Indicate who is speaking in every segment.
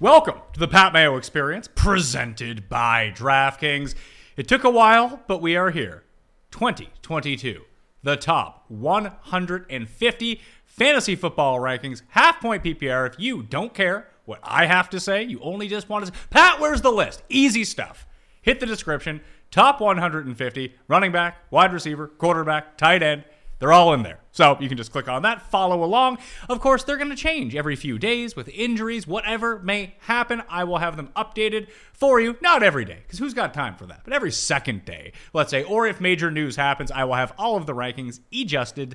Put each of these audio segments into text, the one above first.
Speaker 1: Welcome to the Pat Mayo Experience, presented by DraftKings. It took a while, but we are here. 2022, the top 150 fantasy football rankings, half point PPR. If you don't care what I have to say, you only just want to. Pat, where's the list? Easy stuff. Hit the description. Top 150 running back, wide receiver, quarterback, tight end. They're all in there. So you can just click on that, follow along. Of course, they're going to change every few days with injuries, whatever may happen. I will have them updated for you. Not every day, because who's got time for that? But every second day, let's say. Or if major news happens, I will have all of the rankings adjusted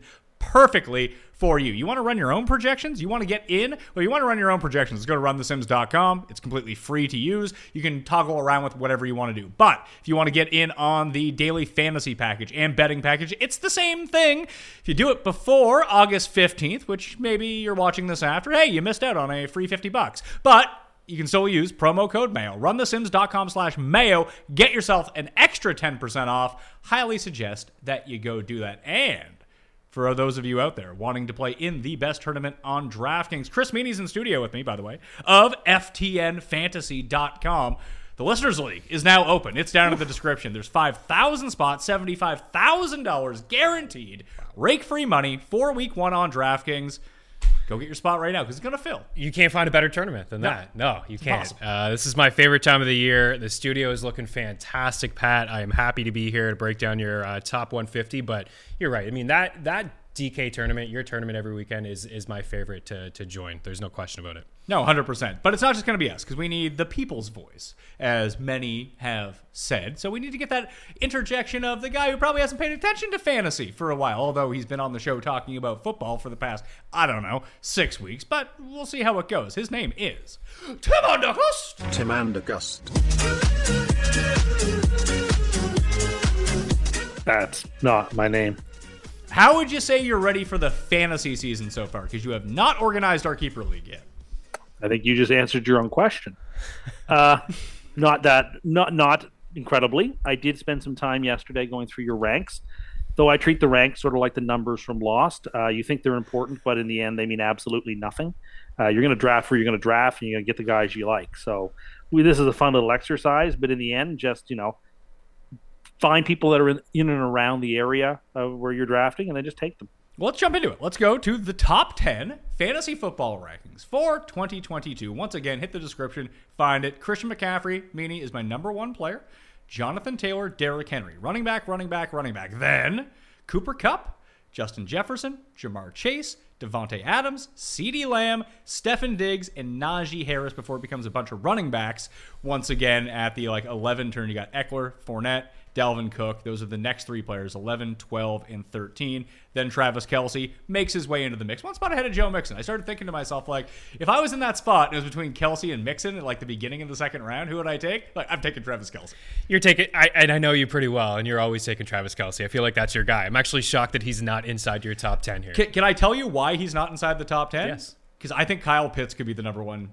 Speaker 1: perfectly for you. You want to run your own projections? You want to get in? Well, you want to run your own projections. Go to runthesims.com. It's completely free to use. You can toggle around with whatever you want to do. But if you want to get in on the daily fantasy package and betting package, it's the same thing. If you do it before August 15th, which maybe you're watching this after, hey, you missed out on a free 50 bucks. But you can still use promo code mayo runthesims.com slash mayo get yourself an extra 10% off highly suggest that you go do that and for those of you out there wanting to play in the best tournament on DraftKings. Chris Meaney's in studio with me, by the way, of FTNFantasy.com. The Listeners League is now open. It's down in the description. There's 5,000 spots, $75,000 guaranteed, rake free money for week one on DraftKings. Go get your spot right now because it's going to fill.
Speaker 2: You can't find a better tournament than
Speaker 1: No.
Speaker 2: that. No, you can't. Uh, this is my favorite time of the year. The studio is looking fantastic, Pat. I am happy to be here to break down your uh, top 150. But you're right. I mean that that DK tournament, your tournament every weekend, is is my favorite to to join. There's no question about it.
Speaker 1: No, 100%. But it's not just going to be us because we need the people's voice, as many have said. So we need to get that interjection of the guy who probably hasn't paid attention to fantasy for a while, although he's been on the show talking about football for the past, I don't know, six weeks. But we'll see how it goes. His name is Tim Undergust.
Speaker 3: Tim Andergust.
Speaker 4: That's not my name.
Speaker 1: How would you say you're ready for the fantasy season so far? Because you have not organized our keeper league yet.
Speaker 4: I think you just answered your own question. Uh, not that, not not incredibly. I did spend some time yesterday going through your ranks, though I treat the ranks sort of like the numbers from Lost. Uh, you think they're important, but in the end, they mean absolutely nothing. Uh, you're going to draft where you're going to draft, and you're going to get the guys you like. So, we, this is a fun little exercise, but in the end, just you know, find people that are in, in and around the area of where you're drafting, and then just take them.
Speaker 1: Let's jump into it. Let's go to the top 10 fantasy football rankings for 2022. Once again, hit the description, find it. Christian McCaffrey, Meaney, is my number one player. Jonathan Taylor, Derrick Henry. Running back, running back, running back. Then Cooper Kupp, Justin Jefferson, Ja'Marr Chase, Davante Adams, CeeDee Lamb, Stefon Diggs, and Najee Harris before it becomes a bunch of running backs. Once again, at the like 11 turn, you got Ekeler, Fournette, Dalvin Cook. Those are the next three players 11, 12, and 13. Then Travis Kelce makes his way into the mix. One spot ahead of Joe Mixon. I started thinking to myself, like, if I was in that spot and it was between Kelce and Mixon at like the beginning of the second round, who would I take? Like, I'm taking Travis Kelce.
Speaker 2: You're taking, I, and I know you pretty well, and you're always taking Travis Kelce. I feel like that's your guy. I'm actually shocked that he's not inside your top 10 here.
Speaker 1: Can, can I tell you why he's not inside the top 10?
Speaker 2: Yes.
Speaker 1: Because I think Kyle Pitts could be the number one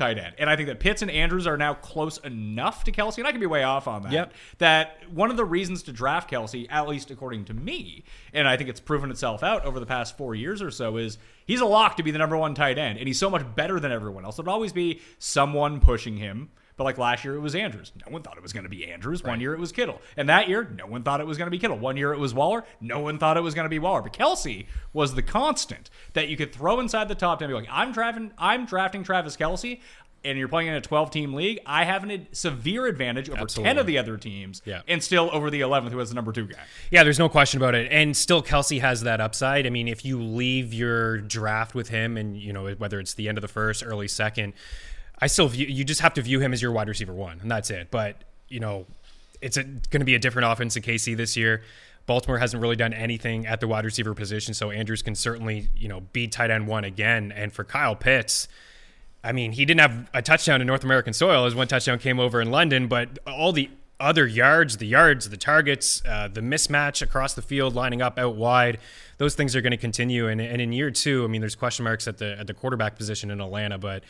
Speaker 1: tight end. And I think that Pitts and Andrews are now close enough to Kelce, and I could be way off on that.
Speaker 2: Yep.
Speaker 1: That one of the reasons to draft Kelce, at least according to me, and I think it's proven itself out over the past four years or so, is he's a lock to be the number one tight end, and he's so much better than everyone else. It'll always be someone pushing him. But like last year, it was Andrews. No one thought it was going to be Andrews. One year, it was Kittle. And that year, no one thought it was going to be Kittle. One year, it was Waller. No one thought it was going to be Waller. But Kelce was the constant that you could throw inside the top 10 and be like, I'm drafting, I'm drafting Travis Kelce. And you're playing in a 12 team league. I have a severe advantage over 10 of the other teams,
Speaker 2: Yeah.
Speaker 1: and still over the 11th, who has the number two guy.
Speaker 2: Yeah, there's no question about it. And still, Kelce has that upside. I mean, if you leave your draft with him, and you know whether it's the end of the first, early second, I still view you just have to view him as your wide receiver one, and that's it. But you know, it's going to be a different offense in KC this year. Baltimore hasn't really done anything at the wide receiver position, so Andrews can certainly you know be tight end one again. And for Kyle Pitts. I mean, he didn't have a touchdown in North American soil. His one touchdown came over in London, but all the other yards, the yards, the targets, uh, the mismatch across the field, lining up out wide, those things are going to continue. And, and in year two, I mean, there's question marks at the at the quarterback position in Atlanta, but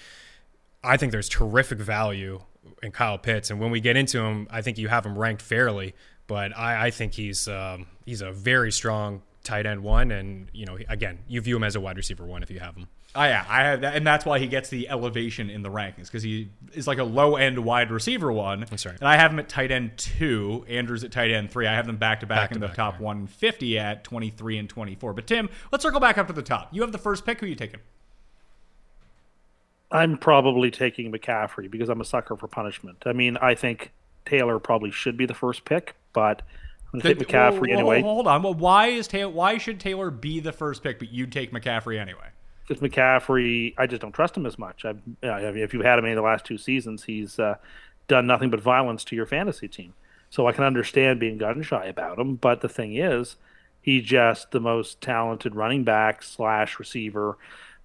Speaker 2: I think there's terrific value in Kyle Pitts. And when we get into him, I think you have him ranked fairly. But I, I think he's um, he's a very strong tight end one, and you know, again, you view him as a wide receiver one if you have him.
Speaker 1: Oh yeah, I have that, and that's why he gets the elevation in the rankings because he is like a low end wide receiver one.
Speaker 2: That's right.
Speaker 1: And I have him at tight end two, Andrews at tight end three. I have them back to back in the top
Speaker 2: right.
Speaker 1: 150 at 23 and 24. But Tim, let's circle back up to the top. You have the first pick. Who you taking?
Speaker 4: I'm probably taking McCaffrey because I'm a sucker for punishment. I mean, I think Taylor probably should be the first pick, but I'm going to take McCaffrey anyway.
Speaker 1: Hold on. Well, why is Taylor? Why should Taylor be the first pick, but you take McCaffrey anyway?
Speaker 4: Because McCaffrey, I just don't trust him as much. I, I mean, if you've had him in the last two seasons, he's uh, done nothing but violence to your fantasy team. So I can understand being gun shy about him. But the thing is, he's just the most talented running back slash receiver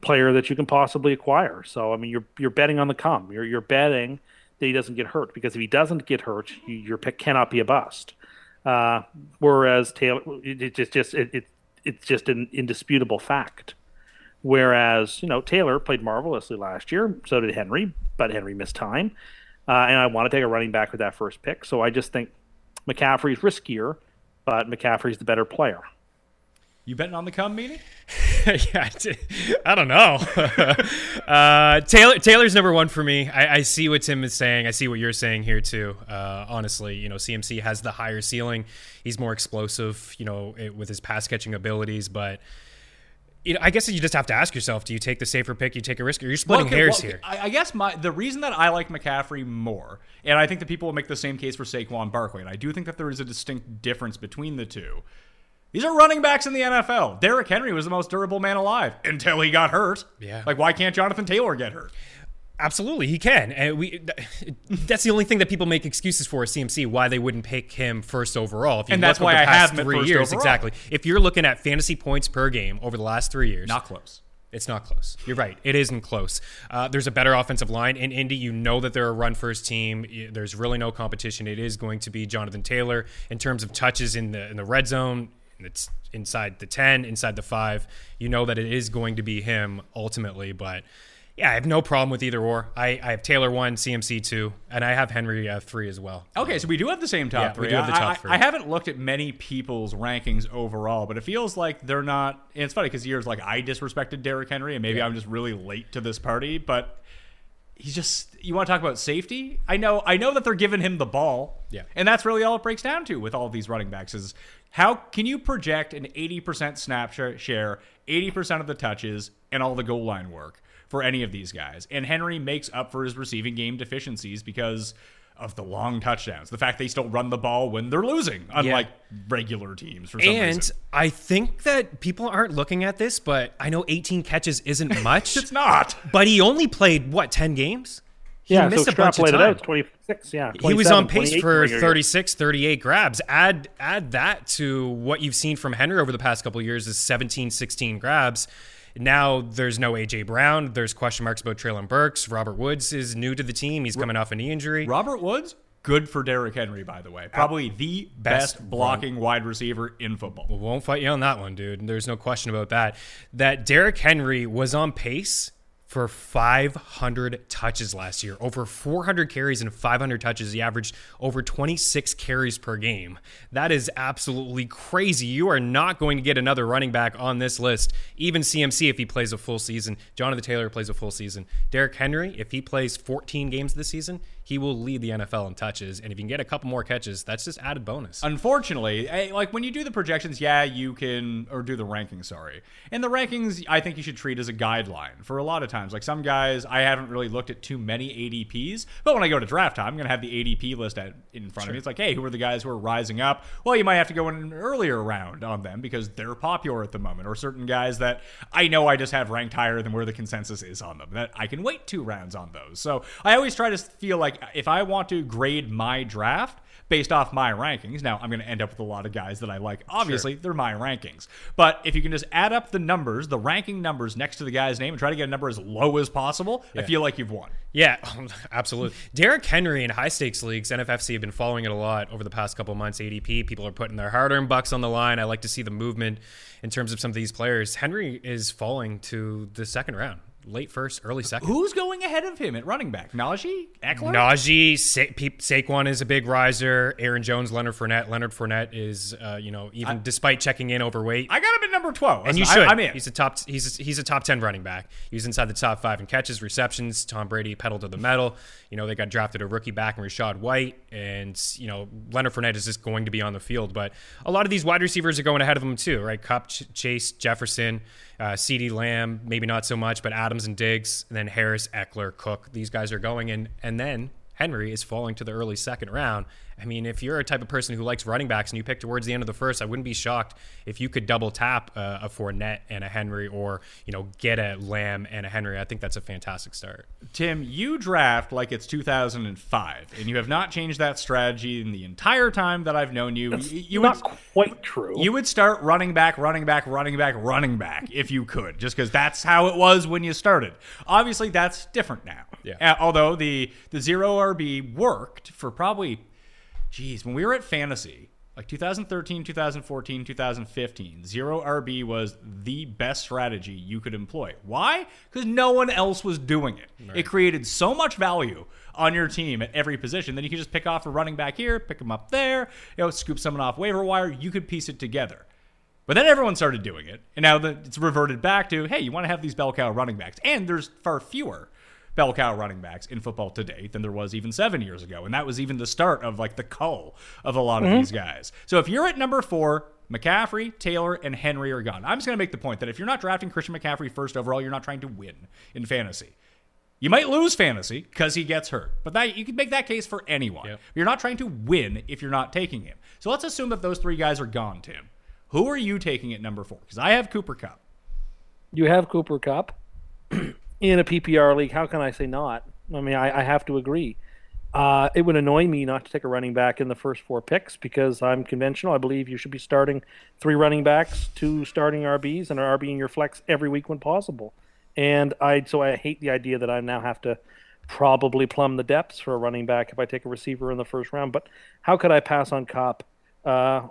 Speaker 4: player that you can possibly acquire. So I mean, you're you're betting on the come. You're you're betting that he doesn't get hurt because if he doesn't get hurt, you, your pick cannot be a bust. Uh, whereas Taylor, it, just just it, it it's just an indisputable fact. Whereas, you know, Taylor played marvelously last year. So did Henry, but Henry missed time. Uh, and I want to take a running back with that first pick. So I just think McCaffrey's riskier, but McCaffrey's the better player.
Speaker 1: You betting on the come, meaning?
Speaker 2: yeah, t- I don't know. uh, Taylor Taylor's number one for me. I, I see what Tim is saying. I see what you're saying here too. Uh, honestly, you know, CMC has the higher ceiling. He's more explosive, you know, it, with his pass catching abilities. But you know, I guess you just have to ask yourself: Do you take the safer pick? You take a risk, or you're splitting
Speaker 1: Okay,
Speaker 2: hairs
Speaker 1: well,
Speaker 2: here?
Speaker 1: I, I guess my the reason that I like McCaffrey more, and I think that people will make the same case for Saquon Barkley, and I do think that there is a distinct difference between the two. These are running backs in the NFL. Derrick Henry was the most durable man alive until he got hurt.
Speaker 2: Yeah.
Speaker 1: Like, why can't Jonathan Taylor get hurt?
Speaker 2: Absolutely, he can. And we that's the only thing that people make excuses for is CMC why they wouldn't pick him first overall. If you
Speaker 1: and that's why
Speaker 2: the past
Speaker 1: I have
Speaker 2: three years.
Speaker 1: Overall.
Speaker 2: Exactly. If you're looking at fantasy points per game over the last three years,
Speaker 1: Not close.
Speaker 2: It's not close. You're right. It isn't close. Uh, there's a better offensive line in Indy. You know that they're a run first team. There's really no competition. It is going to be Jonathan Taylor in terms of touches in the in the red zone. It's inside the ten, inside the five. You know that it is going to be him ultimately. But yeah, I have no problem with either or. I, I have Taylor one, CMC two, and I have Henry uh, three as well.
Speaker 1: Okay, so we do have the same top
Speaker 2: Yeah,
Speaker 1: three.
Speaker 2: we do have the
Speaker 1: I-
Speaker 2: top
Speaker 1: I,
Speaker 2: three.
Speaker 1: I haven't looked at many people's rankings overall, but it feels like they're not. And it's funny because years like I disrespected Derrick Henry, and maybe I'm just really late to this party, but he's just. You want to talk about safety? I know. I know that they're giving him the ball.
Speaker 2: Yeah.
Speaker 1: and that's really all it breaks down to with all of these running backs is how can you project an 80% snap share, 80% of the touches, and all the goal line work for any of these guys? And Henry makes up for his receiving game deficiencies because of the long touchdowns, the fact they still run the ball when they're losing, unlike regular teams for some
Speaker 2: And
Speaker 1: reason.
Speaker 2: I think that people aren't looking at this, but I know 18 catches isn't much.
Speaker 1: It's not.
Speaker 2: But he only played what 10 games?
Speaker 4: Yeah,
Speaker 2: missed
Speaker 4: so
Speaker 2: a bunch of time.
Speaker 4: out. 26, yeah.
Speaker 2: he was on pace for
Speaker 4: regular
Speaker 2: 36 38 grabs add add that to what you've seen from henry over the past couple of years is 17 16 grabs now there's no aj brown there's question marks about treylon burks robert woods is new to the team he's coming off a knee injury
Speaker 1: Robert Woods, good for Derrick Henry, by the way. Probably the best,
Speaker 2: Best
Speaker 1: blocking wide receiver in football.
Speaker 2: We won't fight you on that one, dude. There's no question about that. That Derrick Henry was on pace for 500 touches last year, over 400 carries and 500 touches. He averaged over 26 carries per game. That is absolutely crazy. You are not going to get another running back on this list, even CMC if he plays a full season. Jonathan Taylor plays a full season. Derrick Henry, if he plays 14 games this season, he will lead the NFL in touches. And if you can get a couple more catches, that's just added bonus.
Speaker 1: Unfortunately, eh, like when you do the projections, yeah, you can, or do the rankings, sorry. And the rankings, I think you should treat as a guideline for a lot of times. Like some guys, I haven't really looked at too many ADPs, but when I go to draft time, I'm going to have the ADP list at, in front of me. It's like, hey, who are the guys who are rising up? Well, you might have to go in an earlier round on them because they're popular at the moment, or certain guys that I know I just have ranked higher than where the consensus is on them. That I can wait two rounds on those. So I always try to feel like if I want to grade my draft, based off my rankings. Now, I'm going to end up with a lot of guys that I like. Obviously, they're my rankings. But if you can just add up the numbers, the ranking numbers next to the guy's name, and try to get a number as low as possible, I feel like you've won.
Speaker 2: Yeah, absolutely. Derrick Henry in high stakes leagues, NFFC have been following it a lot over the past couple months. ADP, people are putting their hard earned bucks on the line. I like to see the movement in terms of some of these players. Henry is falling to the second round, late first, early second.
Speaker 1: Who's going ahead of him at running back? Najee? Ekeler?
Speaker 2: Najee, Sa- Pe- Saquon is a big riser. Aaron Jones, Leonard Fournette. Leonard Fournette is, uh, you know, even despite checking in overweight,
Speaker 1: I got him at number 12.
Speaker 2: and you
Speaker 1: Listen,
Speaker 2: should.
Speaker 1: I, am in.
Speaker 2: He's a top. He's a, he's a top ten running back. He's inside the top five in catches, receptions. Tom Brady pedal to the metal. You know they got drafted a rookie back in Rachaad White, and you know Leonard Fournette is just going to be on the field. But a lot of these wide receivers are going ahead of him too, right? Kupp, Ch- Chase, Jefferson, uh, CeeDee Lamb, maybe not so much, but Adams and Diggs, and then Harris, Ekeler, Cook. These guys are going, and and then Henry is falling to the early second round. I mean, if you're a type of person who likes running backs and you pick towards the end of the first, I wouldn't be shocked if you could double tap uh, a Fournette and a Henry, or you know, get a Lamb and a Henry. I think that's a fantastic start.
Speaker 1: Tim, you draft like it's 2005, and you have not changed that strategy in the entire time that I've known you. you you would,
Speaker 4: Not quite true.
Speaker 1: you would start running back, running back, running back, running back if you could, just because that's how it was when you started. Obviously, that's different now.
Speaker 2: Yeah.
Speaker 1: Uh, although the the zero RB worked for probably, geez, when we were at fantasy. Like 2013, 2014, 2015, zero RB was the best strategy you could employ. Why? Because no one else was doing it. It created so much value on your team at every position. Then you could just pick off a running back here, pick them up there, you know, scoop someone off waiver wire. You could piece it together. But then everyone started doing it, and now that it's reverted back to, hey, you want to have these bell cow running backs, and there's far fewer bell cow running backs in football today than there was even seven years ago, and that was even the start of like the cull of a lot of mm-hmm. these guys. So if you're at number four, McCaffrey, Taylor, and Henry are gone. I'm just going to make the point that if you're not drafting Christian McCaffrey first overall, you're not trying to win in fantasy. You might lose fantasy because he gets hurt, but that you can make that case for anyone.
Speaker 2: Yep.
Speaker 1: You're not trying to win if you're not taking him. So let's assume that those three guys are gone, Tim. Who are you taking at number four? Because I have Cooper Kupp.
Speaker 4: you have Cooper Kupp in a PPR league. How can I say not? I mean, I, I have to agree. Uh, it would annoy me not to take a running back in the first four picks because I'm conventional. I believe you should be starting three running backs, two starting RBs, and an RB in your flex every week when possible. And I so I hate the idea that I now have to probably plumb the depths for a running back if I take a receiver in the first round. But how could I pass on Kupp uh,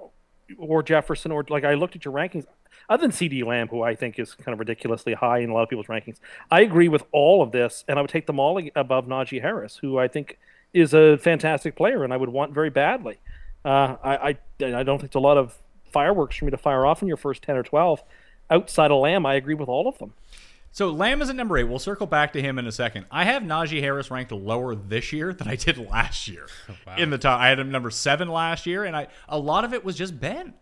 Speaker 4: or Jefferson or like I looked at your rankings? Other than CeeDee Lamb, who I think is kind of ridiculously high in a lot of people's rankings, I agree with all of this, and I would take them all above Najee Harris, who I think is a fantastic player, and I would want very badly. Uh, I, I I don't think it's a lot of fireworks for me to fire off in your first ten or twelve. Outside of Lamb, I agree with all of them.
Speaker 1: So Lamb is at number eight. We'll circle back to him in a second. I have Najee Harris ranked lower this year than I did last year in the top. I had him number seven last year, and I a lot of it was just Ben.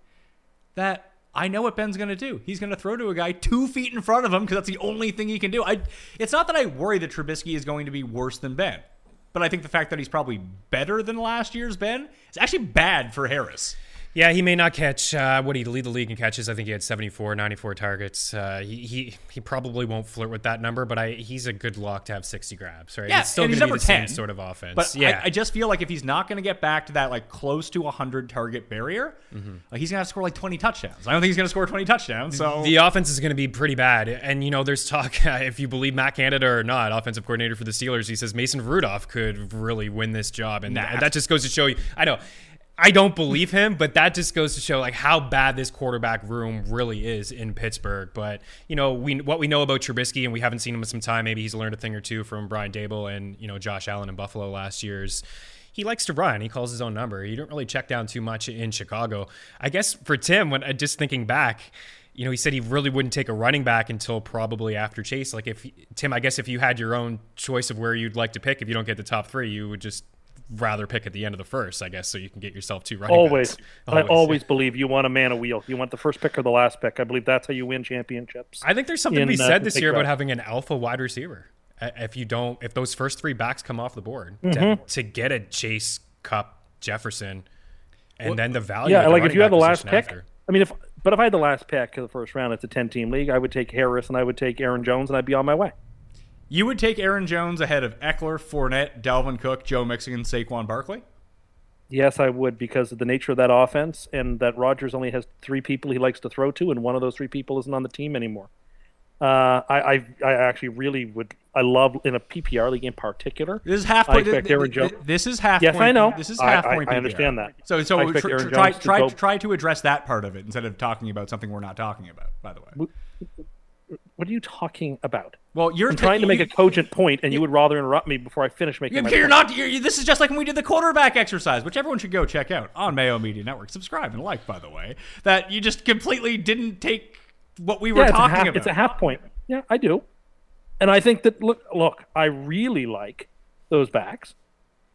Speaker 1: That I know what Ben's going to do. He's going to throw to a guy two feet in front of him because that's the only thing he can do. I. It's not that I worry that Trubisky is going to be worse than Ben, but I think the fact that he's probably better than last year's Ben is actually bad for Harris.
Speaker 2: Yeah, he may not catch. Uh, what he lead the league in catches? I think he had 74, 94 targets. Uh, he, he he probably won't flirt with that number, but I he's a good lock to have 60 grabs, right?
Speaker 1: Yeah,
Speaker 2: it's still going to be
Speaker 1: number
Speaker 2: the same
Speaker 1: 10,
Speaker 2: sort of offense.
Speaker 1: But
Speaker 2: yeah,
Speaker 1: I, I just feel like if he's not going to get back to that like close to 100 target barrier,
Speaker 2: Mm-hmm.
Speaker 1: like he's going to have to score like 20 touchdowns. I don't think he's going to score 20 touchdowns. So
Speaker 2: the offense is going to be pretty bad. And, you know, there's talk, if you believe Matt Canada or not, offensive coordinator for the Steelers, he says Mason Rudolph could really win this job. And,
Speaker 1: Nah.
Speaker 2: and that just goes to show you, I know. I don't believe him, but that just goes to show like how bad this quarterback room really is in Pittsburgh. But you know, we what we know about Trubisky, and we haven't seen him in some time. Maybe he's learned a thing or two from Brian Daboll and you know Josh Allen in Buffalo last year's. He likes to run. He calls his own number. He didn't really check down too much in Chicago. I guess for Tim, when uh, just thinking back, you know, he said he really wouldn't take a running back until probably after Chase. Like if Tim, I guess if you had your own choice of where you'd like to pick, if you don't get the top three, you would just rather pick at the end of the first, I guess, so you can get yourself two running
Speaker 4: Always.
Speaker 2: backs.
Speaker 4: I always believe you want a man a wheel. You want the first pick or the last pick. I believe that's how you win championships.
Speaker 2: I think there's something
Speaker 4: in,
Speaker 2: to be
Speaker 4: uh,
Speaker 2: said
Speaker 4: to
Speaker 2: this year about having an alpha wide receiver. Uh, If you don't, if those first three backs come off the board, to,
Speaker 4: Mm-hmm.
Speaker 2: to get a Chase Kupp Jefferson, and then the value.
Speaker 4: yeah,
Speaker 2: the
Speaker 4: like if you have the last pick.
Speaker 2: after.
Speaker 4: I mean, if but if I had the last pick of the first round, it's a ten-team league. I would take Harris and I would take Aaron Jones, and I'd be on my way.
Speaker 1: You would take Aaron Jones ahead of Ekeler, Fournette, Dalvin Cook, Joe Mixon, Saquon Barkley.
Speaker 4: Yes, I would because of the nature of that offense, and that Rodgers only has three people he likes to throw to, and one of those three people isn't on the team anymore. Uh, I, I I actually really would. I love in a PPR league in particular.
Speaker 1: This is half
Speaker 4: I
Speaker 1: point.
Speaker 4: expect
Speaker 1: th-
Speaker 4: Aaron Jones.
Speaker 1: This is half.
Speaker 4: Yes,
Speaker 1: point,
Speaker 4: I know.
Speaker 1: This is half
Speaker 4: I-
Speaker 1: point.
Speaker 4: I
Speaker 1: PPR.
Speaker 4: understand that.
Speaker 1: So, so tr- tr- try
Speaker 4: to
Speaker 1: try try to address that part of it instead of talking about something we're not talking about. By the way,
Speaker 4: What are you talking about?
Speaker 1: well, you're
Speaker 4: I'm trying to make
Speaker 1: you,
Speaker 4: a cogent point, and you would rather interrupt me before I finish making
Speaker 1: You're,
Speaker 4: my
Speaker 1: you're not. You're, this is just like when we did the quarterback exercise, which everyone should go check out on Mayo Media Network. Subscribe and like, by the way. That you just completely didn't take what we were
Speaker 4: yeah,
Speaker 1: talking
Speaker 4: half,
Speaker 1: about.
Speaker 4: it's a half point. Yeah, I do. And I think that look, look, I really like those backs.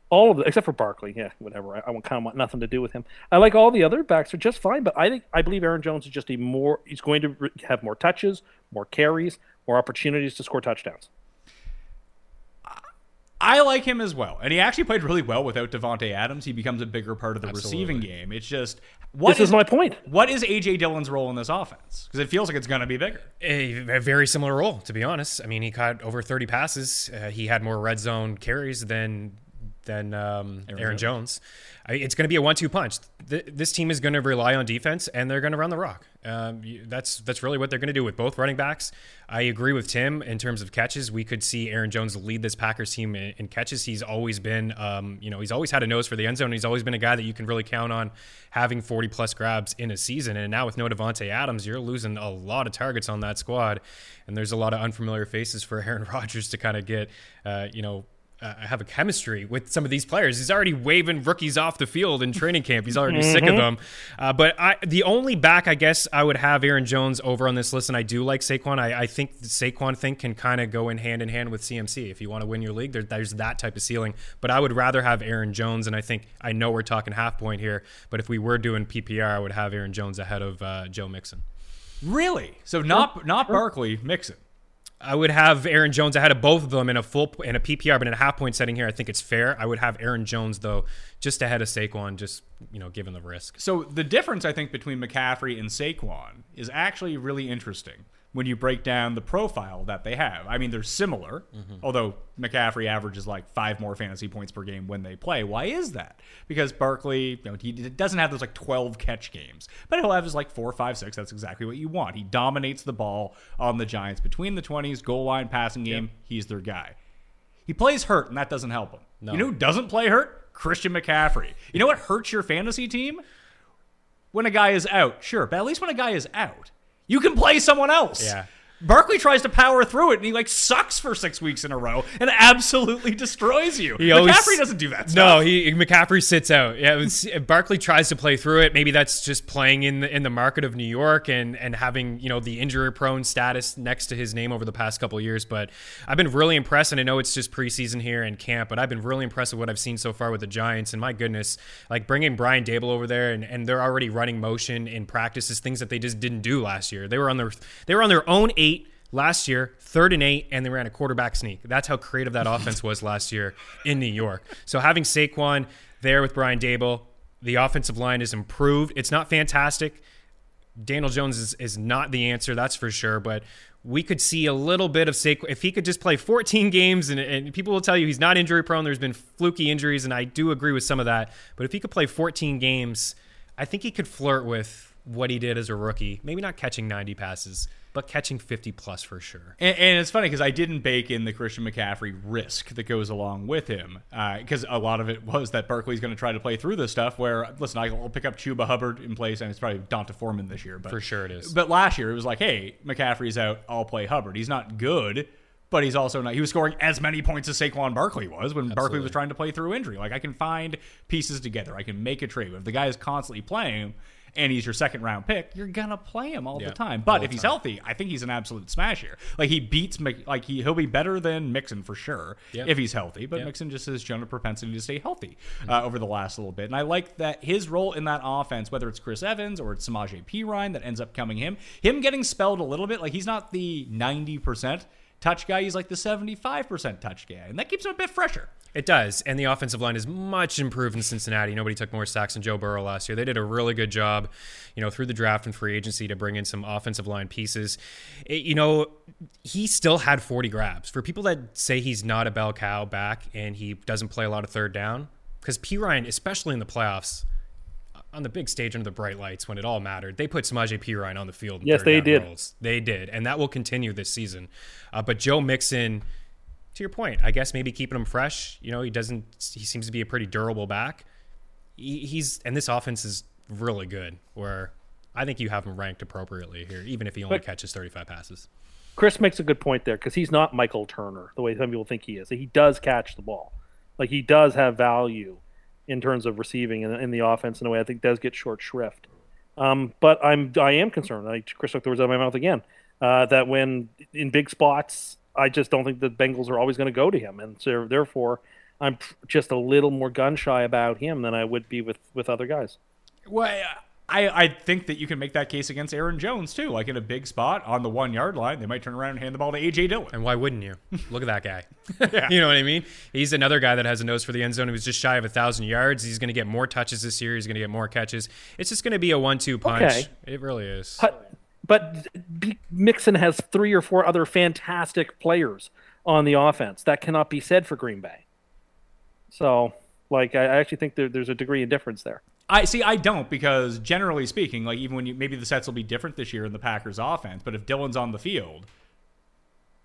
Speaker 4: All of them, except for Barkley. Yeah, whatever. I, I kind of want nothing to do with him. I like all the other backs are just fine, but I think I believe Aaron Jones is just a more. He's going to have more touches, more carries, more opportunities to score touchdowns.
Speaker 1: I like him as well, and he actually played really well without Davante Adams. He becomes a bigger part of the receiving game. It's just what
Speaker 4: This is my point.
Speaker 1: What is AJ Dillon's role in this offense? Because it feels like it's going to be bigger.
Speaker 2: A, a very similar role, to be honest. I mean, he caught over 30 passes. Uh, he had more red zone carries than than um, Aaron, Jones. I, it's going to be a one-two punch. Th- this team is going to rely on defense, and they're going to run the rock. Um, that's that's really what they're going to do with both running backs. I agree with Tim in terms of catches. We could see Aaron Jones lead this Packers team in, in catches. He's always been, um, you know, he's always had a nose for the end zone. He's always been a guy that you can really count on having 40 plus grabs in a season. And now with no Davante Adams, you're losing a lot of targets on that squad, and there's a lot of unfamiliar faces for Aaron Rodgers to kind of get, uh, you know, uh, have a chemistry with some of these players. He's already waving rookies off the field in training camp. He's already sick of them. Uh, but I, the only back I guess I would have Aaron Jones over on this list, and I do like Saquon. I, I think the Saquon thing can kind of go in hand in hand with CMC. If you want to win your league, there, there's that type of ceiling. But I would rather have Aaron Jones, and I think I know we're talking half point here, but if we were doing PPR, I would have Aaron Jones ahead of uh, Joe Mixon.
Speaker 1: Really? So not not Barkley, Mixon.
Speaker 2: I would have Aaron Jones ahead of both of them in a full in a PPR, but in a half point setting here, I think it's fair. I would have Aaron Jones though, just ahead of Saquon, just you know, given the risk.
Speaker 1: So the difference I think between McCaffrey and Saquon is actually really interesting when you break down the profile that they have. I mean, they're similar, mm-hmm. although McCaffrey averages like five more fantasy points per game when they play. Why is that? Because Barkley, you know, he doesn't have those like 12 catch games, but he'll have his like four, five, six. That's exactly what you want. He dominates the ball on the Giants between the 20s, goal line, passing game. He's their guy. He plays hurt, and that doesn't help him. You know who doesn't play hurt? Christian McCaffrey. You know what hurts your fantasy team? when a guy is out, sure, but at least when a guy is out, you can play someone else.
Speaker 2: Yeah.
Speaker 1: Barkley tries to power through it and he like sucks for six weeks in a row and absolutely destroys you.
Speaker 2: He always-
Speaker 1: McCaffrey doesn't do that
Speaker 2: No, he McCaffrey sits out. Yeah, was, Barkley tries to play through it. Maybe that's just playing in the in the market of New York and and having you know the injury prone status next to his name over the past couple of years. But I've been really impressed, and I know it's just preseason here in camp, but I've been really impressed with what I've seen so far with the Giants. And my goodness, like bringing Brian Daboll over there, and, and they're already running motion in practices, things that they just didn't do last year. They were on their they were on their own eight last year, third and eight, and they ran a quarterback sneak. That's how creative that offense was last year in New York. So having Saquon there with Brian Daboll, The offensive line is improved. It's not fantastic. Daniel Jones is, is not the answer, that's for sure. But we could see a little bit of Saquon if he could just play 14 games, and, and people will tell you he's not injury prone. There's been fluky injuries, and I do agree with some of that. But if he could play 14 games, I think he could flirt with what he did as a rookie. Maybe not catching 90 passes, but catching 50 plus for sure.
Speaker 1: And, and it's funny because I didn't bake in the Christian McCaffrey risk that goes along with him uh, because a lot of it was that Barkley's going to try to play through this stuff. Where listen, I'll pick up Chuba Hubbard in place, and it's probably D'Onta Foreman this year, but
Speaker 2: For sure it is.
Speaker 1: But last year it was like, hey, McCaffrey's out, I'll play Hubbard. He's not good. But he's also not. He was scoring as many points as Saquon Barkley was when Barkley was trying to play through injury. Like I can find pieces together. I can make a trade. But If the guy is constantly playing, and he's your second round pick, you're gonna play him all
Speaker 2: Yeah,
Speaker 1: the time. But if he's
Speaker 2: time.
Speaker 1: healthy, I think he's an absolute smash here. Like he beats like he he'll be better than Mixon for sure
Speaker 2: Yeah.
Speaker 1: if he's healthy. But
Speaker 2: Yeah.
Speaker 1: Mixon just has shown a propensity to stay healthy uh, over the last little bit, and I like that his role in that offense, whether it's Chris Evans or it's Samaje Perine that ends up coming him, him getting spelled a little bit. Like he's not the ninety percent touch guy; he's like the seventy five percent touch guy, and that keeps him a bit fresher.
Speaker 2: It does. And the offensive line is much improved in Cincinnati. Nobody took more sacks than Joe Burrow last year. They did a really good job, you know, through the draft and free agency to bring in some offensive line pieces. It- you know, he still had 40 grabs. For people that say he's not a bell cow back and he doesn't play a lot of third down, because Perine, especially in the playoffs, on the big stage under the bright lights when it all mattered, they put Samaje Perine on the field.
Speaker 4: Yes, they did.
Speaker 2: They did. And that will continue this season. Uh, but Joe Mixon to your point, I guess maybe keeping him fresh. You know, he doesn't. He seems to be a pretty durable back. He, he's and this offense is really good. Where I think you have him ranked appropriately here, even if he only
Speaker 4: But-
Speaker 2: catches thirty-five passes.
Speaker 4: Chris makes a good point there because he's not Michael Turner the way some people think he is. He does catch the ball, like he does have value in terms of receiving in, in the offense in a way I think does get short shrift. Um, but I'm I am concerned. I, Chris took the words out of my mouth again. Uh, that when in big spots, I just don't think the Bengals are always going to go to him, and so therefore I'm just a little more gun shy about him than I would be with with other guys.
Speaker 1: Well, I, I think that you can make that case against Aaron Jones too. Like in a big spot on the one yard line, they might turn around and hand the ball to AJ Dillon.
Speaker 2: And why wouldn't you? Look at that guy. you know what I mean? He's another guy that has a nose for the end zone. He was just shy of a thousand yards. He's going to get more touches this year. He's going to get more catches. It's just going to be a one-two punch.
Speaker 4: Okay.
Speaker 2: It really is.
Speaker 4: But, but Mixon has three or four other fantastic players on the offense. That cannot be said for Green Bay. So, like, I, I actually think there, there's a degree of difference there.
Speaker 1: I see. I don't because generally speaking, like even when you maybe the sets will be different this year in the Packers offense, but if Dillon's on the field,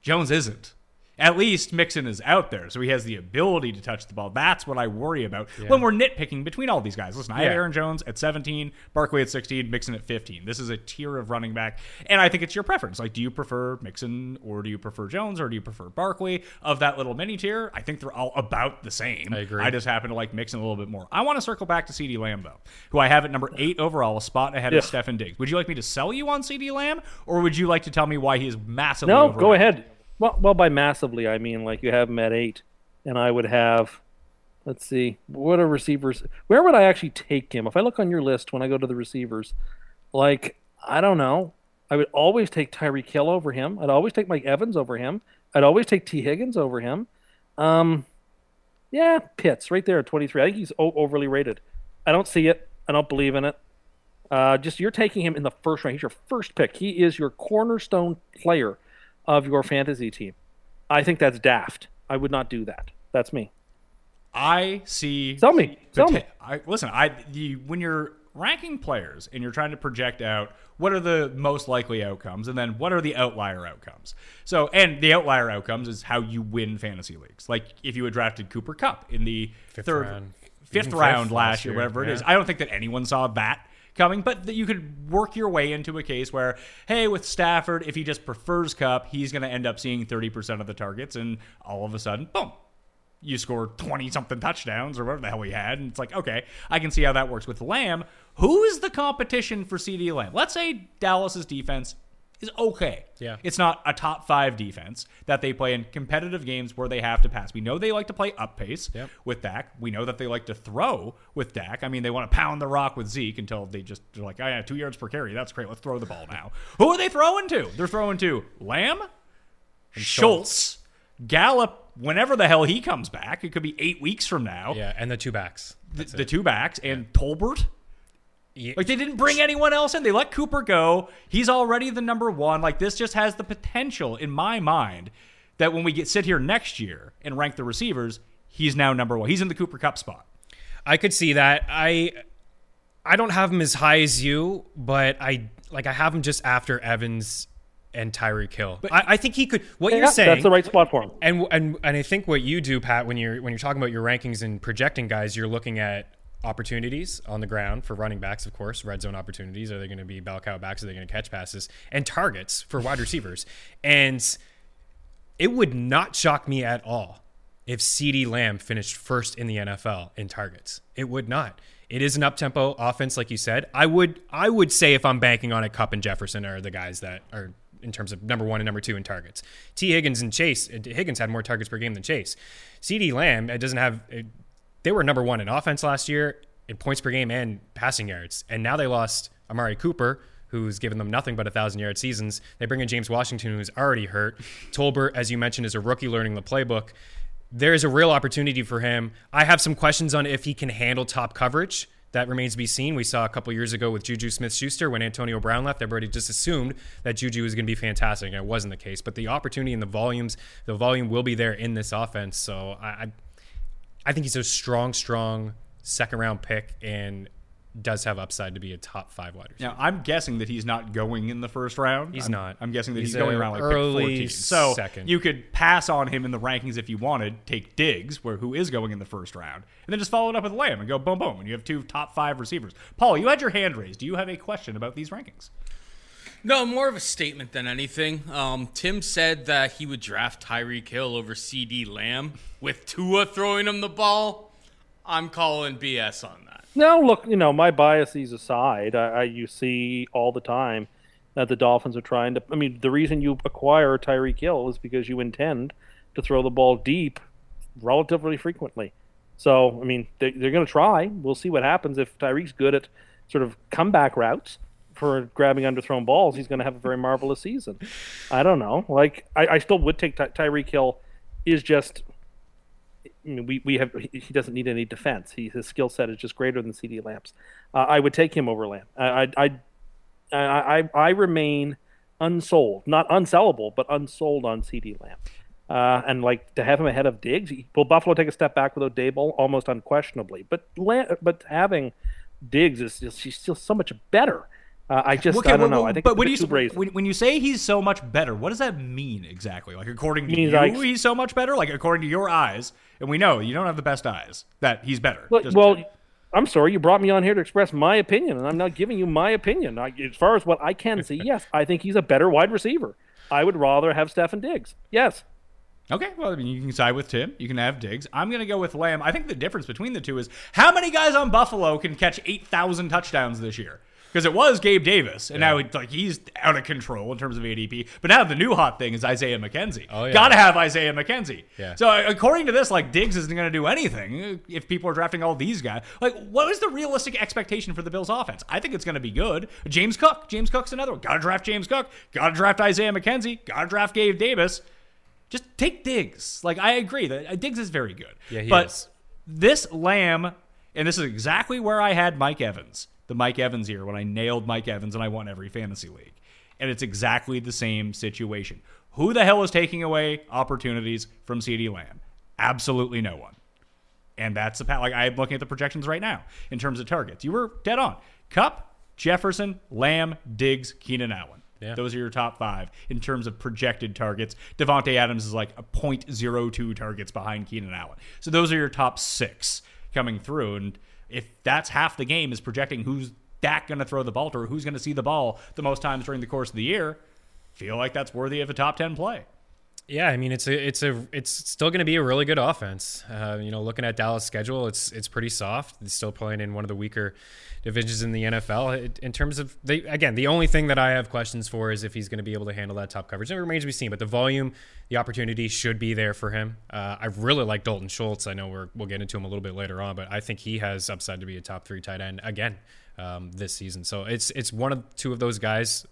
Speaker 1: Jones isn't. At least Mixon is out there, so he has the ability to touch the ball. That's what I worry about when we're nitpicking between all these guys. Listen, I have Aaron Jones at 17, Barkley at 16, Mixon at 15. This is a tier of running back, and I think it's your preference. Like, do you prefer Mixon or do you prefer Jones or do you prefer Barkley? Of that little mini tier, I think they're all about the same.
Speaker 2: I agree.
Speaker 1: I just happen to like Mixon a little bit more. I want to circle back to CeeDee Lamb though, who I have at number eight overall, a spot ahead of
Speaker 4: Yeah.
Speaker 1: Stefon Diggs. Would you like me to sell you on CeeDee Lamb, or would you like to tell me why he is massively?
Speaker 4: No, go ahead. Well, well, by massively, I mean like you have him at eight, and I would have. Let's see, what are receivers? Where would I actually take him? If I look on your list when I go to the receivers, like I don't know, I would always take Tyreek Hill over him. I'd always take Mike Evans over him. I'd always take Tee Higgins over him. Um, yeah, Pitts right there at 23. I think he's o- overly rated. I don't see it. I don't believe in it. Uh, just you're taking him in the first round. He's your first pick. He is your cornerstone player of your fantasy team. I think that's daft. I would not do that. That's me.
Speaker 1: I see.
Speaker 4: Tell me. Tell me.
Speaker 1: I, listen, I you, when you're ranking players and you're trying to project out what are the most likely outcomes and then what are the outlier outcomes. So, and the outlier outcomes is how you win fantasy leagues. Like if you had drafted Cooper Kupp in the
Speaker 2: Fifth
Speaker 1: third,
Speaker 2: round.
Speaker 1: fifth
Speaker 2: Even
Speaker 1: round
Speaker 2: fifth
Speaker 1: last
Speaker 2: last
Speaker 1: year,
Speaker 2: year,
Speaker 1: whatever it
Speaker 2: yeah.
Speaker 1: is. I don't think that anyone saw that coming, but that you could work your way into a case where, hey, with Stafford, if he just prefers Kupp, he's going to end up seeing 30% of the targets, and all of a sudden, boom, you score 20 something touchdowns or whatever the hell he had. And it's like, okay, I can see how that works with Lamb. Who is the competition for CeeDee Lamb? Let's say Dallas's defense is okay.
Speaker 2: Yeah.
Speaker 1: It's not a top five defense that they play in competitive games where they have to pass. We know they like to play up pace
Speaker 2: Yep.
Speaker 1: with Dak. We know that they like to throw with Dak. I mean, they want to pound the rock with Zeke until they just, they're like, oh, yeah, two yards per carry. That's great. Let's throw the ball now. Who are they throwing to? They're throwing to Lamb, Schultz, Gallup, whenever the hell he comes back, it could be eight weeks from now.
Speaker 2: Yeah, and the two backs.
Speaker 1: the, the two backs and Tolbert.
Speaker 2: Yeah.
Speaker 1: Like they didn't bring anyone else in. They let Cooper go. He's already the number one. Like this just has the potential in my mind that when we get sit here next year and rank the receivers, he's now number one. He's in the Cooper Kupp spot.
Speaker 2: I could see that. I I don't have him as high as you, but I like I have him just after Evans and Tyreek Hill. I, I think he could. What
Speaker 4: Yeah,
Speaker 2: you're saying,
Speaker 4: that's the right spot for him.
Speaker 2: and and and I think what you do, Pat, when you're when you're talking about your rankings and projecting guys, you're looking at opportunities on the ground for running backs, of course, red zone opportunities. Are they going to be bell cow backs? Are they going to catch passes and targets for wide receivers? And it would not shock me at all if CeeDee Lamb finished first in the NFL in targets. It would not. It is an up tempo offense, like you said. I would I would say if I'm banking on it, Kupp and Jefferson are the guys that are in terms of number one and number two in targets. Tee Higgins and Chase Higgins had more targets per game than Chase. CD Lamb doesn't have. They were number one in offense last year in points per game and passing yards, and now they lost Amari Cooper, who's given them nothing but a thousand yard seasons. They bring in James Washington, who's already hurt. Tolbert, as you mentioned, is a rookie learning the playbook. There's a real opportunity for him. I have some questions on if he can handle top coverage. That remains to be seen. We saw a couple years ago with Juju Smith Schuster when Antonio Brown left, everybody just assumed that Juju was going to be fantastic, and it wasn't the case. But the opportunity and the volumes, the volume will be there in this offense. So I, I think he's a strong, strong second round pick and does have upside to be a top five wide receiver.
Speaker 1: Now I'm guessing that he's not going in the first round.
Speaker 2: He's
Speaker 1: I'm-
Speaker 2: not.
Speaker 1: I'm guessing that he's,
Speaker 2: He's
Speaker 1: going around like
Speaker 2: early
Speaker 1: pick 14. So
Speaker 2: second.
Speaker 1: you could pass on him in the rankings if you wanted. Take Diggs, where who is going in the first round, and then just follow it up with Lamb and go boom boom. And you have two top five receivers. Paul, you had your hand raised. Do you have a question about these rankings?
Speaker 5: No, more of a statement than anything. Um, Tim said that he would draft Tyreek Hill over CeeDee Lamb with Tua throwing him the ball. I'm calling BS on that.
Speaker 4: No, look, you know, my biases aside, I, I you see all the time that the Dolphins are trying to. I mean, the reason you acquire Tyreek Hill is because you intend to throw the ball deep relatively frequently. So, I mean, they, they're going to try. We'll see what happens if Tyreek's good at sort of comeback routes for grabbing underthrown balls. He's going to have a very marvelous season. I don't know. Like, I, I still would take Ty- Tyreek Hill. Is just I mean, we, we have he doesn't need any defense. He, his skill set is just greater than CeeDee Lamb's. Uh, I would take him over Lamb. I I, I I I remain unsold, not unsellable, but unsold on CD Lamb. Uh, and like to have him ahead of Diggs, will Buffalo take a step back without Daboll? Almost unquestionably. But Lam- but having Diggs is just, she's still so much better. Uh, I just
Speaker 1: Okay,
Speaker 4: I don't
Speaker 1: well,
Speaker 4: know. I think
Speaker 1: but when you when, when you say he's so much better, what does that mean exactly? Like according to you,
Speaker 4: I-
Speaker 1: he's so much better. Like according to your eyes, and we know you don't have the best eyes. That he's better.
Speaker 4: Well, well, I'm sorry, you brought me on here to express my opinion, and I'm not giving you my opinion. I, as far as what I can see, yes, I think he's a better wide receiver. I would rather have Stefon Diggs. Yes.
Speaker 1: Okay, well, I mean, you can side with Tim. You can have Diggs. I'm going to go with Lamb. I think the difference between the two is how many guys on Buffalo can catch 8,000 touchdowns this year? Because it was Gabe Davis, and now it, like he's out of control in terms of ADP. But now the new hot thing is Isaiah McKenzie.
Speaker 2: Oh, yeah.
Speaker 1: Got to have Isaiah McKenzie.
Speaker 2: Yeah.
Speaker 1: So uh, according to this, like Diggs isn't going to do anything uh, if people are drafting all these guys. Like, what is the realistic expectation for the Bills' offense? I think it's going to be good. James Cook. James Cook's another one. Got to draft James Cook. Got to draft Isaiah McKenzie. Got to draft Gabe Davis just take Diggs. Like I agree that uh, Diggs is very good.
Speaker 2: Yeah, he
Speaker 1: but
Speaker 2: is.
Speaker 1: this Lamb, and this is exactly where I had Mike Evans, the Mike Evans year when I nailed Mike Evans and I won every fantasy league. And it's exactly the same situation. Who the hell is taking away opportunities from CeeDee Lamb? Absolutely no one. And that's the like I'm looking at the projections right now in terms of targets. You were dead on. Kupp, Jefferson, Lamb, Diggs, Keenan Allen.
Speaker 2: Yeah.
Speaker 1: Those are your top five in terms of projected targets. Davante Adams is like a 0.02 targets behind Keenan Allen. So those are your top six coming through. And if that's half the game is projecting who's that going to throw the ball to or who's going to see the ball the most times during the course of the year, feel like that's worthy of a top 10 play.
Speaker 2: Yeah, I mean it's a it's a it's still going to be a really good offense. Uh, you know, looking at Dallas' schedule, it's it's pretty soft. Still playing in one of the weaker divisions in the NFL. It, in terms of they again, the only thing that I have questions for is if he's going to be able to handle that top coverage. It remains to be seen, but the volume, the opportunity should be there for him. Uh, I really like Dalton Schultz. I know we're, we'll get into him a little bit later on, but I think he has upside to be a top three tight end again um, this season. So it's it's one of two of those guys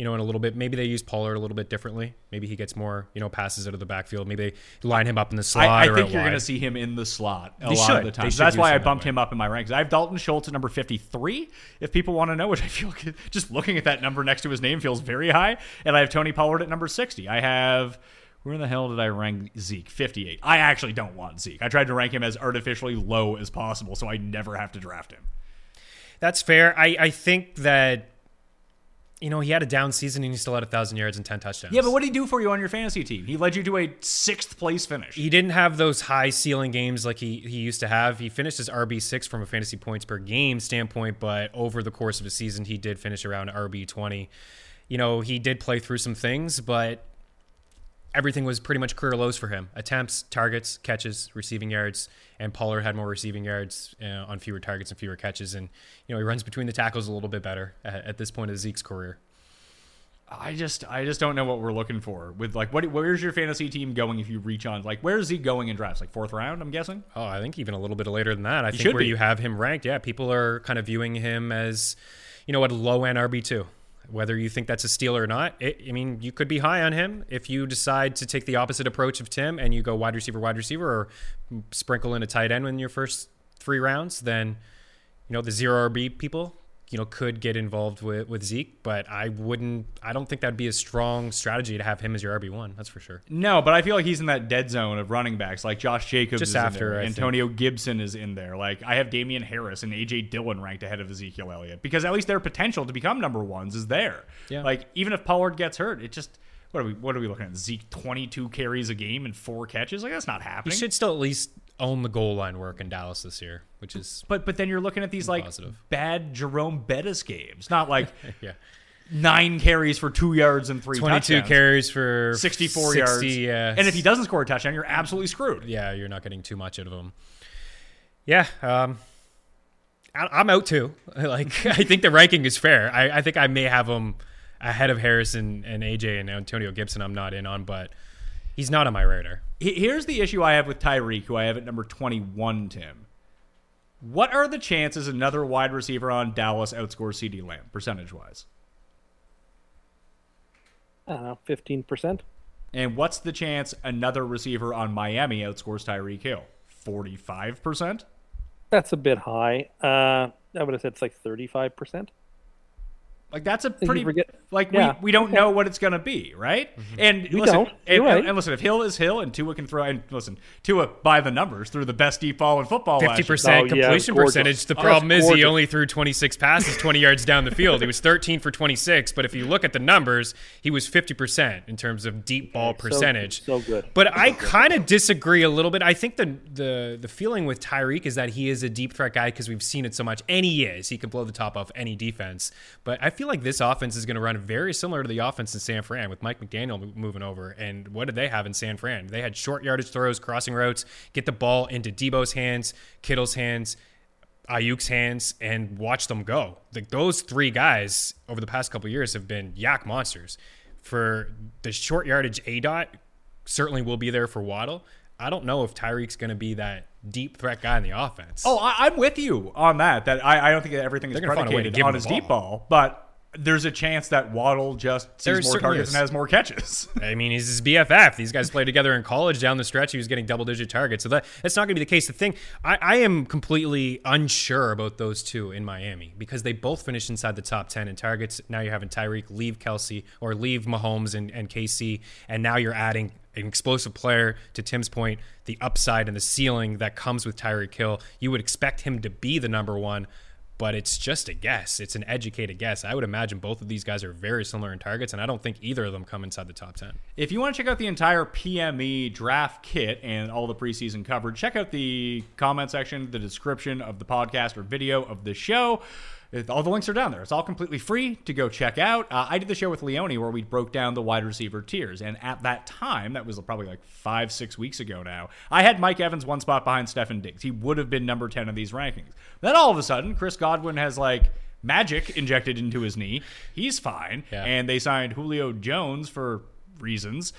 Speaker 2: you know, in a little bit. Maybe they use Pollard a little bit differently. Maybe he gets more, you know, passes out of the backfield. Maybe they line him up in the slot.
Speaker 1: I, I
Speaker 2: or
Speaker 1: think you're going to see him in the slot a
Speaker 2: They
Speaker 1: lot
Speaker 2: should.
Speaker 1: of the time. That's why I bumped him up in my ranks. I have Dalton Schultz at number 53. If people want to know, which I feel just looking at that number next to his name feels very high. And I have Tony Pollard at number 60. I have. Where in the hell did I rank Zeke? 58. I actually don't want Zeke. I tried to rank him as artificially low as possible so I never have to draft him.
Speaker 2: That's fair. I, I think that, you know, he had a down season and he still had a thousand yards and ten touchdowns.
Speaker 1: Yeah, but what did he do for you on your fantasy team? He led you to a sixth place finish.
Speaker 2: he didn't have those high ceiling games like he, he used to have. He finished as RB six from a fantasy points per game standpoint, but over the course of the season, he did finish around RB twenty. You know, he did play through some things, but everything was pretty much career lows for him: attempts, targets, catches, receiving yards. And Pollard had more receiving yards uh, on fewer targets and fewer catches, and you know he runs between the tackles a little bit better at, at this point of Zeke's career.
Speaker 1: I just I just don't know what we're looking for with like what where's your fantasy team going if you reach on like where's he going in drafts like fourth round I'm guessing
Speaker 2: Oh, I think even a little bit later than that. I think where
Speaker 1: be.
Speaker 2: you have him ranked, yeah, people are kind of viewing him as, you know, a low end RB two. Whether you think that's a steal or not, it, I mean, you could be high on him if you decide to take the opposite approach of Tim and you go wide receiver, wide receiver, or sprinkle in a tight end in your first three rounds. Then, you know, the zero RB people, you know, could get involved with with Zeke. But I wouldn't. I don't think that'd be a strong strategy to have him as your RB one. That's for sure.
Speaker 1: No, but I feel like he's in that dead zone of running backs. Like Josh Jacobs
Speaker 2: Just
Speaker 1: is
Speaker 2: after,
Speaker 1: in there.
Speaker 2: I think.
Speaker 1: Antonio Gibson is in there. Like I have Damien Harris and AJ Dillon ranked ahead of Ezekiel Elliott because at least their potential to become number ones is there.
Speaker 2: Yeah.
Speaker 1: Like even if Pollard gets hurt, it just what are we what are we looking at? Zeke twenty two carries a game and four catches. Like that's not
Speaker 2: He
Speaker 1: happening.
Speaker 2: should still at least own the goal line work in Dallas this year, which is
Speaker 1: But but then you're looking at these like
Speaker 2: Positive.
Speaker 1: bad Jerome Bettis games, not like
Speaker 2: yeah.
Speaker 1: nine carries for two yards and three
Speaker 2: 22
Speaker 1: touchdowns.
Speaker 2: carries for
Speaker 1: 64
Speaker 2: 60,
Speaker 1: yards.
Speaker 2: Yeah.
Speaker 1: And if he doesn't score a touchdown, you're absolutely screwed.
Speaker 2: yeah, you're not getting too much out of him. Yeah, um, I, I'm out too. Like, I think the ranking is fair. I, I think I may have him ahead of Harrison and AJ and Antonio Gibson. I'm not in on, but he's not on my radar.
Speaker 1: Here's the issue I have with Tyreek, who I have at number 21, Tim. What are the chances another wide receiver on Dallas outscores CeeDee Lamb, percentage wise?
Speaker 4: I don't know, fifteen percent.
Speaker 1: And what's the chance another receiver on Miami outscores Tyreek Hill? 45%?
Speaker 4: That's a bit high. Uh, I would have said it's like thirty-five percent.
Speaker 1: Like that's a pretty
Speaker 4: forget-
Speaker 1: like
Speaker 4: Yeah.
Speaker 1: we, we don't know what it's gonna be, right? And
Speaker 4: We
Speaker 1: listen,
Speaker 4: don't.
Speaker 1: And,
Speaker 4: right.
Speaker 1: and listen, if Hill is Hill and Tua can throw and listen, Tua by the numbers threw the best deep ball in football.
Speaker 2: Fifty percent
Speaker 4: Oh, yeah,
Speaker 2: completion percentage. The
Speaker 4: Oh,
Speaker 2: problem
Speaker 4: that's
Speaker 2: is he only threw 26 passes 20 yards down the field. He was 13 for 26, but if you look at the numbers, he was 50 percent in terms of deep ball percentage.
Speaker 4: so good.
Speaker 2: But I kind of disagree a little bit. I think the the the feeling with Tyreek is that he is a deep threat guy because we've seen it so much, and he is. He can blow the top off any defense. But I feel like this offense is going to run very similar to the offense in San Fran with Mike McDaniel moving over. And what did they have in San Fran? They had short yardage throws, crossing routes, get the ball into Debo's hands, Kittle's hands. Aiyuk's hands and watch them go. Like those three guys over the past couple years have been YAC monsters. For the short yardage, A dot certainly will be there for Waddle. I don't know if Tyreek's going to be that deep threat guy in the offense.
Speaker 1: Oh, I, I'm with you on that. That I, I don't think that everything is
Speaker 2: They're gonna find a way to
Speaker 1: predicated on his
Speaker 2: the
Speaker 1: deep
Speaker 2: ball.
Speaker 1: ball, but there's a chance that Waddle just sees more targets
Speaker 2: is.
Speaker 1: and has more catches.
Speaker 2: I mean, he's his BFF. These guys played together in college. Down the stretch, he was getting double digit targets. So that that's not going to be the case. The thing, I, I am completely unsure about those two in Miami because they both finished inside the top ten in targets. Now you're having Tyreek leave Kelce or leave Mahomes and, and KC, and now you're adding an explosive player. To Tim's point, the upside and the ceiling that comes with Tyreek Hill, you would expect him to be the number one but it's just a guess. It's an educated guess. I would imagine both of these guys are very similar in targets, and I don't think either of them come inside the top 10.
Speaker 1: If you want to check out the entire PME draft kit and all the preseason coverage, check out the comment section, the description of the podcast or video of the show. All the links are down there. It's all completely free to go check out. Uh, I did the show with Leone where we broke down the wide receiver tiers. And at that time, that was probably like five, six weeks ago now, I had Mike Evans one spot behind Stefon Diggs. He would have been number 10 of these rankings. Then all of a sudden, Chris Godwin has like magic injected into his knee. He's fine.
Speaker 2: Yeah.
Speaker 1: And they signed Julio Jones for reasons.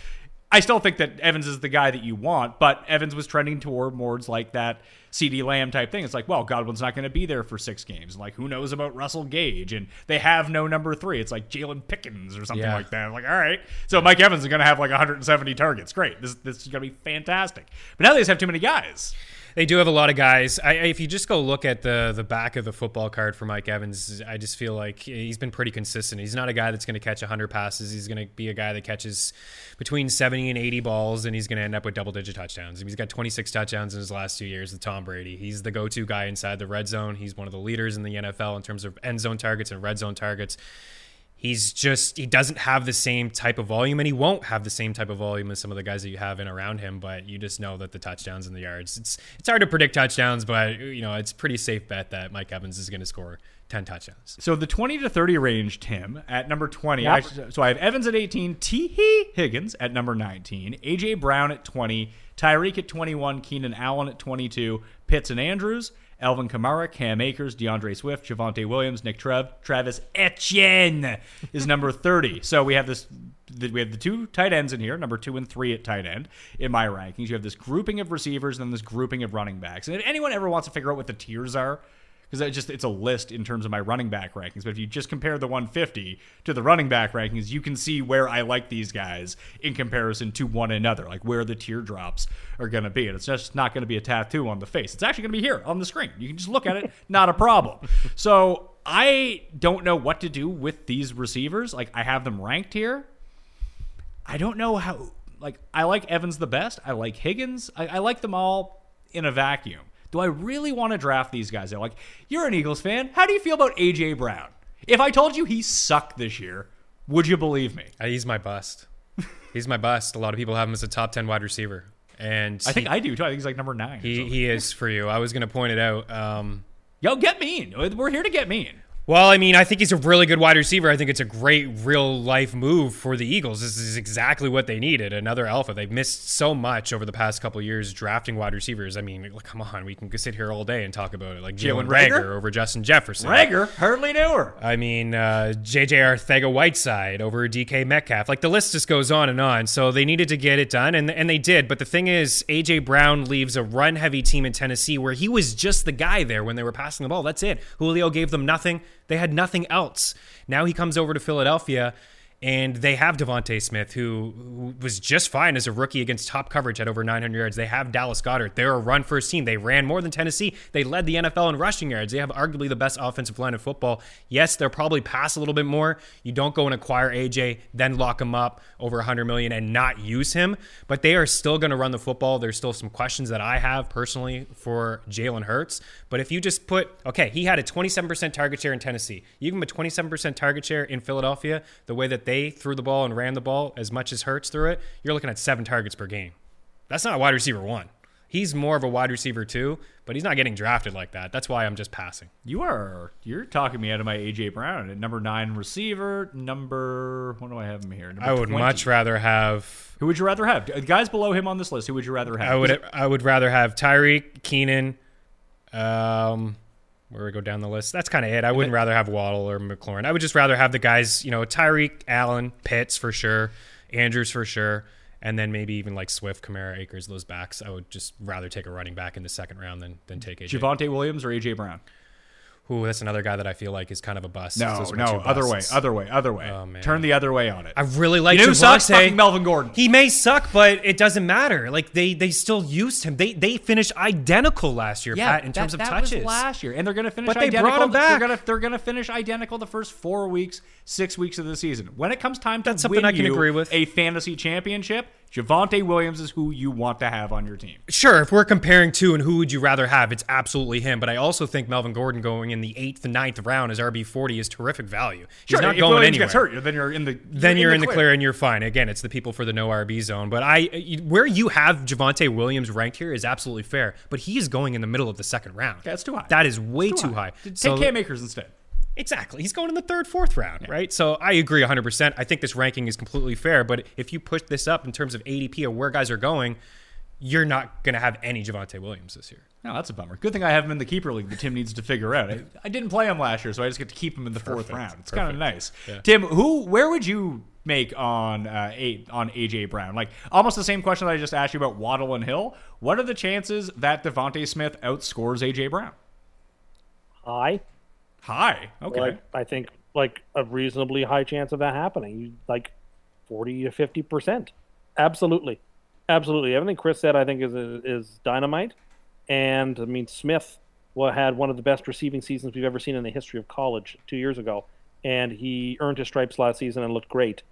Speaker 1: I still think that Evans is the guy that you want, but Evans was trending toward more like that CeeDee Lamb type thing. It's like, well, Godwin's not going to be there for six games. Like, who knows about Russell Gage? And they have no number three. It's like Jalen Pickens or something
Speaker 2: Yeah.
Speaker 1: like that. Like, all right. So Mike Evans is going to have like 170 targets. Great. This, this is going to be fantastic. But now they just have too many guys.
Speaker 2: They do have a lot of guys. I, if you just go look at the the back of the football card for Mike Evans, I just feel like he's been pretty consistent. He's not a guy that's going to catch 100 passes. He's going to be a guy that catches between 70 and 80 balls, and he's going to end up with double digit touchdowns. He's got 26 touchdowns in his last two years with Tom Brady. He's the go to guy inside the red zone. He's one of the leaders in the NFL in terms of end zone targets and red zone targets he's just he doesn't have the same type of volume and he won't have the same type of volume as some of the guys that you have in around him but you just know that the touchdowns and the yards it's it's hard to predict touchdowns but you know it's pretty safe bet that Mike Evans is going to score 10 touchdowns
Speaker 1: So the 20 to 30 range, Tim, at number 20.
Speaker 4: Yep.
Speaker 1: I- so I have Evans at 18, T. Higgins at number 19, A.J. Brown at 20, Tyreek at 21, Keenan Allen at 22, Pitts and Andrews, Alvin Kamara, Cam Akers, DeAndre Swift, Javonte Williams, Nick Trev, Travis Etienne is number 30. So we have this. We have the two tight ends in here, number two and three at tight end in my rankings. You have this grouping of receivers and then this grouping of running backs. And if anyone ever wants to figure out what the tiers are, because just it's a list in terms of my running back rankings. But if you just compare the 150 to the running back rankings, you can see where I like these guys in comparison to one another, like where the teardrops are going to be. And it's just not going to be a tattoo on the face. It's actually going to be here on the screen. You can just look at it, not a problem. So I don't know what to do with these receivers. Like I have them ranked here. I don't know how. Like I like Evans the best. I like Higgins. I, I like them all in a vacuum. Do I really want to draft these guys? They're like, you're an Eagles fan. How do you feel about AJ Brown? If I told you he sucked this year, would you believe me?
Speaker 2: Uh, he's my bust he's my bust a lot of people have him as a top 10 wide receiver and
Speaker 1: I think
Speaker 2: he,
Speaker 1: I do too. I think he's like number nine.
Speaker 2: he, he is for you I was going to point it out um,
Speaker 1: Yo, get mean. We're here to get mean.
Speaker 2: Well, I mean, I think he's a really good wide receiver. I think it's a great real life move for the Eagles. This is exactly what they needed. Another alpha. They've missed so much over the past couple of years drafting wide receivers. I mean, come on, we can sit here all day and talk about it. Like
Speaker 1: Jalen
Speaker 2: Jalen
Speaker 1: Reagor
Speaker 2: over Justin Jefferson.
Speaker 1: Reagor hardly knew her.
Speaker 2: I mean, uh, JJ Arcega-Whiteside over DK Metcalf. Like the list just goes on and on. So they needed to get it done, and and they did. But the thing is, AJ Brown leaves a run heavy team in Tennessee where he was just the guy there when they were passing the ball. That's it. Julio gave them nothing. They had nothing else. Now he comes over to Philadelphia. And they have DeVonta Smith, who, was just fine as a rookie against top coverage at over 900 yards. They have Dallas Goedert. They're a run first team. They ran more than Tennessee. They led the NFL in rushing yards. They have arguably the best offensive line in football. Yes, they'll probably pass a little bit more. You don't go and acquire AJ, then lock him up over 100 million and not use him. But they are still going to run the football. There's still some questions that I have personally for Jalen Hurts. But if you just put, okay, he had a 27% target share in Tennessee. You give him a 27% target share in Philadelphia, the way that they threw the ball and ran the ball as much as Hurts threw it, you're looking at seven targets per game. That's not a wide receiver one. He's more of a wide receiver two, but he's not getting drafted like that. That's why I'm just passing.
Speaker 1: You are you're talking me out of my AJ Brown at number nine receiver. Number what do I have him here? Number
Speaker 2: I would
Speaker 1: 20.
Speaker 2: much rather have.
Speaker 1: Who would you rather have? The Guys below him on this list. Who would you rather have?
Speaker 2: I would. I would rather have Tyreek, Keenan. Um, where we go down the list. That's kind of it. I wouldn't rather have Waddle or McLaurin. I would just rather have the guys. You know, Tyreek, Allen, Pitts for sure, Andrews for sure, and then maybe even like Swift, Kamara, Akers, those backs. I would just rather take a running back in the second round than than take AJ.
Speaker 1: Javonte Williams or AJ Brown?
Speaker 2: Ooh, that's another guy that I feel like is kind of a bust.
Speaker 1: No, no, other way, other way, other way.
Speaker 2: Oh.
Speaker 1: Turn the other way on it.
Speaker 2: I really like
Speaker 1: you know who sucks?
Speaker 2: Javonte.
Speaker 1: Fucking Melvin Gordon.
Speaker 2: He may suck, but it doesn't matter. Like they they still used him. They they finished identical last year, Pat, in
Speaker 1: that-
Speaker 2: terms of
Speaker 1: that
Speaker 2: touches.
Speaker 1: was last year, and they're going to finish.
Speaker 2: But they brought him back.
Speaker 1: They're going to they're going to finish identical the first four weeks, six weeks of the season. When it comes time to
Speaker 2: That's something I can agree with.
Speaker 1: a fantasy championship, Javonte Williams is who you want to have on your team.
Speaker 2: Sure, if we're comparing two and who would you rather have, it's absolutely him. But I also think Melvin Gordon going in the eighth and ninth round as RB forty is terrific value. He's
Speaker 1: Sure,
Speaker 2: not
Speaker 1: if
Speaker 2: going
Speaker 1: Williams
Speaker 2: anywhere.
Speaker 1: gets hurt, then you're in the
Speaker 2: then you're in the clear and you're fine. Again, it's the people for the no RB zone. But I, where you have Javonte Williams ranked here is absolutely fair. But he is going in the middle of the second round.
Speaker 1: That's too high.
Speaker 2: That is way
Speaker 1: It's
Speaker 2: too high.
Speaker 1: Take
Speaker 2: So-
Speaker 1: Cam Akers instead.
Speaker 2: Exactly. He's going in the third, fourth round, right? So I agree 100%. I think this ranking is completely fair. But if you push this up in terms of ADP or where guys are going, you're not going to have any Javonte Williams this year.
Speaker 1: No, that's a bummer. Good thing I have him in the keeper league that Tim needs to figure out. I, I didn't play him last year, so I just get to keep him in the fourth round. It's kind of nice. Tim, who, where would you make on uh, a, on AJ Brown? Like almost the same question that I just asked you about Waddle and Hill. What are the chances that DeVonta Smith outscores AJ Brown?
Speaker 4: High.
Speaker 1: High. Okay.
Speaker 4: Like, I think like a reasonably high chance of that happening. Like forty to fifty percent. Absolutely, absolutely. Everything Chris said, I think, is is dynamite. And I mean, Smith wa- had one of the best receiving seasons we've ever seen in the history of college two years ago, and he earned his stripes last season and looked great.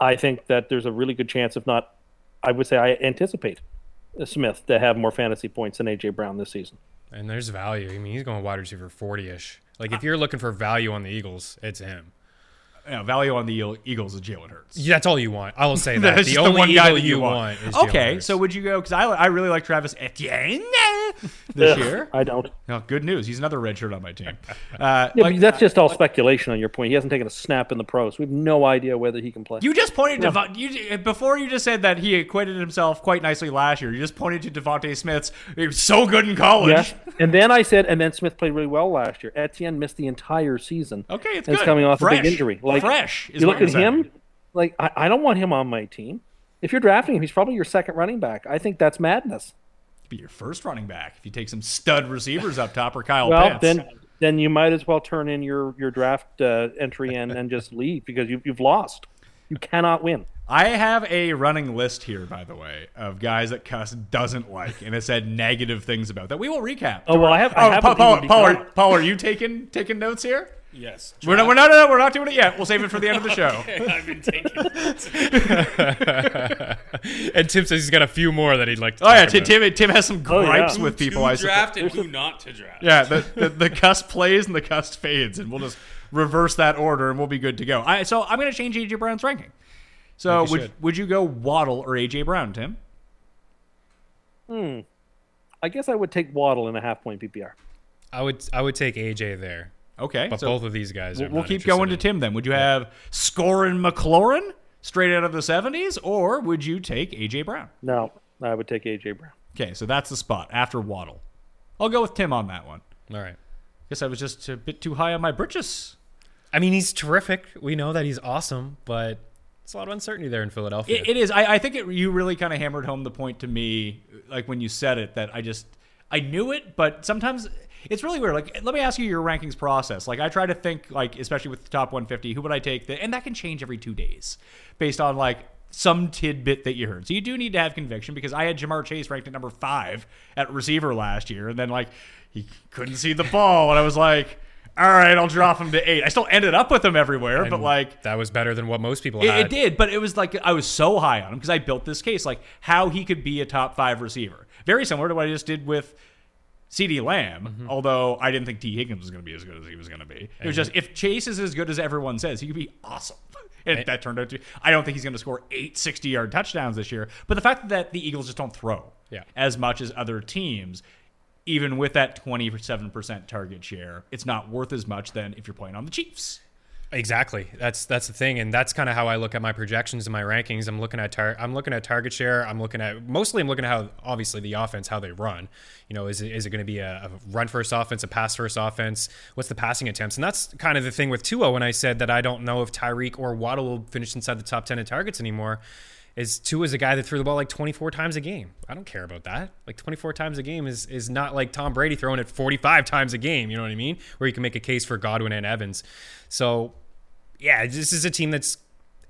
Speaker 4: I think that there's a really good chance, if not, I would say I anticipate uh, Smith to have more fantasy points than AJ Brown this season.
Speaker 2: And there's value. I mean, he's going wide receiver 40 ish. Like, if uh, you're looking for value on the Eagles, it's him.
Speaker 1: You know, value on the Eagles is Jalen Hurts.
Speaker 2: Yeah, That's all you want. I will say that.
Speaker 1: That's
Speaker 2: the only
Speaker 1: the one
Speaker 2: Eagle
Speaker 1: guy that
Speaker 2: you want, is Jalen
Speaker 1: okay, so would you go? Because I, I really like Travis Etienne this year.
Speaker 4: I don't.
Speaker 1: Oh, good news. He's another red shirt on my team. Uh,
Speaker 4: Yeah,
Speaker 1: like,
Speaker 4: that's just all speculation on your point. He hasn't taken a snap in the pros. We have no idea whether he can play.
Speaker 1: you just pointed to Devon- you before you just said that he acquitted himself quite nicely last year. You just pointed to DeVonta Smith's. He was so good in college.
Speaker 4: yes. And then I said, and then Smith played really well last year. Etienne missed the entire season.
Speaker 1: Okay, it's
Speaker 4: and
Speaker 1: good.
Speaker 4: He's coming off a big injury. Like
Speaker 1: Fresh is
Speaker 4: you look at him. Like I, I don't want him on my team. If you're drafting him, he's probably your second running back. I think that's madness.
Speaker 1: Be your first running back if you take some stud receivers up top or Kyle
Speaker 4: Well,
Speaker 1: Pitts.
Speaker 4: then then you might as well turn in your your draft uh, entry and, and just leave because you, you've lost. You cannot win.
Speaker 1: I have a running list here, by the way, of guys that Cuss doesn't like, and it said negative things about that. We will recap.
Speaker 4: Oh well, I have. I
Speaker 1: Oh,
Speaker 4: have
Speaker 1: Paul, Paul, Paul, are, Paul, are you taking taking notes here?
Speaker 5: Yes.
Speaker 1: We're not, we're not, no, no, we're not doing it yet. We'll save it for the end of the show.
Speaker 5: I've been taking.
Speaker 2: and Tim says he's got a few more that he'd like to
Speaker 1: Oh yeah,
Speaker 2: talk
Speaker 1: Tim,
Speaker 2: about.
Speaker 1: Tim, Tim has some
Speaker 4: Oh, yeah.
Speaker 1: gripes
Speaker 5: Who
Speaker 1: with people.
Speaker 5: to
Speaker 1: I suppose.
Speaker 5: draft and who not to draft.
Speaker 1: Yeah, the, the the Cuss plays and the Cuss fades, and we'll just reverse that order, and we'll be good to go. I, so I'm going to change AJ Brown's ranking. So
Speaker 2: Like you
Speaker 1: would
Speaker 2: should.
Speaker 1: would you go Waddle or AJ Brown, Tim? Hmm.
Speaker 4: I guess I would take Waddle in a half point PPR.
Speaker 2: I would I would take AJ there.
Speaker 1: Okay,
Speaker 2: But
Speaker 1: so
Speaker 2: both of these guys are
Speaker 1: we'll, we'll keep
Speaker 2: interested
Speaker 1: going to. Tim then. Would you have Scorin McLaurin straight out of the 70s, or would you take AJ Brown?
Speaker 4: No, I would take AJ Brown.
Speaker 1: Okay, so that's the spot after Waddle. I'll go with Tim on that one.
Speaker 2: All right.
Speaker 1: Guess I was just a bit too high on my britches.
Speaker 2: I mean, he's terrific. We know that he's awesome, but it's a lot of uncertainty there in Philadelphia.
Speaker 1: It, it is. I, I think it, you really kind of hammered home the point to me, like when you said it, that I just I knew it, but sometimes it's really weird. Like, let me ask you your rankings process. Like, I try to think, like, especially with the top 150, who would I take? That, and that can change every two days based on like some tidbit that you heard. So you do need to have conviction because I had Ja'Marr Chase ranked at number five at receiver last year, and then like he couldn't see the ball, and I was like. All right, I'll drop him to eight. I still ended up with him everywhere, but like
Speaker 2: that was better than what most people
Speaker 1: it,
Speaker 2: had.
Speaker 1: it did, but it was like I was so high on him because I built this case, like how he could be a top five receiver. Very similar to what I just did with CeeDee Lamb,
Speaker 2: Mm-hmm.
Speaker 1: although I didn't think T. Higgins was going to be as good as he was going to be. It was just if Chase is as good as everyone says, he could be awesome. And that turned out to. I don't think he's going to score eight 60 yard touchdowns this year, but the fact that the Eagles just don't throw
Speaker 2: Yeah.
Speaker 1: as much as other teams, even with that 27% target share, it's not worth as much than if you're playing on the Chiefs.
Speaker 2: Exactly. That's that's the thing, and that's kind of how I look at my projections and my rankings. I'm looking at tar- I'm looking at target share. I'm looking at mostly I'm looking at how obviously the offense how they run. You know, is it, is it going to be a, a run first offense, a pass first offense? What's the passing attempts? And that's kind of the thing with Tua when I said that I don't know if Tyreek or Waddle will finish inside the top ten in targets anymore. Is Tua is a guy that threw the ball like 24 times a game. I don't care about that. Like 24 times a game is is not like Tom Brady throwing it 45 times a game. You know what I mean? Where you can make a case for Godwin and Evans. So yeah, this is a team that's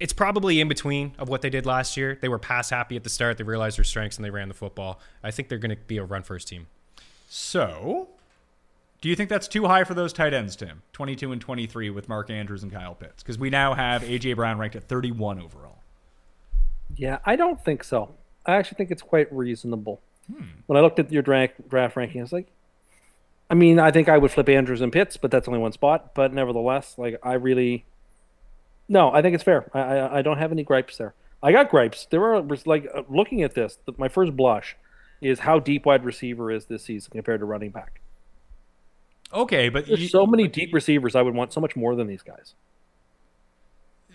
Speaker 2: it's probably in between of what they did last year. They were pass happy at the start. They realized their strengths and they ran the football. I think they're going to be a run first team.
Speaker 1: So, do you think that's too high for those tight ends, Tim? 22 and 23 with Mark Andrews and Kyle Pitts? Because we now have A.J. Brown ranked at 31 overall.
Speaker 4: Yeah, I don't think so. I actually think it's quite reasonable. Hmm. When I looked at your draft draft ranking, I was like, I mean, I think I would flip Andrews and Pitts, but that's only one spot. But nevertheless, like I really, no, I think it's fair. I I, I don't have any gripes there. I got gripes. There are like uh, looking at this. My first blush is how deep wide receiver is this season compared to running back.
Speaker 1: Okay, but
Speaker 4: There's
Speaker 1: you-
Speaker 4: so many deep receivers. I would want so much more than these guys,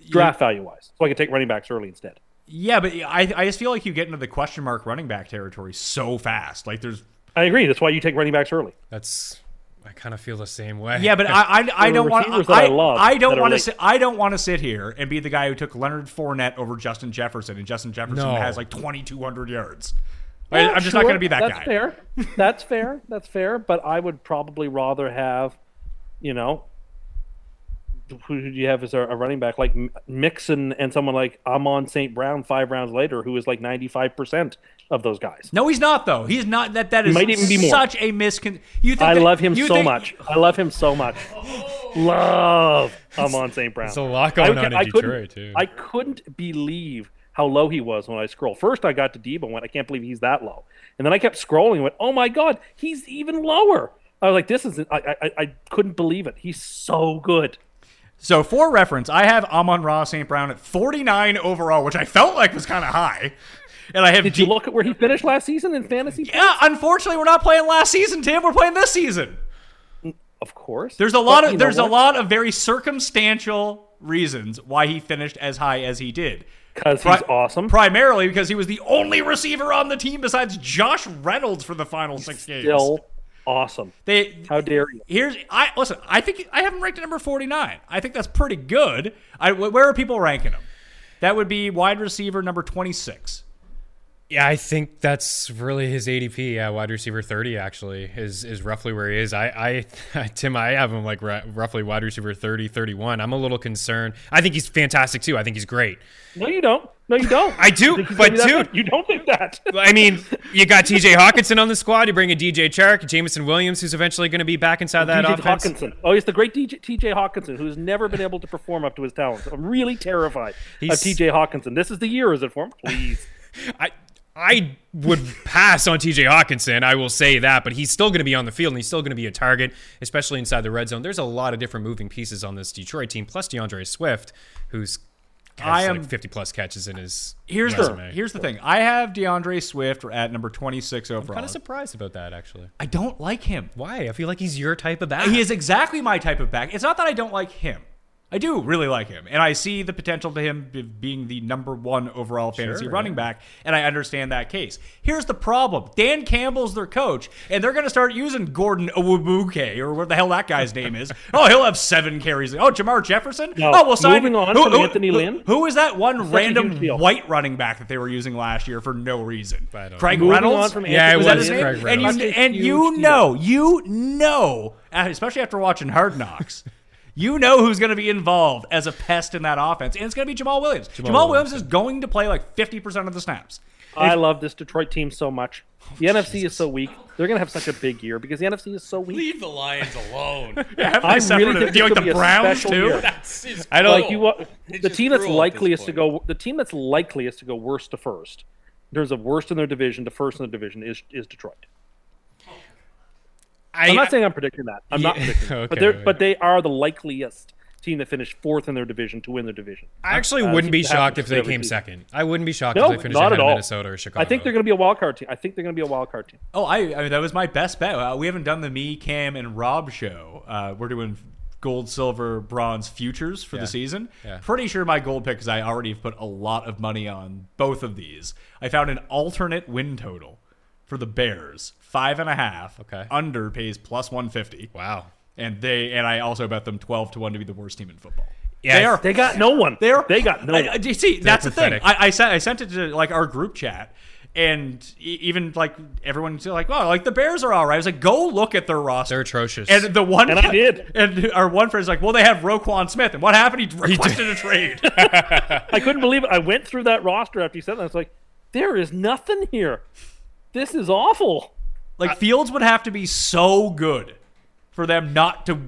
Speaker 4: draft value wise. So I could take running backs early instead.
Speaker 1: yeah, but I, I just feel like you get into the question mark running back territory so fast. Like there's
Speaker 4: I agree. That's why you take running backs early.
Speaker 2: That's I kind of feel the same way.
Speaker 1: Yeah, but I I, I don't want I,
Speaker 4: I
Speaker 1: I don't want to
Speaker 4: late.
Speaker 1: sit I don't want to sit here and be the guy who took Leonard Fournette over Justin Jefferson and Justin Jefferson
Speaker 2: No.
Speaker 1: has like 2200 yards. I,
Speaker 4: Yeah,
Speaker 1: I'm just not going to be that
Speaker 4: that's
Speaker 1: guy.
Speaker 4: fair. That's fair. That's fair. But I would probably rather have, you know, who do you have as a, a running back like Mixon and someone like Amon St. Brown five rounds later, who is like ninety five percent of those guys.
Speaker 1: No, he's not though. He's not that that is
Speaker 4: Might even be more.
Speaker 1: such a miscon You think
Speaker 4: I
Speaker 1: that-
Speaker 4: love him
Speaker 1: you
Speaker 4: so
Speaker 1: think-
Speaker 4: much. I love him so much. Love Amon St. Brown.
Speaker 2: There's a lot going
Speaker 4: I,
Speaker 2: on in
Speaker 4: I
Speaker 2: Detroit,
Speaker 4: couldn't-
Speaker 2: too.
Speaker 4: I couldn't believe how low he was when I scrolled. First, I got to Debo and went, I can't believe he's that low. And then I kept scrolling and went, oh my God, he's even lower. I was like, this is, I, I, I couldn't believe it. He's so good.
Speaker 1: So for reference, I have Amon Ra St. Brown at 49 overall, which I felt like was kind of high. And I have
Speaker 4: Did you look at where he finished last season in fantasy?
Speaker 1: Yeah, unfortunately, we're not playing last season, Tim. We're playing this season.
Speaker 4: Of course.
Speaker 1: There's a lot
Speaker 4: But
Speaker 1: of there's a lot of very circumstantial reasons why he finished as high as he did.
Speaker 4: 'Cause
Speaker 1: Pri-
Speaker 4: he's awesome.
Speaker 1: Primarily because he was the only receiver on the team besides Josh Reynolds for the final six games.
Speaker 4: Still awesome.
Speaker 1: They
Speaker 4: How dare you?
Speaker 1: Here's I listen. I think I have him ranked at number forty nine. I think that's pretty good. I, where are people ranking him? That would be wide receiver number twenty six.
Speaker 2: Yeah, I think that's really his ADP. Yeah, wide receiver 30 actually is is roughly where he is. I, I Tim, I have him like r- roughly wide receiver 30, 31. I'm a little concerned. I think he's fantastic too. I think he's great.
Speaker 4: No, you don't. No, you don't.
Speaker 2: I do,
Speaker 4: he's
Speaker 2: but
Speaker 4: gonna be that
Speaker 2: dude-
Speaker 4: you don't think that.
Speaker 2: I mean, you got TJ Hockenson on the squad. You bring a DJ Chark, Jameson Williams, who's eventually going to be back inside that offense.
Speaker 4: Hockenson. Oh, he's the great DJ, TJ Hockenson, who's never been able to perform up to his talents. I'm really terrified
Speaker 2: He's-
Speaker 4: of TJ Hockenson. This is the year, is it for him? Please.
Speaker 2: I I would pass on TJ Hockenson. I will say that, but he's still going to be on the field and he's still going to be a target, especially inside the red zone. There's a lot of different moving pieces on this Detroit team, plus DeAndre Swift, who's
Speaker 1: I am-
Speaker 2: like 50 plus catches in his
Speaker 1: Here's the here's the thing. I have DeAndre Swift at number twenty six overall.
Speaker 2: kind of surprised about that actually.
Speaker 1: I don't like him.
Speaker 2: Why? I feel like he's your type of back.
Speaker 1: He is exactly my type of back. It's not that I don't like him. I do really like him, and I see the potential to him being the number one overall fantasy
Speaker 2: Sure,
Speaker 1: running
Speaker 2: yeah.
Speaker 1: back, and I understand that case. Here's the problem: Dan Campbell's their coach, and they're going to start using Gordon Owubuke or what the hell that guy's name is. Oh, he'll have seven carries. Oh, Jermar Jefferson.
Speaker 4: No.
Speaker 1: Oh, we'll sign.
Speaker 4: Moving on from Anthony
Speaker 1: who-
Speaker 4: Lynn.
Speaker 1: Who is that one
Speaker 4: a
Speaker 1: random white running back that they were using last year for no reason? Craig
Speaker 4: Moving
Speaker 1: Reynolds.
Speaker 2: Yeah, it
Speaker 1: was
Speaker 4: Anthony
Speaker 1: that
Speaker 2: was
Speaker 1: his name?
Speaker 2: Craig
Speaker 1: And you
Speaker 2: Reynolds.
Speaker 1: And you know, you know, especially after watching Hard Knocks. You know who's going to be involved as a pest in that offense, and it's going to be Jamaal Williams. Jamaal, Williams is going to play like 50% of the snaps.
Speaker 4: I love this Detroit team so much. Oh, the NFC is so weak. They're going to have such a big year because the NFC is so weak.
Speaker 5: Leave the Lions alone.
Speaker 4: I really think
Speaker 1: do you like
Speaker 4: could
Speaker 1: the
Speaker 4: be a
Speaker 1: Browns
Speaker 4: special
Speaker 1: too?
Speaker 4: year.
Speaker 5: That's
Speaker 2: I don't-
Speaker 4: like you, wa-
Speaker 5: It's
Speaker 4: the team that's
Speaker 5: cruel
Speaker 4: likeliest to go, the team that's likeliest to go worst to first, in terms of worst in their division to first in the division, is is Detroit.
Speaker 2: I,
Speaker 4: I'm not saying I'm predicting that. I'm not predicting, that. but they're but they are the likeliest team that finished fourth in their division to win their division.
Speaker 2: I actually
Speaker 4: Uh,
Speaker 2: wouldn't be
Speaker 4: seems to happen
Speaker 2: shocked if they came
Speaker 4: season.
Speaker 2: second. I wouldn't be shocked
Speaker 4: No,
Speaker 2: if they finished
Speaker 4: not
Speaker 2: ahead
Speaker 4: at
Speaker 2: of. Minnesota or Chicago.
Speaker 4: I think they're going to be a wild card team. I think they're going to be a wild card team.
Speaker 1: Oh, I, I mean, that was my best bet. Uh, we haven't done the me, Cam, and Rob show. Uh, we're doing gold, silver, bronze futures for
Speaker 2: Yeah.
Speaker 1: the season.
Speaker 2: Yeah.
Speaker 1: Pretty sure my gold pick, because I already put a lot of money on both of these. I found an alternate win total for the Bears, five and a half.
Speaker 2: Okay.
Speaker 1: Under pays plus 150.
Speaker 2: Wow.
Speaker 1: And they and I also bet them 12 to 1 to be the worst team in football.
Speaker 2: Yeah,
Speaker 1: they are
Speaker 4: They got no one.
Speaker 1: they're
Speaker 4: they got no.
Speaker 1: I,
Speaker 4: one.
Speaker 1: I- see, that's the thing. I, I sent I sent it to like our group chat, and even like everyone's like, "Oh, like the Bears are all right." I was like, "Go look at their roster."
Speaker 2: They're atrocious.
Speaker 1: And the one,
Speaker 4: And I did.
Speaker 1: And our one friend's like, "Well, they have Roquan Smith, and what happened? He requested a trade."
Speaker 4: I couldn't believe it. I went through that roster after you said that. I was like, there is nothing here. This is awful.
Speaker 1: Like Fields would have to be so good for them not to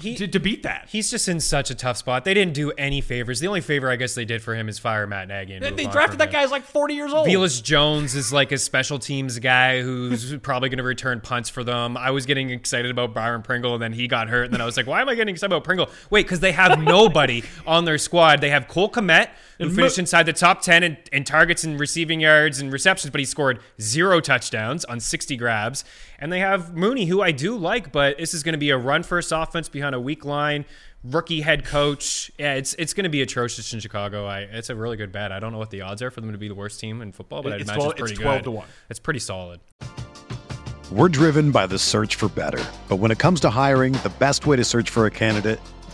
Speaker 2: He-
Speaker 1: to, to beat that.
Speaker 2: He's just in such a tough spot. They didn't do any favors. The only favor I guess they did for him is fire Matt Nagy. And
Speaker 1: They, drafted that
Speaker 2: him.
Speaker 1: guy's like forty years old.
Speaker 2: Velus Jones is like a special teams guy who's probably going to return punts for them. I was getting excited about Byron Pringle, and then he got hurt, and then I was like, "Why am I getting excited about Pringle?" Wait, because they have nobody on their squad. They have Cole Kmet, who
Speaker 1: And
Speaker 2: finished
Speaker 1: Mo-
Speaker 2: inside the top ten in, in targets and receiving yards and receptions, but he scored zero touchdowns on sixty grabs. And they have Mooney, who I do like, but this is going to be a run first offense behind a weak line. Rookie head coach. Yeah, it's it's going to be atrocious in Chicago. I it's a really good bet. I don't know what the odds are for them to be the worst team in football, but I
Speaker 1: It's
Speaker 2: imagine
Speaker 1: 12
Speaker 2: it's pretty
Speaker 1: it's 12
Speaker 2: good.
Speaker 1: to 1.
Speaker 2: It's pretty solid.
Speaker 6: We're driven by the search for better. But when it comes to hiring, the best way to search for a candidate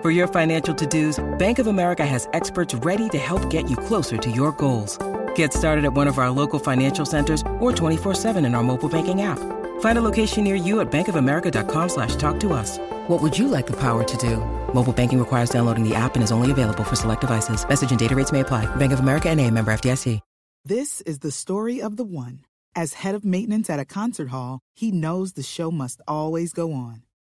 Speaker 7: For your financial to-dos, Bank of America has experts ready to help get you closer to your goals. Get started at one of our local financial centers or 24-7 in our mobile banking app. Find a location near you at bankofamerica.com slash talk to us. What would you like the power to do? Mobile banking requires downloading the app and is only available for select devices. Message and data rates may apply. Bank of America and a member FDIC.
Speaker 8: This is the story of the one. As head of maintenance at a concert hall, he knows the show must always go on.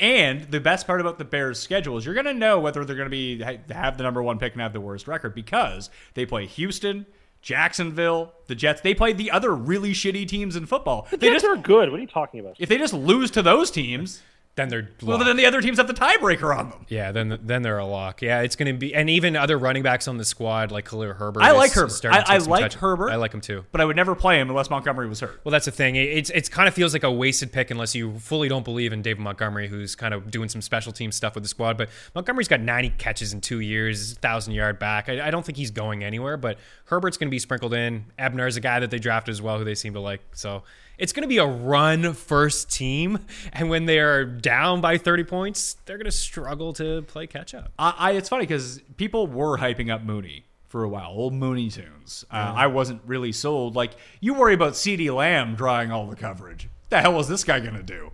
Speaker 1: And the best part about the Bears' schedule is you're going to know whether they're going to be have the number one pick and have the worst record because they play Houston, Jacksonville, the Jets. They play the other really shitty teams in football.
Speaker 4: The
Speaker 1: they
Speaker 4: Jets
Speaker 1: just
Speaker 4: are good. What are you talking about?
Speaker 1: if they just lose to those teams,
Speaker 2: Then they're
Speaker 1: well,
Speaker 2: locked.
Speaker 1: then the other teams have the tiebreaker on them.
Speaker 2: Yeah, then then they're a lock. Yeah, it's going to be, and even other running backs on the squad like Khalil Herbert.
Speaker 1: I like Herbert. I- I like
Speaker 2: touch-
Speaker 1: Herbert.
Speaker 2: I like him too.
Speaker 1: But I would never play him unless Montgomery was hurt.
Speaker 2: Well, that's the thing. It- It's it's kind of feels like a wasted pick unless you fully don't believe in David Montgomery, who's kind of doing some special team stuff with the squad. But Montgomery's got 90 catches in two years, thousand yard back. I, I don't think he's going anywhere. But Herbert's going to be sprinkled in. Ebner is a guy that they drafted as well, who they seem to like. So it's going to be a run first team, and when they are down by 30 points, they're going to struggle to play catch up.
Speaker 1: I, I it's funny because people were hyping up Mooney for a while, old Mooney tunes. Uh, I wasn't really sold. Like you worry about CeeDee Lamb drawing all the coverage. The hell is this guy gonna do?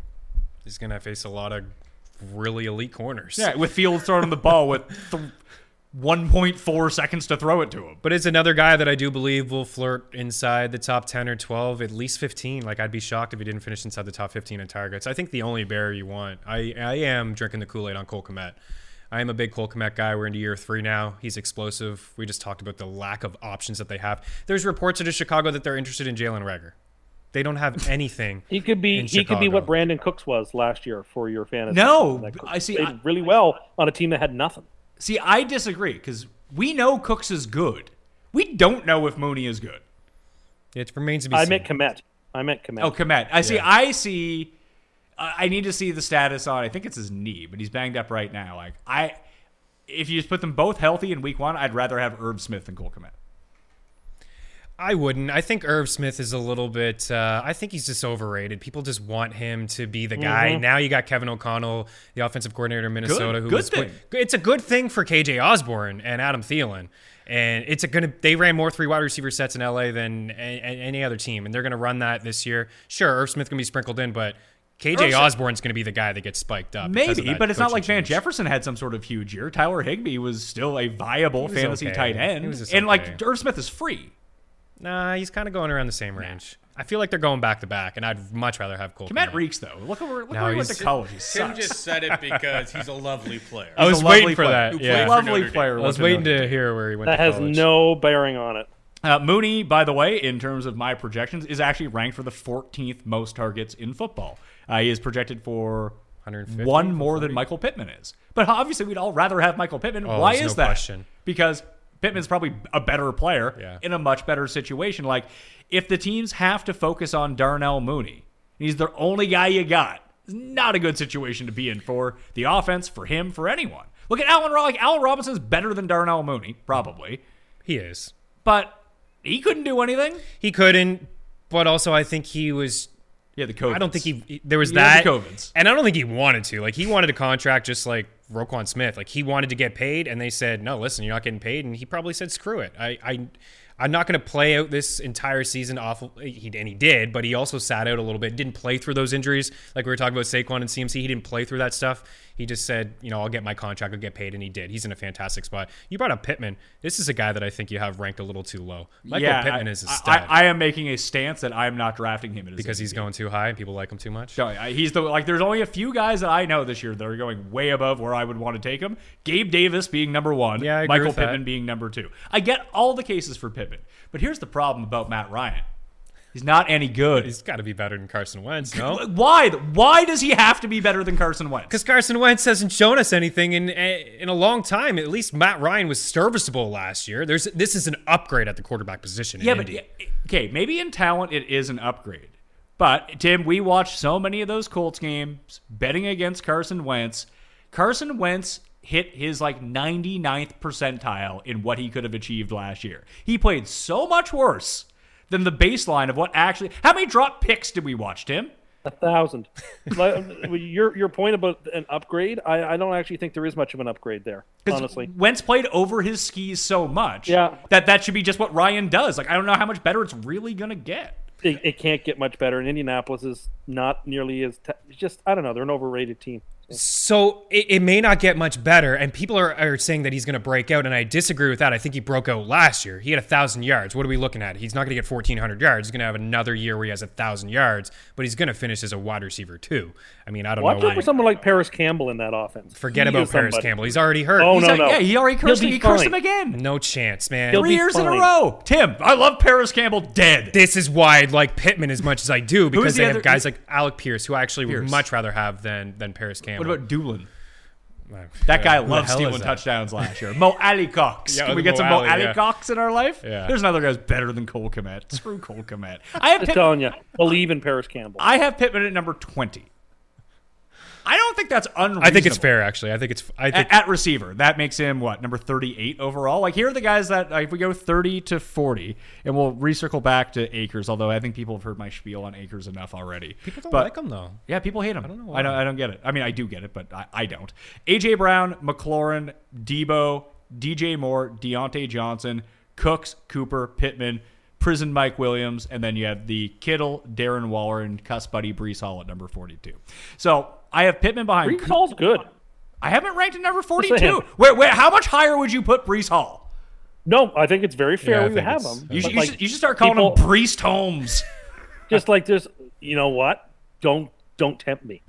Speaker 2: He's going to face a lot of really elite corners.
Speaker 1: Yeah, with Fields throwing the ball with th- 1.4 seconds to throw it to him.
Speaker 2: But it's another guy that I do believe will flirt inside the top 10 or 12, at least 15. Like, I'd be shocked if he didn't finish inside the top 15 in targets. I think the only bear you want, I, I am drinking the Kool Aid on Cole Kmet. I am a big Cole Kmet guy. We're into year three now. He's explosive. We just talked about the lack of options that they have. There's reports out of Chicago that they're interested in Jalen Reagor. They don't have anything.
Speaker 4: He could be
Speaker 2: in
Speaker 4: he could be what Brandin Cooks was last year for your fantasy.
Speaker 1: No,
Speaker 4: team. That Cooks
Speaker 1: I see-
Speaker 4: played
Speaker 1: I-
Speaker 4: really well on a team that had nothing.
Speaker 1: See, I disagree because we know Cooks is good. We don't know if Mooney is good.
Speaker 2: It remains to be
Speaker 4: I
Speaker 2: seen.
Speaker 4: meant Kmet. I meant Kmet.
Speaker 1: Oh, Kmet. I see.
Speaker 2: Yeah.
Speaker 1: I see. I I need to see the status on. I think it's his knee, but he's banged up right now. Like I, if you just put them both healthy in week one, I'd rather have Irv Smith than Cole Kmet.
Speaker 2: I wouldn't. I think Irv Smith is a little bit. Uh, I think he's just overrated. People just want him to be the guy.
Speaker 1: Mm-hmm.
Speaker 2: Now you got Kevin O'Connell, the offensive coordinator in Minnesota, who
Speaker 1: good
Speaker 2: was
Speaker 1: thing.
Speaker 2: It's a good thing for KJ Osborn and Adam Thielen, and it's a gonna. They ran more three wide receiver sets in LA than a, a- any other team, and they're gonna run that this year. Sure, Irv Smith gonna be sprinkled in, but. KJ Osborn's going to be the guy that gets spiked up.
Speaker 1: Maybe, but it's not like Van
Speaker 2: change.
Speaker 1: Jefferson had some sort of huge year. Tyler Higbee was still a viable fantasy
Speaker 2: okay.
Speaker 1: tight end,
Speaker 2: He was just
Speaker 1: and like
Speaker 2: okay.
Speaker 1: Irv Smith is free.
Speaker 2: Nah, he's kind of going around the same range. I feel like they're going back to back, and I'd much rather have Cole.
Speaker 1: Komet
Speaker 2: Kmet.
Speaker 1: reeks though. Look where look
Speaker 2: No,
Speaker 1: where he went to
Speaker 2: he's-
Speaker 1: college. He
Speaker 5: Tim
Speaker 1: sucks.
Speaker 5: just said it because he's a lovely player.
Speaker 2: I
Speaker 1: He's
Speaker 2: was
Speaker 1: a lovely
Speaker 2: waiting for
Speaker 1: player.
Speaker 2: that. Yeah.
Speaker 5: played for
Speaker 1: lovely
Speaker 5: Notre
Speaker 1: player.
Speaker 2: I was waiting to
Speaker 1: Dame.
Speaker 2: hear where he went
Speaker 4: That
Speaker 2: to
Speaker 4: has
Speaker 2: college.
Speaker 4: no bearing on it.
Speaker 1: Uh, Mooney, by the way, in terms of my projections, is actually ranked for the 14th most targets in football. Uh, he is projected for
Speaker 2: 150
Speaker 1: one more than Michael Pittman is. But obviously, we'd all rather have Michael Pittman.
Speaker 2: Oh,
Speaker 1: Why is
Speaker 2: no
Speaker 1: that?
Speaker 2: question.
Speaker 1: Because Pittman's probably a better player
Speaker 2: Yeah.
Speaker 1: in a much better situation. Like, if the teams have to focus on Darnell Mooney, he's the only guy you got. It's not a good situation to be in for the offense, for him, for anyone. Look at Allen. Like Allen Robinson's better than Darnell Mooney, probably,
Speaker 2: He is.
Speaker 1: but he couldn't do anything.
Speaker 2: He couldn't, but also I think he was.
Speaker 1: Yeah, the COVID.
Speaker 2: I don't think he. he- There was
Speaker 1: He
Speaker 2: that,
Speaker 1: the COVIDs.
Speaker 2: and I don't think he wanted to. Like he wanted a contract, just like Roquan Smith. Like he wanted to get paid, and they said, "No, listen, you're not getting paid." And he probably said, "Screw it. I, I, I'm not going to play out this entire season off." He and he did, but he also sat out a little bit. Didn't play through those injuries, like we were talking about Saquon and CMC. He didn't play through that stuff. He just said, "You know, I'll get my contract. I'll get paid," and he did. He's in a fantastic spot. You brought up Pittman. This is a guy that I think you have ranked a little too low. Michael
Speaker 1: yeah,
Speaker 2: Pittman
Speaker 1: I,
Speaker 2: is a stud
Speaker 1: I, I am making a stance that I'm not drafting him
Speaker 2: because he's going too high and people like him too much.
Speaker 1: No, he's the like. There's only a few guys that I know this year that are going way above where I would want to take him. Gabe Davis being number one.
Speaker 2: Yeah, I agree
Speaker 1: Michael
Speaker 2: with that.
Speaker 1: Pittman being number two. I get all the cases for Pittman, but here's the problem about Matt Ryan. He's not any good.
Speaker 2: He's got to be better than Carson Wentz, no?
Speaker 1: Why? Why does he have to be better than Carson Wentz?
Speaker 2: Because Carson Wentz hasn't shown us anything in eh, in a long time. At least Matt Ryan was serviceable last year. There's this is an upgrade at the quarterback position. in
Speaker 1: Yeah, but
Speaker 2: Indy.
Speaker 1: okay, maybe in talent it is an upgrade. But Tim, we watched so many of those Colts games betting against Carson Wentz. Carson Wentz hit his like 99th percentile in what he could have achieved last year. He played so much worse than the baseline of what actually How many drop picks did we watch, Tim?
Speaker 4: A thousand. Your your point about an upgrade, I, I don't actually think there is much of an upgrade there. Honestly,
Speaker 1: Wentz played over his skis so much
Speaker 4: Yeah.
Speaker 1: that that should be just what Ryan does. Like I don't know how much better it's really going to get.
Speaker 4: it, it can't get much better. And Indianapolis is not nearly as it's just I don't know. They're an overrated team.
Speaker 2: So it, it may not get much better, and people are, are saying that he's going to break out, and I disagree with that. I think he broke out last year. He had a thousand yards. What are we looking at? He's not going to get fourteen hundred yards. He's going to have another year where he has a thousand yards, but he's going to finish as a wide receiver too. I mean, I don't
Speaker 4: Watch
Speaker 2: know.
Speaker 4: out for someone like Parris Campbell in that offense.
Speaker 2: Forget
Speaker 4: He
Speaker 2: about Parris
Speaker 4: somebody.
Speaker 2: Campbell. He's already hurt.
Speaker 4: Oh
Speaker 2: He's
Speaker 4: no
Speaker 2: like-
Speaker 4: no.
Speaker 1: Yeah, he already cursed him. He cursed
Speaker 4: fine.
Speaker 1: him again.
Speaker 2: No chance, man.
Speaker 4: He'll
Speaker 1: Three years in a row. Tim, I love Parris Campbell dead.
Speaker 2: this is why I like Pittman as much as I do because
Speaker 1: the
Speaker 2: they have guys like Alec Pierce, who I actually
Speaker 1: Pierce.
Speaker 2: would much rather have than than Parris Campbell.
Speaker 1: What about Doolin? That guy
Speaker 2: who the
Speaker 1: loves stealing touchdowns last year. Mo Alie-Cox.
Speaker 2: Yeah,
Speaker 1: Can we
Speaker 2: Mo
Speaker 1: get some Mo
Speaker 2: Ali,
Speaker 1: Ali
Speaker 2: yeah.
Speaker 1: Cox in our life?
Speaker 2: Yeah.
Speaker 1: There's another guy who's better than Cole Kmet. Screw Cole Kmet. I have
Speaker 4: Just
Speaker 1: Pitt-
Speaker 4: telling you, believe in Parris Campbell.
Speaker 1: I have Pittman at number 20. I don't think that's unreasonable.
Speaker 2: I think it's fair, actually. I think it's. I think
Speaker 1: At, at receiver, that makes him what number thirty-eight overall. Like here are the guys that like, if we go thirty to forty, and we'll recircle back to Akers. Although I think people have heard my spiel on Akers enough already.
Speaker 2: people don't
Speaker 1: But-
Speaker 2: like him though.
Speaker 1: Yeah, people hate him. I
Speaker 2: don't know
Speaker 1: I don't. I don't get it. I mean, I do get it, but I, I don't. AJ Brown, McLaurin, Debo, DJ Moore, Diontae Johnson, Cooks, Cooper, Pittman, Prison Mike Williams, and then you have the Kittle, Darren Waller, and Cuss Buddy Breece Hall at number forty-two. So I have Pittman behind.
Speaker 4: Breece Hall's good.
Speaker 1: I haven't ranked at number forty-two.
Speaker 4: saying.
Speaker 1: Where, where, how much higher would you put Breece Hall?
Speaker 4: No, I think it's very fair
Speaker 2: Yeah,
Speaker 4: we have
Speaker 2: it's-
Speaker 4: him.
Speaker 1: You, should,
Speaker 4: like,
Speaker 1: you should start calling
Speaker 4: people-
Speaker 1: him Brees Holmes.
Speaker 4: just like there's you know what don't don't tempt me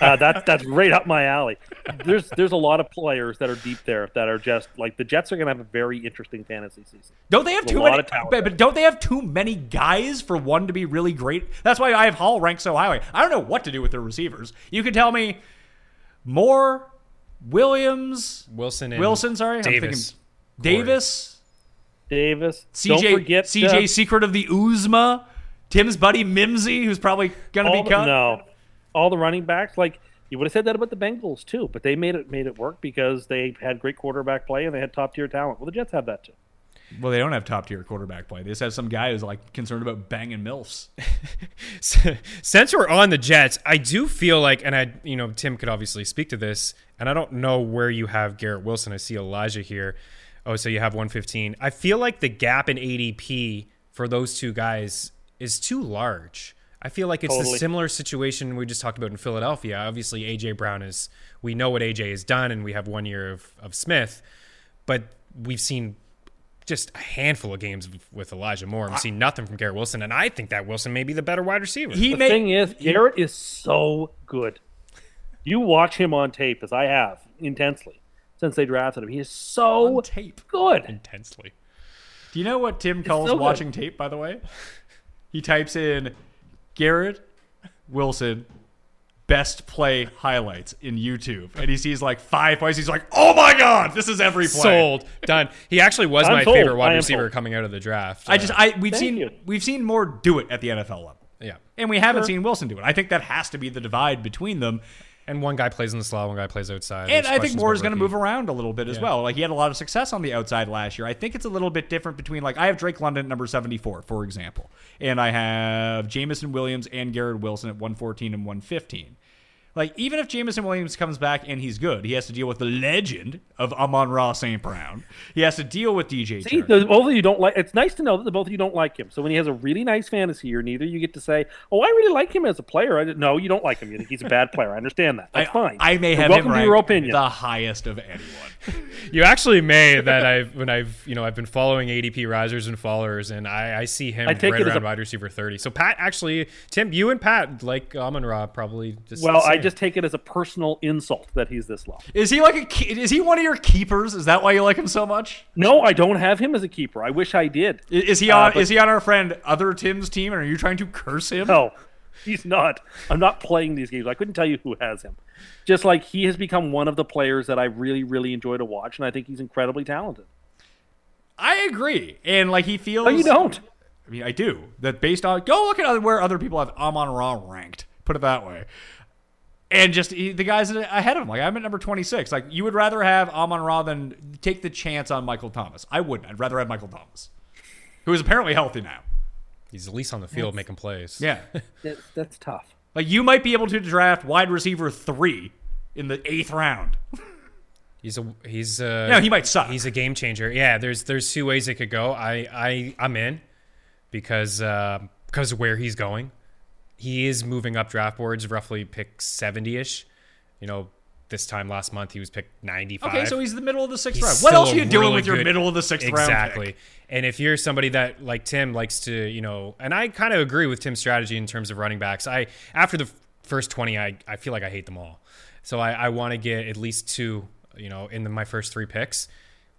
Speaker 4: uh, that's that's right up my alley there's there's a lot of players that are deep there that are just like the jets are going to have a very interesting fantasy season
Speaker 1: Don't they have
Speaker 4: There's
Speaker 1: too many? But, but don't they have too many guys for one to be really great? That's why I have Hall ranked so highly. I don't know what to do with their receivers. You can tell me Moore, Williams,
Speaker 2: Wilson and
Speaker 1: Wilson. Sorry,
Speaker 2: Davis.
Speaker 1: I'm thinking Davis,
Speaker 4: davis don't
Speaker 1: CJ,
Speaker 4: forget
Speaker 1: CJ Secret of the Uzma, Tim's buddy Mimsy, who's probably gonna
Speaker 4: all
Speaker 1: be
Speaker 4: the,
Speaker 1: cut.
Speaker 4: no all the running backs like you would have said that about the Bengals too, but they made it made it work because they had great quarterback play and they had top tier talent. Well, the Jets have that too.
Speaker 1: Well, they don't have top tier quarterback play. They just have some guy who's like concerned about banging milfs.
Speaker 2: Since we're on the Jets, I do feel like, and I, you know, Tim could obviously speak to this, and I don't know where you have Garrett Wilson. I see Elijah here. Oh, so you have 115. I feel like the gap in ADP for those two guys is too large. I feel like it's the similar situation we just talked about in Philadelphia. Obviously, AJ Brown is, we know what AJ has done, and we have one year of, of Smith, but we've seen just a handful of games with Elijah Moore. We've seen nothing from Garrett Wilson, and I think that Wilson may be the better wide receiver.
Speaker 1: He
Speaker 4: The
Speaker 1: may
Speaker 4: thing is, Garrett is so good. You watch him on tape, as I have intensely since they drafted him. He is so
Speaker 1: on tape.
Speaker 4: good.
Speaker 2: intensely.
Speaker 1: Do you know what Tim calls
Speaker 4: so good.
Speaker 1: watching tape, by the way? He types in Garrett Wilson best play highlights in YouTube, and he sees like five plays. He's like, "Oh my god, this is every play."
Speaker 2: Sold, done. He actually was
Speaker 4: I'm
Speaker 2: my
Speaker 4: sold.
Speaker 2: favorite wide receiver
Speaker 4: sold.
Speaker 2: coming out of the draft.
Speaker 1: I just, I we've
Speaker 4: Thank
Speaker 1: seen
Speaker 4: you.
Speaker 1: we've seen more do it at the NFL level,
Speaker 2: yeah.
Speaker 1: and we haven't seen Wilson do it. I think that has to be the divide between them.
Speaker 2: And one guy plays in the slot, one guy plays outside.
Speaker 1: And
Speaker 2: There's
Speaker 1: I think Moore is going to move around a little bit as
Speaker 2: Yeah.
Speaker 1: well. Like he had a lot of success on the outside last year. I think it's a little bit different between like I have Drake London at number 74, for example, and I have Jameson Williams and Garrett Wilson at 114 and 115. Like even if Jameson Williams comes back and he's good, he has to deal with the legend of Amon Ross St. Brown. He has to deal with DJ.
Speaker 4: See, the, both of you don't like. It's nice to know that the both of you don't like him. So when he has a really nice fantasy year, neither you get to say, "Oh, I really like him as a player." I didn't- no, you don't like him. You think he's a bad player. I understand that. That's
Speaker 1: I,
Speaker 4: fine.
Speaker 1: I may
Speaker 4: You're
Speaker 1: have
Speaker 4: welcome
Speaker 1: him
Speaker 4: to your opinion.
Speaker 1: the highest of anyone.
Speaker 2: You actually may that I've when I've you know I've been following ADP risers and followers, and I, I see him
Speaker 4: I take
Speaker 2: right around
Speaker 4: a-
Speaker 2: wide receiver thirty. So Pat actually, Tim, you and Pat like Amon Ra probably. Just
Speaker 4: well, I
Speaker 2: same.
Speaker 4: Just take it as a personal insult that he's this low.
Speaker 1: Is he like a is he one of your keepers? Is that why you like him so much?
Speaker 4: No, I don't have him as a keeper. I wish I did.
Speaker 1: I- Is he
Speaker 4: Uh,
Speaker 1: on
Speaker 4: but-
Speaker 1: is he on our friend other Tim's team and are you trying to curse him?
Speaker 4: No, he's not. I'm not playing these games. I couldn't tell you who has him. Just like he has become one of the players that I really, really enjoy to watch, and I think he's incredibly talented.
Speaker 1: I agree. And like he feels
Speaker 4: No, you don't.
Speaker 1: I mean, I do. That based on go look at other, where other people have Amon Ra ranked. Put it that way. And just he, the guys ahead of him, like I'm at number 26. Like you would rather have Amon Ra than take the chance on Michael Thomas. I wouldn't. I'd rather have Michael Thomas, who is apparently healthy now.
Speaker 2: he's at least on the field making plays.
Speaker 1: Yeah,
Speaker 4: That's, that's tough.
Speaker 1: like you might be able to draft wide receiver three in the eighth round.
Speaker 2: He's a he's a
Speaker 1: No, he might suck.
Speaker 2: He's a game changer. Yeah, there's there's two ways it could go. I I I'm in because uh, because of where he's going. He is moving up draft boards, roughly pick seventy ish. You know, this time last month he was picked ninety five.
Speaker 1: Okay, so he's the middle of the sixth
Speaker 2: He's
Speaker 1: round. What else are you doing
Speaker 2: really
Speaker 1: with your
Speaker 2: good-
Speaker 1: middle of the sixth round?
Speaker 2: Exactly. And if you're somebody that like Tim likes to, you know, and I kind of agree with Tim's strategy in terms of running backs. I after the first twenty, I I feel like I hate them all. So I, I want to get at least two, you know, in the, my first three picks.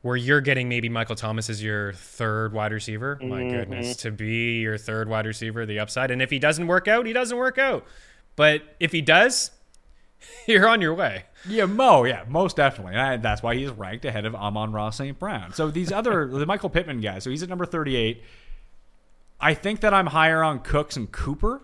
Speaker 2: Where you're getting maybe Michael Thomas as your third wide receiver. My mm-hmm. goodness, to be your third wide receiver, the upside. And if he doesn't work out, he doesn't work out. But if he does, you're on your way.
Speaker 1: Yeah, Mo, yeah, most definitely. And that's why he's ranked ahead of Amon Ross St. Brown. So these other, the Michael Pittman guys, so he's at number 38. I think that I'm higher on Cooks and Cooper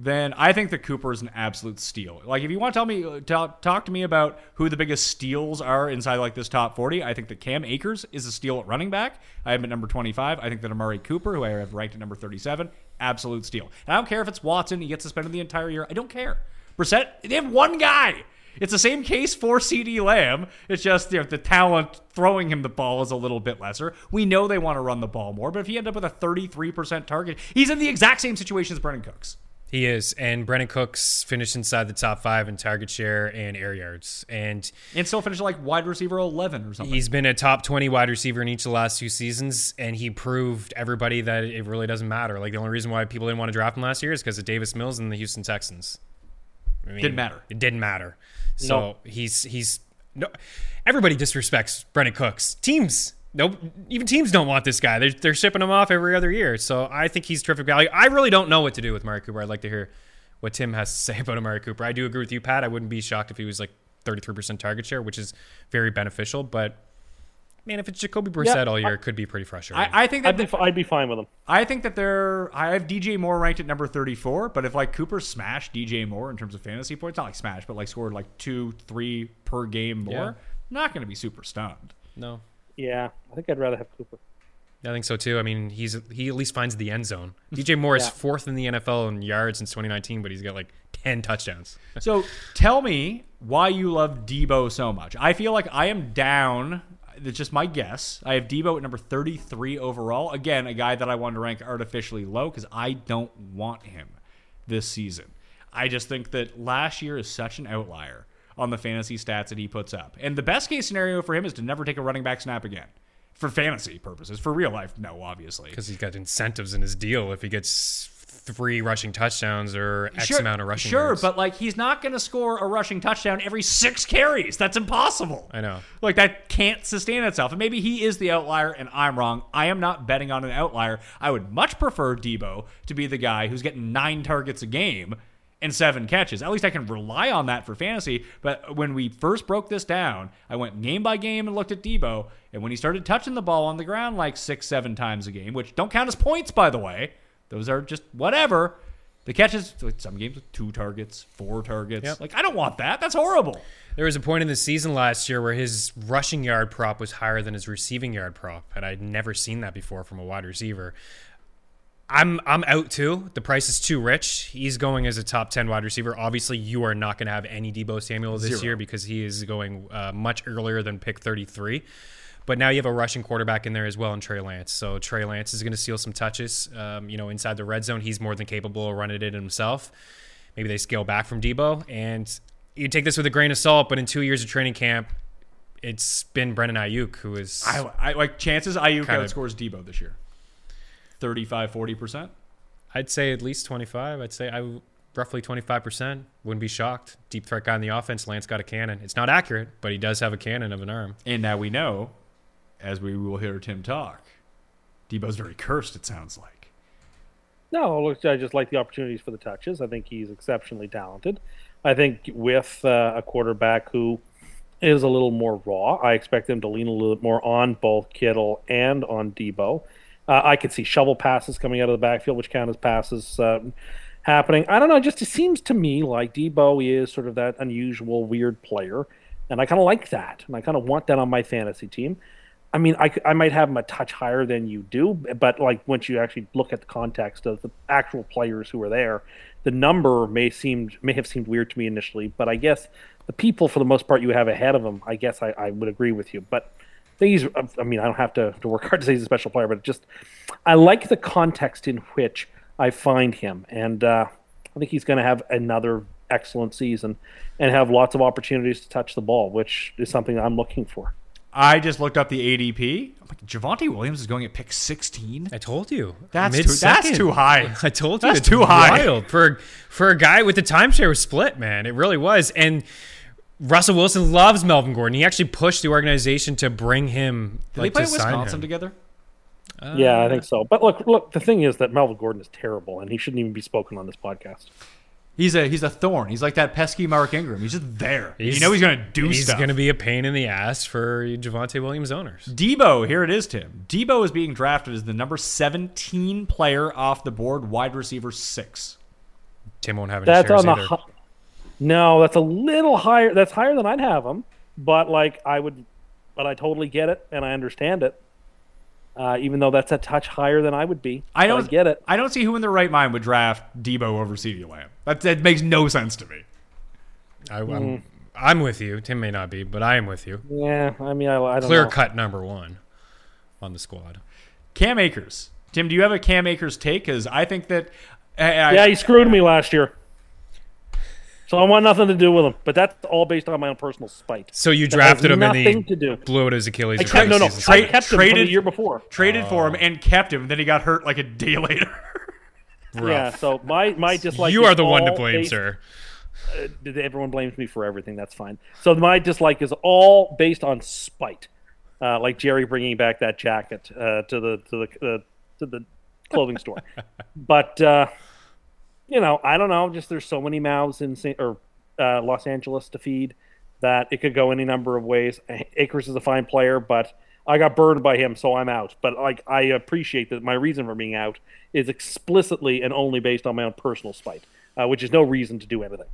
Speaker 1: than I think that Cooper is an absolute steal. Like, if you want to tell me, talk, talk to me about who the biggest steals are inside like this top 40, I think that Cam Akers is a steal at running back. I have him at number 25. I think that Amari Cooper, who I have ranked at number 37, absolute steal. And I don't care if it's Watson, he gets suspended the entire year. I don't care. Brissett, they have one guy. It's the same case for CeeDee Lamb. It's just you know, the talent throwing him the ball is a little bit lesser. We know they want to run the ball more, but if he end up with a 33% target, he's in the exact same situation as Brandin Cooks.
Speaker 2: He is, and Brandin Cooks finished inside the top five in target share and air yards, and
Speaker 1: And still finished like wide receiver 11 or something.
Speaker 2: he's been a top twenty wide receiver in each of the last two seasons, and he proved everybody that it really doesn't matter. Like the only reason why people didn't want to draft him last year is because of Davis Mills and the Houston Texans. I mean,
Speaker 1: Didn't matter.
Speaker 2: It didn't matter. So he's he's no. Everybody disrespects Brandin Cooks. Teams. Nope. Even teams don't want this guy. They're, they're shipping him off every other year. So I think he's terrific value. I really don't know what to do with Amari Cooper. I'd like to hear what Tim has to say about Amari Cooper. I do agree with you, Pat. I wouldn't be shocked if he was like 33% target share, which is very beneficial. But man, if it's Jacoby Brissett all year, it could be pretty frustrating.
Speaker 1: I, I think that
Speaker 4: I'd be, fi- I'd be fine with him.
Speaker 1: I think that they're. I have DJ Moore ranked at number 34, but if like Cooper smashed DJ Moore in terms of fantasy points, not like smash, but like scored like two, three per game more,
Speaker 2: Yeah.
Speaker 1: not going to be super stunned.
Speaker 2: no.
Speaker 4: Yeah, I think I'd rather have Cooper.
Speaker 2: I think so too. I mean, he's he at least finds the end zone. DJ Moore is
Speaker 4: Yeah.
Speaker 2: fourth in the NFL in yards since 2019, but he's got like 10 touchdowns.
Speaker 1: So tell me why you love Deebo so much. I feel like I am down. It's just my guess. I have Deebo at number 33 overall. Again, a guy that I wanted to rank artificially low because I don't want him this season. I just think that last year is such an outlier on the fantasy stats that he puts up. And the best case scenario for him is to never take a running back snap again. For fantasy purposes. For real life, no, obviously.
Speaker 2: because he's got incentives in his deal if he gets three rushing touchdowns or X amount of rushing
Speaker 1: Sure,
Speaker 2: yards.
Speaker 1: but like he's not going to score a rushing touchdown every six carries. That's impossible.
Speaker 2: I know.
Speaker 1: Like that can't sustain itself. And maybe he is the outlier and I'm wrong. I am not betting on an outlier. I would much prefer Deebo to be the guy who's getting nine targets a game and seven catches. At least I can rely on that for fantasy. But when we first broke this down, I went game by game and looked at Deebo. And when he started touching the ball on the ground like six, seven times a game, which don't count as points, by the way, those are just whatever. The catches, some games with two targets, four targets.
Speaker 2: Yep.
Speaker 1: Like, I don't want that. That's horrible.
Speaker 2: There was a point in the season last year where his rushing yard prop was higher than his receiving yard prop, and I'd never seen that before from a wide receiver. I'm I'm out too. The price is too rich. He's going as a top ten wide receiver. Obviously, you are not going to have any Deebo Samuel this
Speaker 1: Zero.
Speaker 2: year because he is going uh, much earlier than pick 33. But now you have a rushing quarterback in there as well in Trey Lance. So Trey Lance is going to steal some touches. Um, you know, inside the red zone, he's more than capable of running it himself. Maybe they scale back from Deebo, and you take this with a grain of salt. But in two years of training camp, it's been Brandon Aiyuk who is.
Speaker 1: I, I like chances
Speaker 2: Aiyuk
Speaker 1: outscores Deebo this year. 35, 40%.
Speaker 2: I'd say at least 25. I'd say I roughly 25%. Wouldn't be shocked. Deep threat guy in the offense. Lance got a cannon. It's not accurate, but he does have a cannon of an arm.
Speaker 1: And now we know, as we will hear Tim talk, Deebo's very cursed, it sounds like.
Speaker 4: No, look, I just like the opportunities for the touches. I think he's exceptionally talented. I think with uh, a quarterback who is a little more raw, I expect him to lean a little bit more on both Kittle and on Deebo. Uh, I could see shovel passes coming out of the backfield, which count as passes um, happening. I don't know. Just it seems to me like Deebo is sort of that unusual, weird player, and I kind of like that, and I kind of want that on my fantasy team. I mean, I, I might have him a touch higher than you do, but like once you actually look at the context of the actual players who are there, the number may seem may have seemed weird to me initially. But I guess the people, for the most part, you have ahead of him, I guess I, I would agree with you. But these, I mean, I don't have to, to work hard to say he's a special player, but just I like the context in which I find him, and uh, I think he's going to have another excellent season and have lots of opportunities to touch the ball, which is something I'm looking for.
Speaker 1: I just looked up the ADP. I'm like, Javonte Williams is going at pick 16.
Speaker 2: I told you.
Speaker 1: That's too,
Speaker 2: Mid-second.
Speaker 1: that's too high.
Speaker 2: I told you
Speaker 1: That's
Speaker 2: it's
Speaker 1: too high.
Speaker 2: Wild for for a guy with the timeshare split, man. It really was. And Russell Wilson loves Melvin Gordon. He actually pushed the organization to bring him.
Speaker 1: Did
Speaker 2: like,
Speaker 1: they play
Speaker 2: to sign
Speaker 1: Wisconsin
Speaker 2: him.
Speaker 1: together?
Speaker 4: yeah, I think so. But look, look, the thing is that Melvin Gordon is terrible, and he shouldn't even be spoken on this podcast.
Speaker 1: He's a he's a thorn. He's like that pesky Mark Ingram. He's just there. you know he's going to do
Speaker 2: He's
Speaker 1: stuff.
Speaker 2: going to be a pain in the ass for Javonte Williams owners.
Speaker 1: Deebo, here it is, Tim. Deebo is being drafted as the number 17 player off the board, wide receiver six.
Speaker 2: Tim won't have any
Speaker 4: That's
Speaker 2: shares
Speaker 4: on the
Speaker 2: either.
Speaker 4: hi- no, that's a little higher. That's higher than I'd have them, but like I would, but I totally get it and I understand it. Uh, even though that's a touch higher than I would be,
Speaker 1: I don't
Speaker 4: get it.
Speaker 1: I don't see who in their right mind would draft Deebo over CeeDee Lamb. That, that makes no sense to me.
Speaker 2: I,
Speaker 4: Mm.
Speaker 2: I'm, I'm with you. Tim may not be, but I am with you.
Speaker 4: Yeah, I mean, I, I don't
Speaker 2: Clear
Speaker 4: know.
Speaker 2: cut number one on the squad.
Speaker 1: Cam Akers. Tim, do you have a Cam Akers take? Because I think that. I, I-
Speaker 4: Yeah, he screwed me last year. So I want nothing to do with him. But that's all based on my own personal spite.
Speaker 2: So you drafted
Speaker 4: has
Speaker 2: him and he
Speaker 4: to do.
Speaker 2: blew it his Achilles.
Speaker 4: I
Speaker 2: or
Speaker 4: kept, no, no,
Speaker 2: season
Speaker 4: I
Speaker 2: started.
Speaker 4: kept him from the
Speaker 1: traded-
Speaker 4: year before.
Speaker 1: traded for
Speaker 2: Oh.
Speaker 1: him and kept him. Then he got hurt like a day later.
Speaker 4: Yeah, so my my dislike.
Speaker 2: you
Speaker 4: is
Speaker 2: are the one to
Speaker 4: all
Speaker 2: blame,
Speaker 4: based-
Speaker 2: sir.
Speaker 4: Everyone blames me for everything. That's fine. So my dislike is all based on spite, uh, like Jerry bringing back that jacket uh, to the to the uh, to the clothing store. But uh, you know, I don't know. Just there's so many mouths in Sa- or uh, Los Angeles to feed that it could go any number of ways. Akers is a fine player, but I got burned by him, so I'm out. But like, I appreciate that my reason for being out is explicitly and only based on my own personal spite, uh, which is no reason to do anything.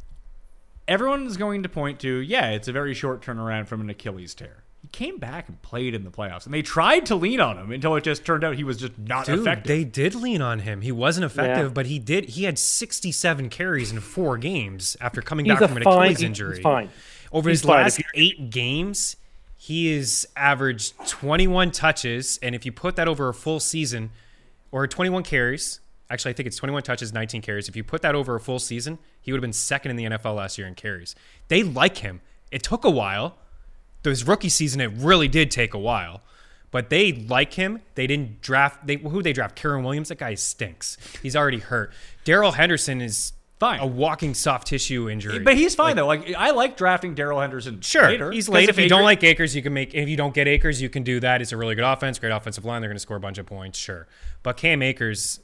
Speaker 1: Everyone is going to point to, yeah, it's a very short turnaround from an Achilles tear. He came back and played in the playoffs, and they tried to lean on him until it just turned out he was just not
Speaker 2: Dude,
Speaker 1: effective.
Speaker 2: they did lean on him. He wasn't effective,
Speaker 4: Yeah.
Speaker 2: but he did. He had 67 carries in four games after coming
Speaker 4: He's
Speaker 2: back from an
Speaker 4: fine-
Speaker 2: Achilles
Speaker 4: he's
Speaker 2: injury.
Speaker 4: fine.
Speaker 2: Over
Speaker 4: He's
Speaker 2: his
Speaker 4: fine.
Speaker 2: last eight games, he is averaged 21 touches, and if you put that over a full season, or 21 carries, actually, I think it's 21 touches, 19 carries. If you put that over a full season, he would have been second in the NFL last year in carries. They like him. It took a while. This rookie season, it really did take a while. But they like him. They didn't draft. They who they draft? Kyren Williams. That guy stinks. He's already hurt. Darrell Henderson is
Speaker 1: Fine.
Speaker 2: A walking soft tissue injury.
Speaker 1: but he's fine though. Like I like drafting Darrell Henderson.
Speaker 2: Sure,
Speaker 1: later,
Speaker 2: he's
Speaker 1: 'cause
Speaker 2: late. If you don't like Akers, you can make. If you don't get Akers, you can do that. It's a really good offense, great offensive line. They're going to score a bunch of points. Sure, but Cam Akers,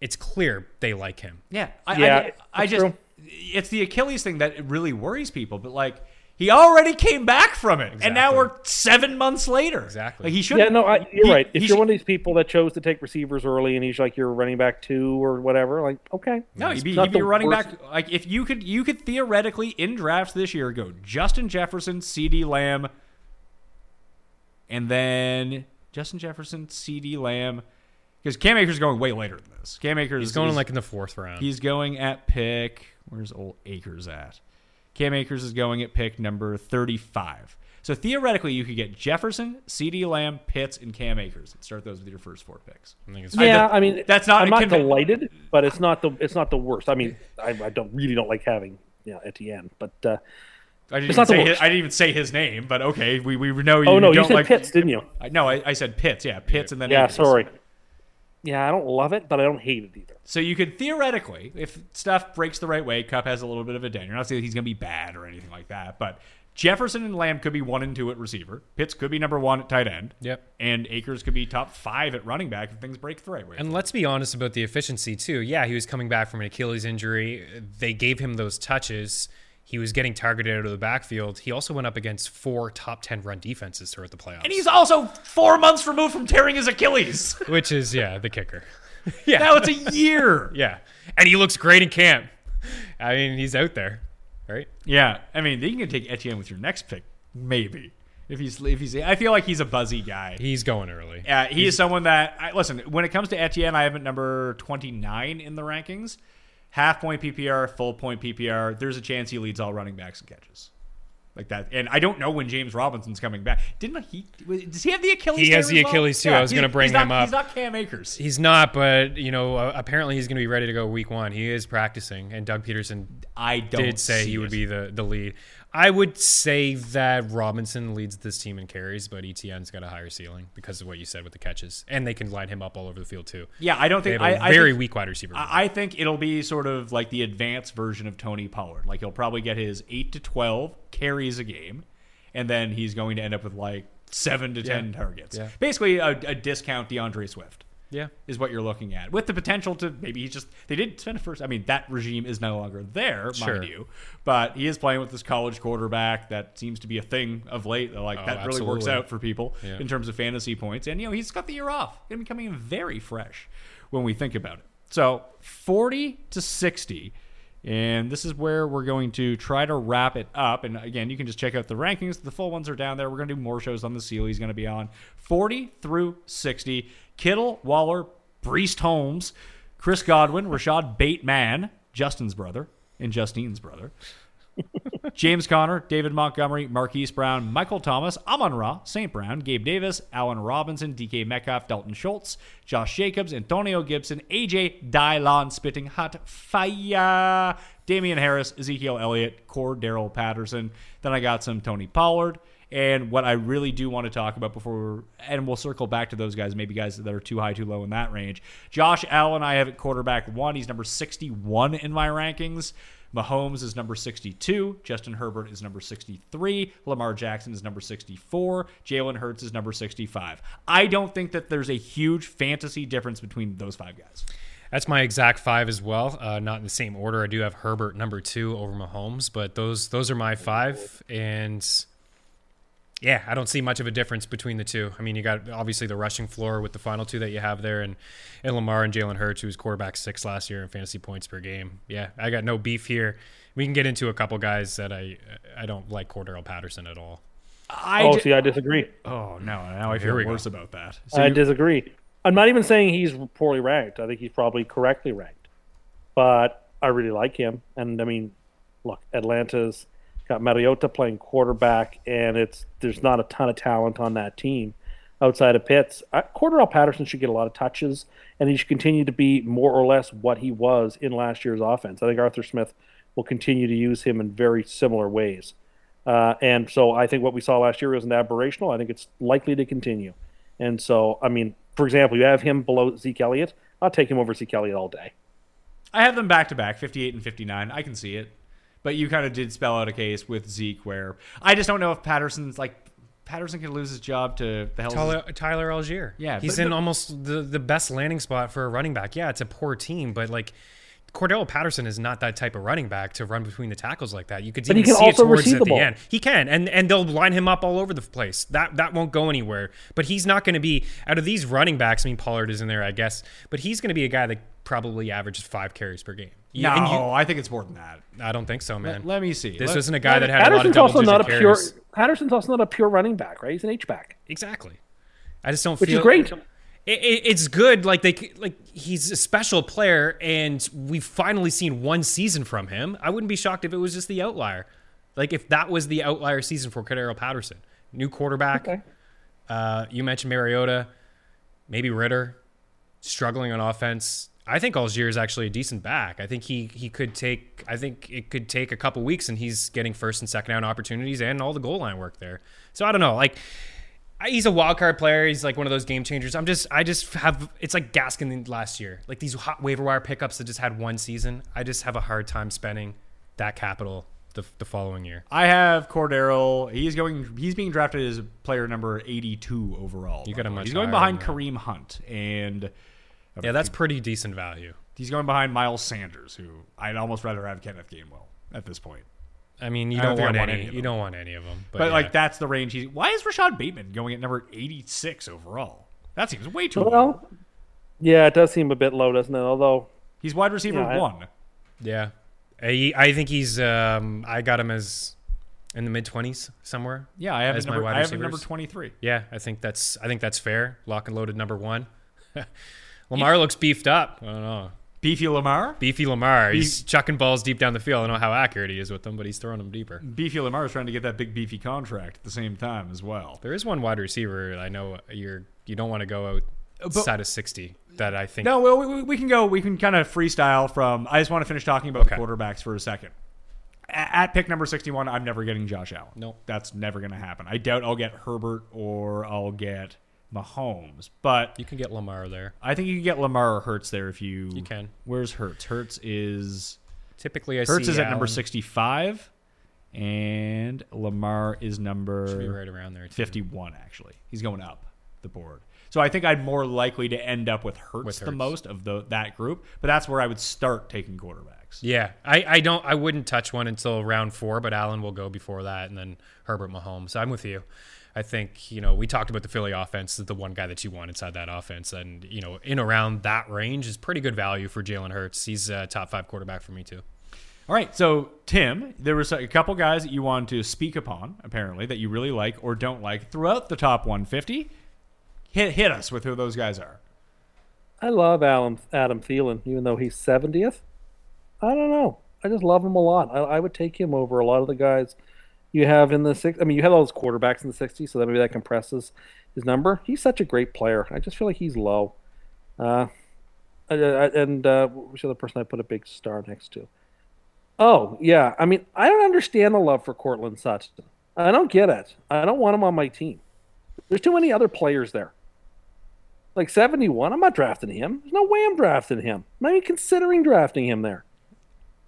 Speaker 2: it's clear they like him.
Speaker 1: Yeah, I,
Speaker 4: Yeah,
Speaker 1: I, I
Speaker 4: it's
Speaker 1: just
Speaker 4: true.
Speaker 1: it's the Achilles thing that really worries people. But like, he already came back from it, and now we're seven months later.
Speaker 2: Exactly.
Speaker 1: Like he should.
Speaker 4: Yeah, no, I, you're
Speaker 1: he-
Speaker 4: right. If you're
Speaker 1: should-
Speaker 4: one of these people that chose to take receivers early and he's like your running back two or whatever, like okay,
Speaker 1: No, he'd be, he'd be running
Speaker 4: worst-
Speaker 1: back. Like if you could, you could theoretically in drafts this year go Justin Jefferson, CeeDee Lamb, and then Justin Jefferson, CeeDee Lamb, because Cam Akers is going way later than this. Cam Akers
Speaker 2: He's going
Speaker 1: is,
Speaker 2: like in the fourth round.
Speaker 1: he's going at pick. Where's old Akers at? Cam Akers is going at pick number thirty-five. So theoretically, you could get Jefferson, CeeDee Lamb, Pitts, and Cam Akers. and Start those with your first four picks.
Speaker 2: I think it's
Speaker 1: I-
Speaker 4: Yeah, I mean,
Speaker 1: that's not
Speaker 4: I'm not
Speaker 1: conv-
Speaker 4: delighted, but it's not the it's not the worst. I mean, I, I don't really don't like having you know Etienne, but uh,
Speaker 1: I didn't,
Speaker 4: It's
Speaker 1: even
Speaker 4: not the
Speaker 1: say his,
Speaker 4: worst.
Speaker 1: I didn't even say his name, but okay, we, we know you
Speaker 4: oh no, you
Speaker 1: don't
Speaker 4: said
Speaker 1: like
Speaker 4: Pitts, didn't you?
Speaker 1: I, no, I, I said Pitts. Yeah, Pitts, and then
Speaker 4: Yeah,
Speaker 1: Akers.
Speaker 4: sorry. Yeah, I don't love it, but I don't hate it either.
Speaker 1: So you could theoretically, if stuff breaks the right way, Kupp has a little bit of a dent. You're not saying he's going to be bad or anything like that, but Jefferson and Lamb could be one and two at receiver. Pitts could be number one at tight end.
Speaker 2: Yep.
Speaker 1: And Akers could be top five at running back if things break the right way.
Speaker 2: And let's be honest about the efficiency too. Yeah, he was coming back from an Achilles injury. They gave him those touches. He was getting targeted out of the backfield. He also went up against four top ten run defenses throughout the playoffs.
Speaker 1: and he's also four months removed from tearing his Achilles.
Speaker 2: which is yeah, the kicker. yeah.
Speaker 1: now it's a year.
Speaker 2: yeah. And he looks great in camp. I mean, he's out there, right?
Speaker 1: Yeah, I mean, you can take Etienne with your next pick, maybe. If he's, if he's, I feel like he's a buzzy guy.
Speaker 2: He's going early.
Speaker 1: Yeah, he is someone that I, listen. When it comes to Etienne, I have him at number twenty nine in the rankings. Half point PPR, full point PPR. There's a chance he leads all running backs and catches, like that. And I don't know when James Robinson's coming back. Didn't he? Does he have the Achilles?
Speaker 2: He has the
Speaker 1: as well?
Speaker 2: Achilles, too.
Speaker 1: Yeah,
Speaker 2: I was gonna bring
Speaker 1: he's not-
Speaker 2: him up.
Speaker 1: He's not Cam Akers.
Speaker 2: He's not, but you know, uh, apparently he's going to be ready to go week one. He is practicing, and Doug Pederson
Speaker 1: I don't
Speaker 2: did say he would
Speaker 1: it.
Speaker 2: be the, the lead. I would say that Robinson leads this team in carries, but Etienne's got a higher ceiling because of what you said with the catches, and they can line him up all over the field too.
Speaker 1: Yeah, I don't
Speaker 2: They
Speaker 1: think.
Speaker 2: have a
Speaker 1: I, I
Speaker 2: very
Speaker 1: think-
Speaker 2: weak wide receiver.
Speaker 1: I I think it'll be sort of like the advanced version of Tony Pollard. Like he'll probably get his eight to twelve carries a game, and then he's going to end up with like seven to ten targets.
Speaker 2: Yeah.
Speaker 1: Basically, a, a discount D'Andre Swift.
Speaker 2: Yeah.
Speaker 1: is what you're looking at with the potential to maybe he's just they did spend a first. I mean that regime is no longer there,
Speaker 2: Sure.
Speaker 1: mind you, but he is playing with this college quarterback that seems to be a thing of late. Like
Speaker 2: Oh,
Speaker 1: that really works out for people
Speaker 2: Yeah.
Speaker 1: in terms of fantasy points. And you know, he's got the year off. Gonna be coming in very fresh when we think about it. So 40 to 60. And this is where we're going to try to wrap it up. And again, you can just check out the rankings. The full ones are down there. We're going to do more shows on the seal. He's going to be on 40 through 60. Kittle, Waller, Breece Hall, Chris Godwin, Rashod Bateman, Justin's brother, and Justine's brother. James Conner, David Montgomery, Marquise Brown, Michael Thomas, Amon Ra, St. Brown, Gabe Davis, Allen Robinson, DK Metcalf, Dalton Schultz, Josh Jacobs, Antonio Gibson, AJ Dillon, Spitting Hot Fire, Damien Harris, Ezekiel Elliott, Cordarrelle Patterson. Then I got some Tony Pollard. And what I really do want to talk about before, and we'll circle back to those guys, maybe guys that are too high, too low in that range. Josh Allen, I have at quarterback one. He's number 61 in my rankings. Mahomes is number 62. Justin Herbert is number 63. Lamar Jackson is number 64. Jalen Hurts is number 65. I don't think that there's a huge fantasy difference between those five guys.
Speaker 2: That's my exact five as well. Uh, not in the same order. I do have Herbert number two over Mahomes, but those those are my five. And yeah, I don't see much of a difference between the two. I mean, you got obviously the rushing floor with the final two that you have there, and, and Lamar and Jalen Hurts, who was quarterback six last year in fantasy points per game. Yeah, I got no beef here. We can get into a couple guys that I I don't like Cordarrelle Patterson at all.
Speaker 1: I
Speaker 4: oh,
Speaker 1: ju-
Speaker 4: see, I disagree.
Speaker 1: oh no, now I
Speaker 2: Here
Speaker 1: feel
Speaker 2: we go.
Speaker 1: worse about that. So
Speaker 4: I
Speaker 1: you-
Speaker 4: disagree. I'm not even saying he's poorly ranked. I think he's probably correctly ranked, but I really like him. And I mean, look, Atlanta's got Mariota playing quarterback, and it's there's not a ton of talent on that team outside of Pitts. Uh, Cordarrelle Patterson should get a lot of touches, and he should continue to be more or less what he was in last year's offense. I think Arthur Smith will continue to use him in very similar ways. Uh, and so I think what we saw last year was an aberrational. I think it's likely to continue. And so, I mean, for example, you have him below Zeke Elliott. I'll take him over Zeke Elliott all day.
Speaker 1: I have them back to back, 58 and 59. I can see it. But you kind of did spell out a case with Zeke where I just don't know if Patterson's like Patterson could lose his job to the hell.
Speaker 2: Tyler, Tyler Allgeier.
Speaker 1: Yeah,
Speaker 2: he's
Speaker 1: but-
Speaker 2: in
Speaker 1: but-
Speaker 2: almost the, the best landing spot for a running back. Yeah, it's a poor team, but like Cordarrelle Patterson is not that type of running back to run between the tackles like that. You could
Speaker 4: But he
Speaker 2: even
Speaker 4: can
Speaker 2: see it
Speaker 4: also
Speaker 2: towards
Speaker 4: receive
Speaker 2: at
Speaker 4: the
Speaker 2: the
Speaker 4: ball.
Speaker 2: end. He can, and and they'll line him up all over the place. That that won't go anywhere. But he's not going to be out of these running backs. I mean, Pollard is in there, I guess, but he's going to be a guy that probably averages five carries per game.
Speaker 1: no,
Speaker 2: you-
Speaker 1: I think it's more than that.
Speaker 2: I don't think so, man.
Speaker 1: Let, let me see.
Speaker 2: this
Speaker 1: Let-
Speaker 2: isn't a guy that had a lot of double
Speaker 4: also
Speaker 2: digit
Speaker 4: not a pure.
Speaker 2: carries.
Speaker 4: Patterson's also not a pure running back, right? He's an H back,
Speaker 2: Exactly. I just don't
Speaker 4: which
Speaker 2: feel
Speaker 4: is great.
Speaker 2: it, it, it's good. Like they like he's a special player, and we've finally seen one season from him. I wouldn't be shocked if it was just the outlier. Like if that was the outlier season for Cordarrelle Patterson, new quarterback.
Speaker 4: Okay.
Speaker 2: Uh, you mentioned Mariota, maybe Ridder, struggling on offense. I think Allgeier is actually a decent back. I think he he could take. I think it could take a couple weeks, and he's getting first and second down opportunities and all the goal line work there. So I don't know. Like I- he's a wild card player. He's like one of those game changers. I'm just, I just have, it's like Gaskin last year, like these hot waiver wire pickups that just had one season. I just have a hard time spending that capital the, the following year.
Speaker 1: I have Cordarrelle. He's going. He's being drafted as player number 82 overall.
Speaker 2: You got him much
Speaker 1: He's going behind. Kareem Hunt, and
Speaker 2: Yeah, that's pretty decent value.
Speaker 1: he's going behind Miles Sanders, who I'd almost rather have Kenneth Gainwell at this point.
Speaker 2: I mean, you
Speaker 1: I
Speaker 2: don't,
Speaker 1: don't think I
Speaker 2: want
Speaker 1: want
Speaker 2: any,
Speaker 1: any of
Speaker 2: you
Speaker 1: them.
Speaker 2: don't want any of them. But,
Speaker 1: But,
Speaker 2: yeah.
Speaker 1: like that's the range. He's why is Rashod Bateman going at number 86 overall? That seems way too low.
Speaker 4: Yeah, it does seem a bit low, doesn't it? Although
Speaker 1: He's wide receiver
Speaker 4: Yeah, I-
Speaker 1: one.
Speaker 2: yeah, I, I think he's, um, I got him as in the mid twenties somewhere.
Speaker 1: Yeah, I have
Speaker 2: as
Speaker 1: him number,
Speaker 2: my wide
Speaker 1: I have him number 23.
Speaker 2: Yeah, I think that's I think that's fair. Lock and loaded number one. Lamar looks beefed up. I don't know.
Speaker 1: Beefy Lamar.
Speaker 2: Beefy Lamar. He's chucking balls deep down the field. I don't know how accurate he is with them, but he's throwing them deeper.
Speaker 1: Beefy Lamar is trying to get that big beefy contract at the same time as well.
Speaker 2: There is one wide receiver I know you're you don't want to go outside uh, of sixty that I think.
Speaker 1: No, well, we, we can go. We can kind of freestyle from. I just want to finish talking about
Speaker 2: Okay.
Speaker 1: the quarterbacks for a second. At pick number sixty-one, I'm never getting Josh Allen.
Speaker 2: Nope.
Speaker 1: that's never going to happen. I doubt I'll get Herbert or I'll get Mahomes, but
Speaker 2: you can get Lamar there.
Speaker 1: I think you can get Lamar or Hurts there if you.
Speaker 2: You can.
Speaker 1: Where's Hurts? Hurts is
Speaker 2: Typically, I
Speaker 1: Hurts
Speaker 2: see
Speaker 1: is at number
Speaker 2: Allen
Speaker 1: sixty-five, and Lamar is number
Speaker 2: Should be right around there, too.
Speaker 1: 51. Actually, he's going up the board. So I think I'm more likely to end up with Hurts,
Speaker 2: With
Speaker 1: the
Speaker 2: Hurts.
Speaker 1: most of the that group, but that's where I would start taking quarterbacks.
Speaker 2: Yeah, I, I don't I wouldn't touch one until round four, but Allen will go before that, and then Herbert Mahomes. I'm with you. I think you know we talked about the Philly offense is the one guy that you want inside that offense, and you know in around that range is pretty good value for Jalen Hurts. He's a top five quarterback for me too.
Speaker 1: All right, so Tim, there was a couple guys that you wanted to speak upon, apparently that you really like or don't like throughout the top 150. Hit hit us with who those guys are.
Speaker 4: I love Adam Adam Thielen, even though he's seventieth. I don't know. I just love him a lot. I, I would take him over a lot of the guys you have in the six. I mean, you had all those quarterbacks in the '60s, so that maybe that compresses his number. He's such a great player. I just feel like he's low. Uh, and uh, which other person I put a big star next to? Oh yeah, I mean, I don't understand the love for Courtland Sutton. I don't get it. I don't want him on my team. There's too many other players there. Like 71, I'm not drafting him. There's no way I'm drafting him. I'm not even considering drafting him there.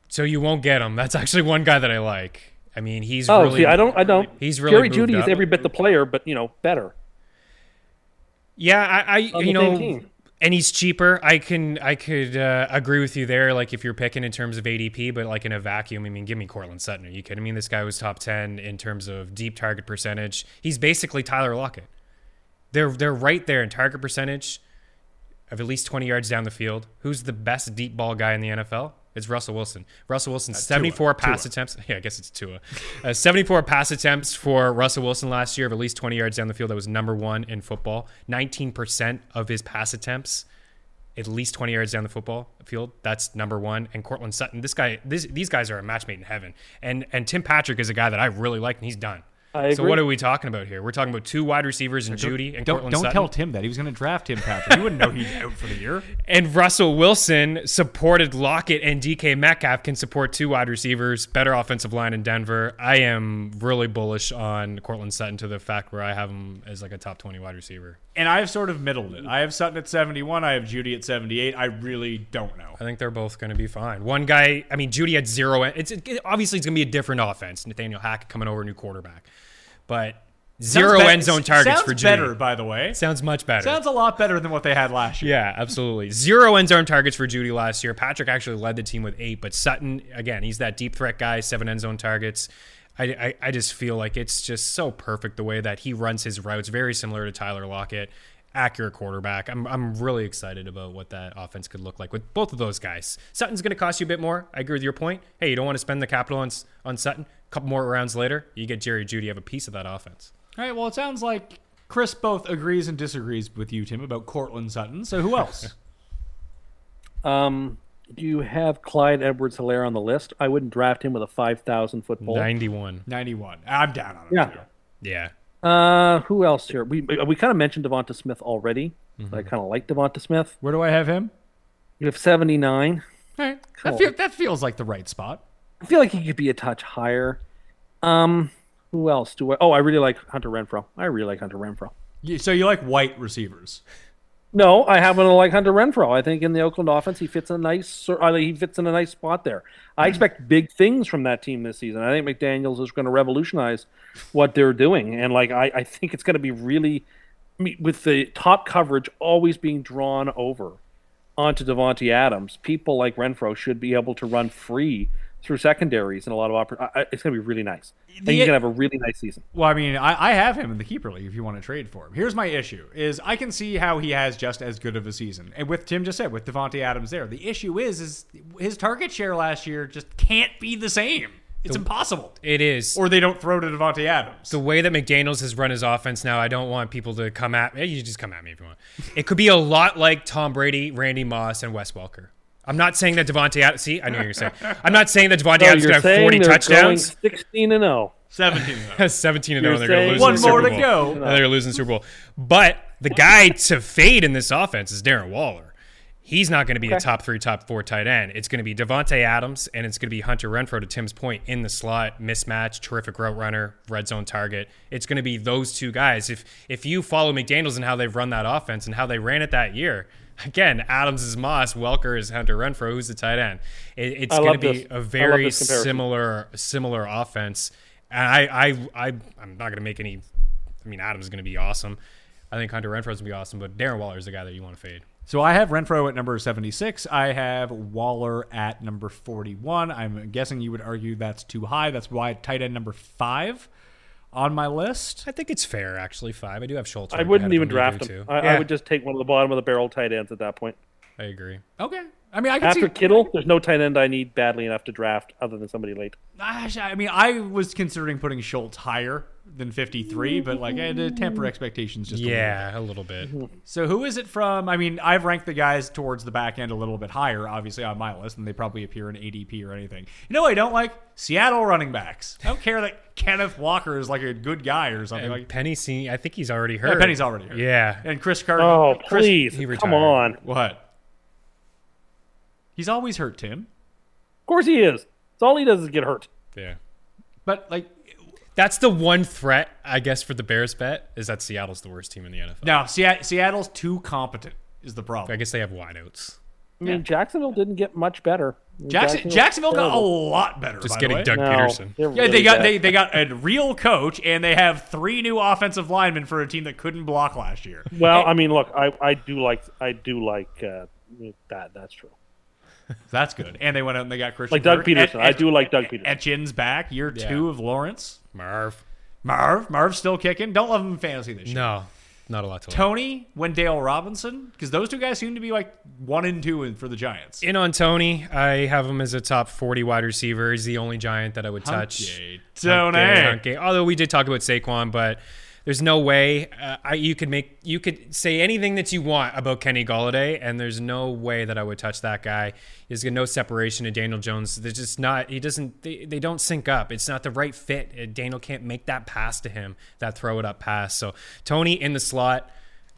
Speaker 2: So you won't get him. That's actually one guy that I like. I mean, he's
Speaker 4: oh,
Speaker 2: really.
Speaker 4: see, I don't, I don't.
Speaker 2: He's really
Speaker 4: Jerry Jeudy
Speaker 2: up.
Speaker 4: is every bit the player, but you know, better.
Speaker 2: Yeah, I, I you know,
Speaker 4: team.
Speaker 2: and he's cheaper. I can I could uh, agree with you there. Like if you're picking in terms of ADP, but like in a vacuum, I mean, give me Courtland Sutton. Are you kidding me? This guy was top ten in terms of deep target percentage. He's basically Tyler Lockett. They're they're right there in target percentage of at least 20 yards down the field. Who's the best deep ball guy in the NFL? It's Russell Wilson. Russell Wilson, 74 pass attempts. Yeah, I guess it's Tua. Uh, 74 pass attempts for Russell Wilson last year of at least 20 yards down the field. That was number one in football. 19% of his pass attempts, at least 20 yards down the football field. That's number one. And Courtland Sutton, this guy, this, these guys are a match made in heaven. And and Tim Patrick is a guy that I really like, and he's done.
Speaker 4: I
Speaker 2: So what are we talking about here? We're talking about two wide receivers and Jeudy and
Speaker 1: Don't
Speaker 2: Courtland
Speaker 1: don't
Speaker 2: Sutton.
Speaker 1: tell Tim that he was going to draft him, Patrick. You wouldn't know he's out for the year.
Speaker 2: And Russell Wilson supported Lockett and DK Metcalf can support two wide receivers, better offensive line in Denver. I am really bullish on Courtland Sutton to the fact where I have him as like a top 20 wide receiver.
Speaker 1: And I've sort of middled it. I have Sutton at 71. I have Jeudy at 78. I really don't know.
Speaker 2: I think they're both going to be fine. One guy, I mean, Jeudy had zero. It's it, obviously it's going to be a different offense. Nathaniel Hackett coming over, new quarterback, but Zero end zone targets for Jeudy.
Speaker 1: better, by the way.
Speaker 2: Sounds much better.
Speaker 1: Sounds a lot better than what they had last year.
Speaker 2: Yeah, absolutely. Zero end zone targets for Jeudy last year. Patrick actually led the team with eight, but Sutton, again, he's that deep threat guy, seven end zone targets. I, I, I just feel like it's just so perfect the way that he runs his routes, very similar to Tyler Lockett. Accurate quarterback. I'm, I'm really excited about what that offense could look like with both of those guys. Sutton's going to cost you a bit more. I agree with your point. Hey, you don't want to spend the capital on, on Sutton. A couple more rounds later, you get Jerry Jeudy, have a piece of that offense.
Speaker 1: All right. Well, it sounds like Chris both agrees and disagrees with you, Tim, about Courtland Sutton. So who else?
Speaker 4: Um, do you have Clyde Edwards Helaire on the list? I wouldn't draft him with a 5,000 foot pole.
Speaker 2: 91.
Speaker 1: 91. I'm down on him.
Speaker 4: Yeah.
Speaker 1: too.
Speaker 2: Yeah.
Speaker 4: Uh, who else here? We we kind of mentioned DeVonta Smith already.
Speaker 1: Mm-hmm.
Speaker 4: I kind of like DeVonta Smith.
Speaker 1: Where do I have him?
Speaker 4: You have 79.
Speaker 1: All right.
Speaker 4: Cool.
Speaker 1: That, feel, that feels like the right spot.
Speaker 4: I feel like he could be a touch higher. Um, who else do I? Oh, I really like Hunter Renfrow. I really like Hunter Renfrow.
Speaker 1: You- So you like white receivers?
Speaker 4: No, I happen to like Hunter Renfrow. I think in the Oakland offense, he fits in a nice. He fits in a nice spot there. I expect big things from that team this season. I think McDaniel's is going to revolutionize what they're doing, and like I, I think it's going to be really, with the top coverage always being drawn over onto Davante Adams. People like Renfrow should be able to run free through secondaries and a lot of oppor- I- I- It's going to be really nice. I think
Speaker 1: The-
Speaker 4: he's going to have a really nice season.
Speaker 1: Well, I mean, I, I have him in the keeper league if you want to trade for him. Here's my issue: is I can see how he has just as good of a season, and with Tim just said with Davante Adams there, the issue is is his target share last year just can't be the same. It's impossible.
Speaker 2: It is.
Speaker 1: Or they don't throw to Davante Adams.
Speaker 2: the way that McDaniels has run his offense now, I don't want people to come at me. You just come at me if you want. It could be a lot like Tom Brady, Randy Moss, and Wes Welker. I'm not saying that Davante Adams. See, I know you're saying. I'm not saying that Davante
Speaker 4: So
Speaker 2: Adams is
Speaker 4: you're
Speaker 2: going to have
Speaker 4: saying
Speaker 2: 40
Speaker 4: they're going
Speaker 2: touchdowns.
Speaker 4: 16 and oh. 0.
Speaker 1: 17. though.
Speaker 2: 17 and oh.
Speaker 4: oh, You're
Speaker 2: 0, they're going to lose
Speaker 1: One
Speaker 2: the Super
Speaker 1: more to
Speaker 2: Bowl.
Speaker 1: go.
Speaker 2: And they're losing Super Bowl. But the guy to fade in this offense is Darren Waller. He's not going to be a top three, top four tight end. It's going to be Davante Adams and it's going to be Hunter Renfrow, to Tim's point, in the slot, mismatch, terrific route runner, red zone target. It's going to be those two guys. If if you follow McDaniels and how they've run that offense and how they ran it that year, again, Adams is Moss, Welker is Hunter Renfrow, who's the tight end. It, it's going to be
Speaker 4: this. I
Speaker 2: a
Speaker 4: love
Speaker 2: very similar similar offense. And I I, I I'm not going to make any. I mean, Adams is going to be awesome. I think Hunter Renfrow is going to be awesome, but Darren Waller is the guy that you want to fade.
Speaker 1: So I have Renfrow at number 76. I have Waller at number 41. I'm guessing you would argue that's too high. That's why tight end number five on my list.
Speaker 2: I think it's fair, actually. Five. I do have Schultz.
Speaker 4: I wouldn't even draft
Speaker 2: you
Speaker 4: him. I,
Speaker 2: Yeah,
Speaker 4: I would just take one of the bottom of the barrel tight ends at that point.
Speaker 2: I agree.
Speaker 1: Okay. I mean, I can
Speaker 4: After
Speaker 1: see.
Speaker 4: Kittle, there's no tight end I need badly enough to draft other than somebody late.
Speaker 1: Gosh, I mean, I was considering putting Schultz higher than 53, but like I had to temper expectations just a little bit.
Speaker 2: Yeah, a little bit. Mm-hmm.
Speaker 1: So who is it from? I mean, I've ranked the guys towards the back end a little bit higher, obviously on my list, and they probably appear in ADP or anything. You know, what I don't like Seattle running backs. I don't care that Kenneth Walker is like a good guy or something
Speaker 2: And
Speaker 1: like.
Speaker 2: Penny, see, I think he's already
Speaker 1: Yeah,
Speaker 2: hurt.
Speaker 1: Penny's already hurt.
Speaker 2: Yeah.
Speaker 1: And Chris Carter.
Speaker 4: Oh,
Speaker 1: Chris-
Speaker 4: please.
Speaker 2: he
Speaker 4: Come on.
Speaker 1: What? He's always hurt, Tim.
Speaker 4: Of course he is. It's all he does is get hurt.
Speaker 2: Yeah.
Speaker 1: But like
Speaker 2: That's the one threat, I guess, for the Bears bet is that Seattle's the worst team in the NFL.
Speaker 1: now, Seat- Seattle's too competent is the problem.
Speaker 2: I guess they have wideouts.
Speaker 4: I mean, Jacksonville didn't get much better.
Speaker 1: Jackson, Jacksonville got a lot better.
Speaker 2: Just
Speaker 1: by
Speaker 2: getting
Speaker 1: the way.
Speaker 2: Doug
Speaker 4: No,
Speaker 2: Pederson.
Speaker 4: they're
Speaker 1: Yeah,
Speaker 4: really
Speaker 1: they got
Speaker 4: bad.
Speaker 1: they, they got a real coach and they have three new offensive linemen for a team that couldn't block last year.
Speaker 4: Well,
Speaker 1: And-
Speaker 4: I mean, look, I, I do like I do like uh, that. That's true.
Speaker 1: that's good. And they went out and they got Christian
Speaker 4: Like Doug
Speaker 1: Kirk.
Speaker 4: Pederson.
Speaker 1: Et-
Speaker 4: I do like Doug Pederson.
Speaker 1: Etchen's back, year
Speaker 2: Yeah.
Speaker 1: two of Lawrence.
Speaker 2: Marv.
Speaker 1: Marv, Marv's still kicking. Don't love him in fantasy this year.
Speaker 2: No, not a lot to like.
Speaker 1: Toney, Wan'Dale Robinson, because those two guys seem to be like one and two in, for the Giants.
Speaker 2: In on Toney, I have him as a top 40 wide receiver. He's the only Giant that I would touch.
Speaker 1: Toney.
Speaker 2: Hunky, hunky. Although we did talk about Saquon, but there's no way uh, I, you could make you could say anything that you want about Kenny Golladay, and there's no way that I would touch that guy. Got no separation to Daniel Jones. They're just not. He doesn't. They, they don't sync up. It's not the right fit. Uh, Daniel can't make that pass to him. That throw it up pass. So Toney in the slot.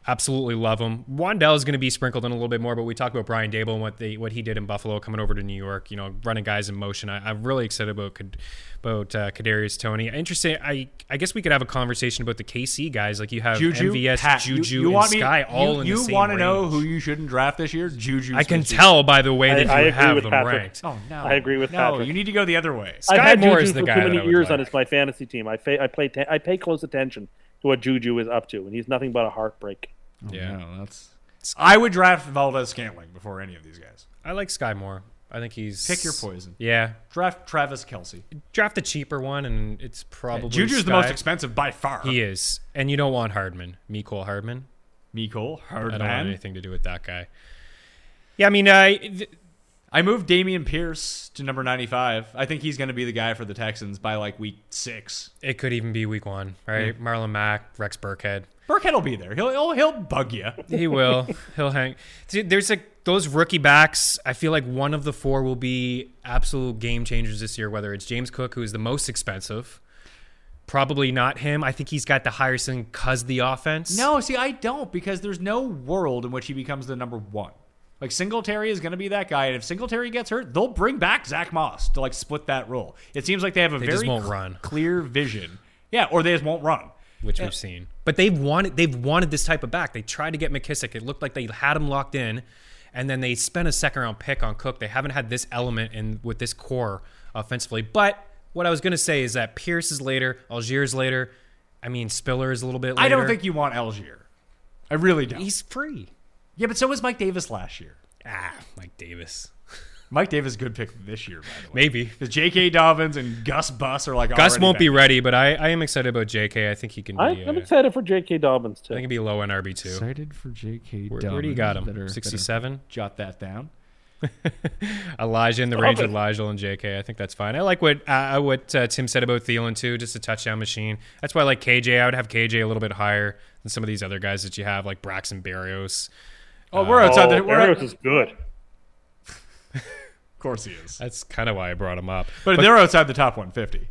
Speaker 2: Absolutely love him. Wan'Dale is going to be sprinkled in a little bit more, but we talked about Brian Daboll and what they what he did in Buffalo, coming over to New York. You know, running guys in motion. I, I'm really excited about Kad- about uh, Kadarius Toney. Interesting. I I guess we could have a conversation about the KC guys. Like you have
Speaker 1: Juju,
Speaker 2: MVS,
Speaker 1: Pat,
Speaker 2: Juju,
Speaker 1: you,
Speaker 2: and
Speaker 1: want me-
Speaker 2: Sky all
Speaker 1: you,
Speaker 2: in
Speaker 1: you
Speaker 2: the same You
Speaker 1: want to know who you shouldn't draft this year? Juju.
Speaker 2: I can tell by the way
Speaker 4: I-
Speaker 2: that you
Speaker 4: I
Speaker 2: have
Speaker 4: with
Speaker 2: them
Speaker 4: Patrick.
Speaker 2: ranked.
Speaker 1: Oh no,
Speaker 4: I agree with
Speaker 1: no.
Speaker 4: Patrick.
Speaker 1: You need to go the other way.
Speaker 2: Sky
Speaker 4: I've had
Speaker 2: Moore
Speaker 4: Juju
Speaker 2: is the
Speaker 4: for
Speaker 2: guy
Speaker 4: too
Speaker 2: that
Speaker 4: many
Speaker 2: I would
Speaker 4: years on
Speaker 2: like.
Speaker 4: as my fantasy team. I fa- I play te- I pay close attention. To what Juju is up to, and he's nothing but a heartbreak.
Speaker 2: Yeah.
Speaker 1: No, that's. I would draft Valdes Scantling before any of these guys.
Speaker 2: I like Sky Moore. I think he's
Speaker 1: Pick your poison.
Speaker 2: Yeah,
Speaker 1: Draft Travis Kelce.
Speaker 2: draft the cheaper one, and it's probably
Speaker 1: Juju's the most expensive by far.
Speaker 2: He is, and you don't want Hardman, Mecole Hardman.
Speaker 1: Mecole
Speaker 2: I don't want anything to do with that guy. Yeah, I mean, uh, th-
Speaker 1: I moved Dameon Pierce to number 95. I think he's going to be the guy for the Texans by like week six.
Speaker 2: it could even be week one, right? Marlon Mack, Rex Burkhead.
Speaker 1: Burkhead will be there. He'll he'll, he'll bug you.
Speaker 2: He will. He'll hang. There's like those rookie backs. I feel like one of the four will be absolute game changers this year. Whether it's James Cook, who is the most expensive, probably not him. I think he's got the higher ceiling because the offense.
Speaker 1: No, see, I don't because there's no world in which he becomes the number one. Like Singletary is going to be that guy, and if Singletary gets hurt, they'll bring back Zach Moss to like split that role. It seems like they have a
Speaker 2: They
Speaker 1: very cl- clear vision. Yeah, or they just won't run.
Speaker 2: which we've seen. But they've wanted they've wanted this type of back. They tried to get McKissic. It looked like they had him locked in, and then they spent a second round pick on Cook. They haven't had this element in with this core offensively. But what I was going to say is that Pierce is later, Allgeier's later. I mean, Spiller is a little bit later.
Speaker 1: I don't think you want Allgeier. I really don't.
Speaker 2: he's free.
Speaker 1: Yeah, but so was Mike Davis last year.
Speaker 2: Ah, Mike Davis.
Speaker 1: Mike Davis, good pick this year, by the way.
Speaker 2: Maybe.
Speaker 1: Because J.K. Dobbins and Gus Bus are like
Speaker 2: Gus won't be ready, but I, I am excited about JK. I think he can be.
Speaker 4: I,
Speaker 2: uh,
Speaker 4: I'm excited for J.K. Dobbins too.
Speaker 2: I
Speaker 4: too.
Speaker 2: think he'd be low in RB two.
Speaker 1: Excited for J.K.
Speaker 2: Where,
Speaker 1: Dobbins.
Speaker 2: where do you got him?
Speaker 1: Better- better
Speaker 2: Sixty seven.
Speaker 1: Jot that down.
Speaker 2: Elijah in the range of Elijah and JK. I think that's fine. I like what uh, what uh, Tim said about Thielen too. Just a touchdown machine. That's why I like KJ. I would have KJ a little bit higher than some of these other guys that you have, like Braxton Berrios.
Speaker 1: Oh, we're outside.
Speaker 4: oh,
Speaker 1: the, we're
Speaker 4: Berrios is good.
Speaker 1: of course he is.
Speaker 2: That's kind of why I brought him up.
Speaker 1: But, they're outside the top 150.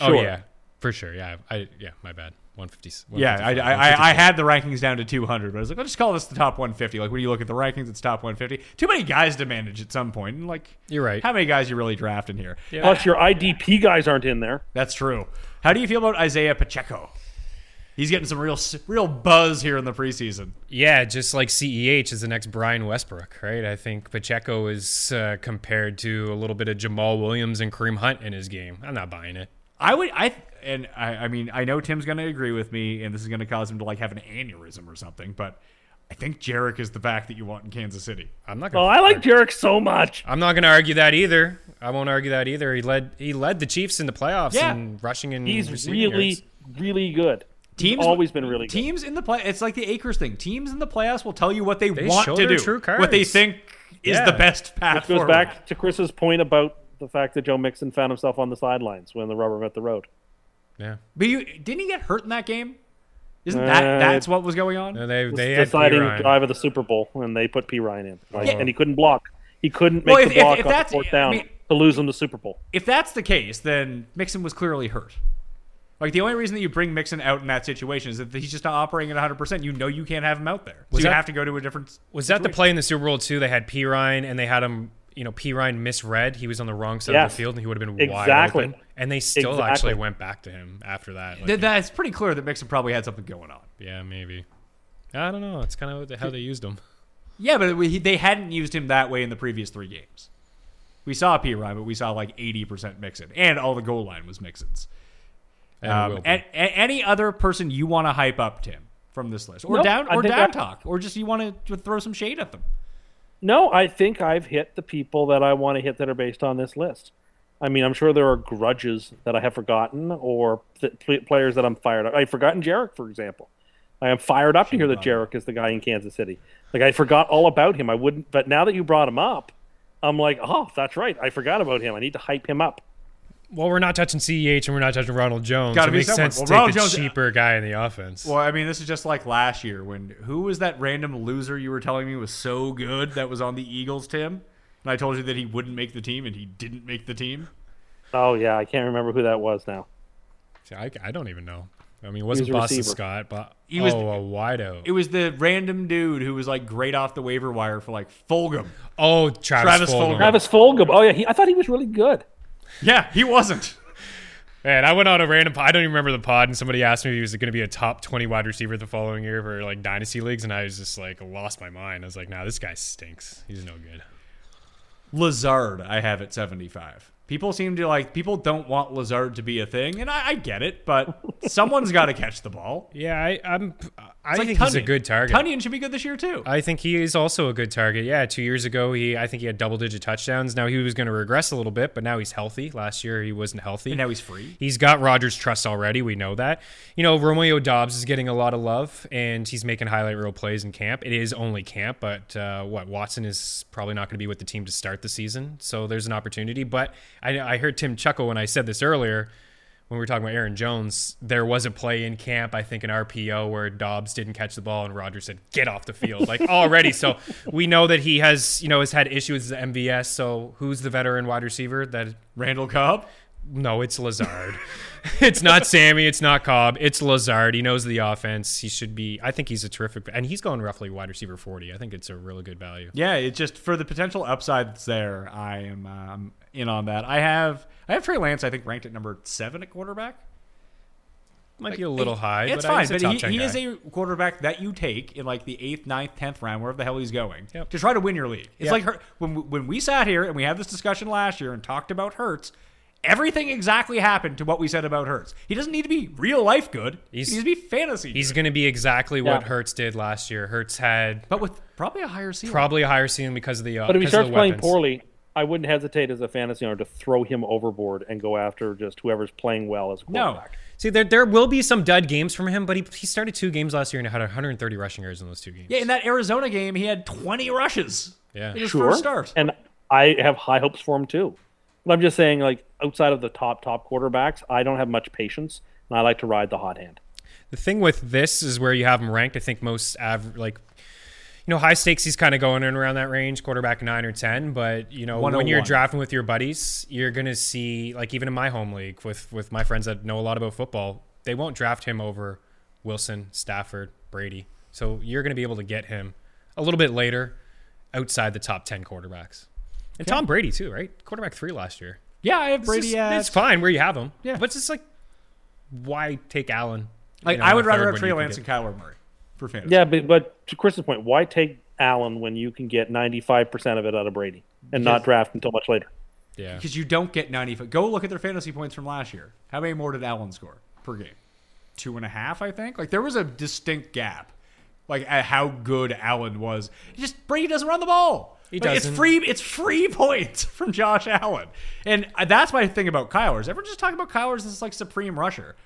Speaker 2: oh
Speaker 4: sure.
Speaker 2: yeah, for sure. Yeah, I yeah, my bad. 150.
Speaker 1: Yeah, I, I, I, I had the rankings down to 200, but I was like, I'll just call this the top 150. Like, when you look at the rankings, it's top 150. Too many guys to manage at some point. And, like,
Speaker 2: You're right.
Speaker 1: How many guys you really draft in here?
Speaker 4: Plus, your IDP guys aren't in there.
Speaker 1: That's true. How do you feel about Isaiah Pacheco? He's getting some real real buzz here in the preseason.
Speaker 2: Yeah, just like CEH is the next Brian Westbrook, right? I think Pacheco is uh, compared to a little bit of Jamaal Williams and Kareem Hunt in his game. I'm not buying it.
Speaker 1: I would, I, and I, I mean, I know Tim's going to agree with me, and this is going to cause him to like have an aneurysm or something, but I think Jerick is the back that you want in Kansas City.
Speaker 2: I'm not.
Speaker 4: Oh,
Speaker 2: Gonna
Speaker 4: I like Jerick so much.
Speaker 2: I'm not going to argue that either. I won't argue that either. He led he led the Chiefs in the playoffs
Speaker 1: Yeah.
Speaker 2: and rushing and
Speaker 4: He's
Speaker 2: receiving
Speaker 4: really,
Speaker 2: yards.
Speaker 4: really good.
Speaker 1: Teams
Speaker 4: He's always been really good.
Speaker 1: Teams in the play, it's like the Akers thing. Teams in the playoffs will tell you what they,
Speaker 2: They
Speaker 1: want
Speaker 2: show
Speaker 1: to
Speaker 2: their
Speaker 1: do,
Speaker 2: true
Speaker 1: what they
Speaker 2: cards.
Speaker 1: think is
Speaker 2: Yeah.
Speaker 1: the best path
Speaker 4: Which goes
Speaker 1: forward.
Speaker 4: back to Chris's point about the fact that Joe Mixon found himself on the sidelines when the rubber met the road.
Speaker 2: Yeah.
Speaker 1: But you didn't he get hurt in that game? Isn't that
Speaker 4: Uh,
Speaker 1: that's what was going on?
Speaker 2: No, they they
Speaker 4: the
Speaker 2: had
Speaker 4: deciding
Speaker 2: Perine.
Speaker 4: drive of the Super Bowl, and they put Perine in, Like,
Speaker 2: Oh.
Speaker 4: and he couldn't block. He couldn't make
Speaker 1: Well, if-
Speaker 4: the
Speaker 1: if-
Speaker 4: block
Speaker 1: if
Speaker 4: on the
Speaker 1: that's-
Speaker 4: fourth
Speaker 1: I
Speaker 4: down
Speaker 1: mean-
Speaker 4: to lose them the Super Bowl.
Speaker 1: If that's the case, then Mixon was clearly hurt. Like the only reason that you bring Mixon out in that situation is that he's just not operating at 100. percent You know you can't have him out there, so
Speaker 2: Was
Speaker 1: you
Speaker 2: that-
Speaker 1: have to go to a different.
Speaker 2: Was that the play in the Super Bowl too? They had Perine and they had him. You know, Perine misread. He was on the wrong side of the field, and he would have been wide open. And they still
Speaker 4: Exactly.
Speaker 2: actually went back to him after that. Like,
Speaker 1: Th- That's pretty clear that Mixon probably had something going on.
Speaker 2: yeah, maybe. I don't know. It's kind of how they used him.
Speaker 1: Yeah, but we, they hadn't used him that way in the previous three games. We saw Perine, but we saw like 80% Mixon, and all the goal line was Mixon's.
Speaker 2: And
Speaker 1: Um,
Speaker 2: will be.
Speaker 1: and, and any other person you want to hype up, Tim, from this list, or
Speaker 4: Nope,
Speaker 1: down, or down
Speaker 4: I-
Speaker 1: talk, or just you want to throw some shade at them.
Speaker 4: No, I think I've hit the people that I want to hit that are based on this list. I mean, I'm sure there are grudges that I have forgotten or th- players that I'm fired up. I've forgotten Jerick, for example. I am fired up to hear that Jerick is the guy in Kansas City. Like I forgot all about him. I wouldn't, but now that you brought him up, I'm like, oh, that's right. I forgot about him. I need to hype him up.
Speaker 2: Well, we're not touching CEH and we're not touching Ronald Jones.
Speaker 1: Gotta
Speaker 2: so it
Speaker 1: be
Speaker 2: makes
Speaker 1: someone.
Speaker 2: sense
Speaker 1: Well,
Speaker 2: to take
Speaker 1: Ronald
Speaker 2: the
Speaker 1: Jones-
Speaker 2: cheaper guy in the offense.
Speaker 1: Well, I mean, this is just like last year when who was that random loser you were telling me was so good that was on the Eagles, Tim? And I told you that he wouldn't make the team, and he didn't make the team.
Speaker 4: Oh yeah, I can't remember who that was now.
Speaker 2: See, I, I don't even know. I mean, it wasn't
Speaker 4: He
Speaker 2: Boston. Scott, but
Speaker 1: He was-
Speaker 2: oh, a wideout.
Speaker 1: It was the random dude who was like great off the waiver wire for like Fulgham.
Speaker 2: oh, Travis,
Speaker 1: Travis
Speaker 2: Fulgham.
Speaker 1: Fulgham.
Speaker 4: Travis Fulgham. Oh yeah, he, I thought he was really good.
Speaker 1: Yeah, he wasn't.
Speaker 2: Man, I went on a random. I don't even remember the pod, and somebody asked me if he was going to be a top twenty wide receiver the following year for like dynasty leagues, and I was just like lost my mind. I was like, "Nah, this guy stinks. He's no good."
Speaker 1: Lazard, I have at 75. People seem to like people don't want Lazard to be a thing, and I, I get it, but someone's got to catch the ball.
Speaker 2: Yeah, I, I'm. I
Speaker 1: It's like
Speaker 2: think he's a
Speaker 1: Tonyan.
Speaker 2: good target.
Speaker 1: Tonyan should be good this year too.
Speaker 2: I think he is also a good target. Yeah, two years ago, he I think he had double digit touchdowns. Now he was going to regress a little bit, but now he's healthy. Last year he wasn't healthy.
Speaker 1: And now he's free.
Speaker 2: He's got Rodgers' trust already. We know that. You know, Romeo Doubs is getting a lot of love, and he's making highlight reel plays in camp. It is only camp, but uh, what Watson is probably not going to be with the team to start the season, so there's an opportunity. But I, I heard Tim chuckle when I said this earlier when we were talking about Aaron Jones, there was a play in camp, I think an RPO where Doubs didn't catch the ball and Rodgers said, "Get off the field!" Like already. so we know that he has, you know, has had issues with the MVS. So who's the veteran wide receiver that
Speaker 1: Randall Cobb?
Speaker 2: No, it's Lazard. it's not Sammy. It's not Cobb. It's Lazard. He knows the offense. He should be. I think he's a terrific, and he's going roughly wide receiver forty. I think it's a really good value.
Speaker 1: Yeah, it just for the potential upside that's there. I am um, in on that. I have I have Trey Lance. I think ranked at number seven at quarterback.
Speaker 2: Might be a little high,
Speaker 1: It's
Speaker 2: but
Speaker 1: fine. But he, he is a quarterback that you take in like the eighth, ninth, tenth round, wherever the hell he's going,
Speaker 2: Yep.
Speaker 1: to try to win your league. It's
Speaker 2: Yep.
Speaker 1: like her, when we- when we sat here and we had this discussion last year and talked about Hurts. Everything exactly happened to what we said about Hurts. He doesn't need to be real life good.
Speaker 2: He's-
Speaker 1: he needs to be fantasy.
Speaker 2: He's going to be exactly what
Speaker 4: Yeah.
Speaker 2: Hurts did last year. Hurts had
Speaker 1: but with probably a higher ceiling.
Speaker 2: probably a higher ceiling because of the. Uh,
Speaker 4: But if he starts playing
Speaker 2: weapons.
Speaker 4: poorly, I wouldn't hesitate as a fantasy owner to throw him overboard and go after just whoever's playing well as a
Speaker 1: No.
Speaker 2: See, there there will be some dud games from him, but he, he started two games last year and had 130 rushing yards in those two games.
Speaker 1: Yeah, in that Arizona game, he had 20 rushes.
Speaker 2: Yeah.
Speaker 1: in his
Speaker 4: Sure.
Speaker 1: first start.
Speaker 4: And I have high hopes for him too. But I'm just saying, like outside of the top top quarterbacks, I don't have much patience, and I like to ride the hot hand.
Speaker 2: The thing with this is where you have him ranked. I think most av- like you know high stakes. He's kind of going in around that range, quarterback nine or ten. But you know when you're
Speaker 1: oh
Speaker 2: drafting with your buddies, you're gonna see like even in my home league with with my friends that know a lot about football, they won't draft him over Wilson, Stafford, Brady. So you're gonna be able to get him a little bit later outside the top ten quarterbacks. And Tom Brady too, right? Quarterback three last year.
Speaker 1: yeah, I have
Speaker 2: It's
Speaker 1: Brady
Speaker 2: just-
Speaker 1: at.
Speaker 2: it's fine where you have him.
Speaker 1: Yeah.
Speaker 2: but it's just like why take Allen?
Speaker 1: like,
Speaker 2: you know,
Speaker 1: I would rather have Trey Lance and Kyler Murray for fantasy.
Speaker 4: Yeah, but but to Chris's point, why take Allen when you can get 95 percent of it out of Brady and not draft until much later?
Speaker 2: Yeah.
Speaker 1: Because you don't get 95. Go look at their fantasy points from last year. How many more did Allen score per game? Two and a half, I think. Like, there was a distinct gap. Like, at how good Allen was. He just, Brady doesn't run the ball.
Speaker 2: He
Speaker 1: Like, It's
Speaker 2: doesn't.
Speaker 1: free, it's free points from Josh Allen. And that's my thing about Kyler. Is everyone just talking about Kyler as this, like, supreme rusher?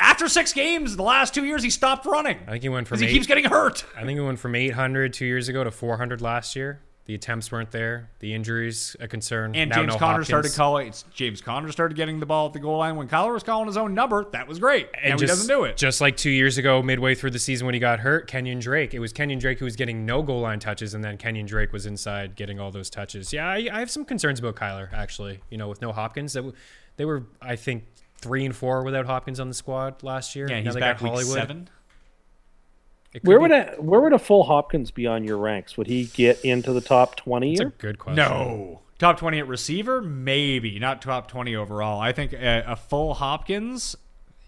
Speaker 1: After six games, the last two years, he stopped running.
Speaker 2: I think he went from
Speaker 1: Because he keeps getting hurt.
Speaker 2: I think he went from 800 two years ago to 400 last year. The attempts weren't there. The injuries a concern.
Speaker 1: And
Speaker 2: Now
Speaker 1: James
Speaker 2: no
Speaker 1: Conner started calling. It's James Conner started getting the ball at the goal line when Kyler was calling his own number. That was great. And,
Speaker 2: And
Speaker 1: he doesn't do it.
Speaker 2: Just like two years ago, midway through the season when he got hurt, Kenyon Drake. It was Kenyon Drake who was getting no goal line touches, and then Kenyon Drake was inside getting all those touches. Yeah, I, I have some concerns about Kyler actually. You know, with no Hopkins, that they were I think three and four without Hopkins on the squad last year.
Speaker 1: yeah,
Speaker 2: Now
Speaker 1: he's back
Speaker 2: got
Speaker 1: week
Speaker 2: Hollywood.
Speaker 1: seven.
Speaker 4: Where
Speaker 2: be-
Speaker 4: would a where would a full Hopkins be on your ranks? Would he get into the top 20
Speaker 2: That's a good question.
Speaker 1: No. Top 20 at receiver? Maybe. Not top 20 overall. I think a, a full Hopkins,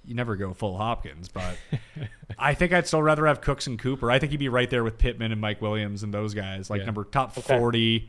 Speaker 1: you never go full Hopkins, but I think I'd still rather have Cooks and Cooper. I think he'd be right there with Pittman and Mike Williams and those guys. Like
Speaker 2: Yeah.
Speaker 1: number top 40,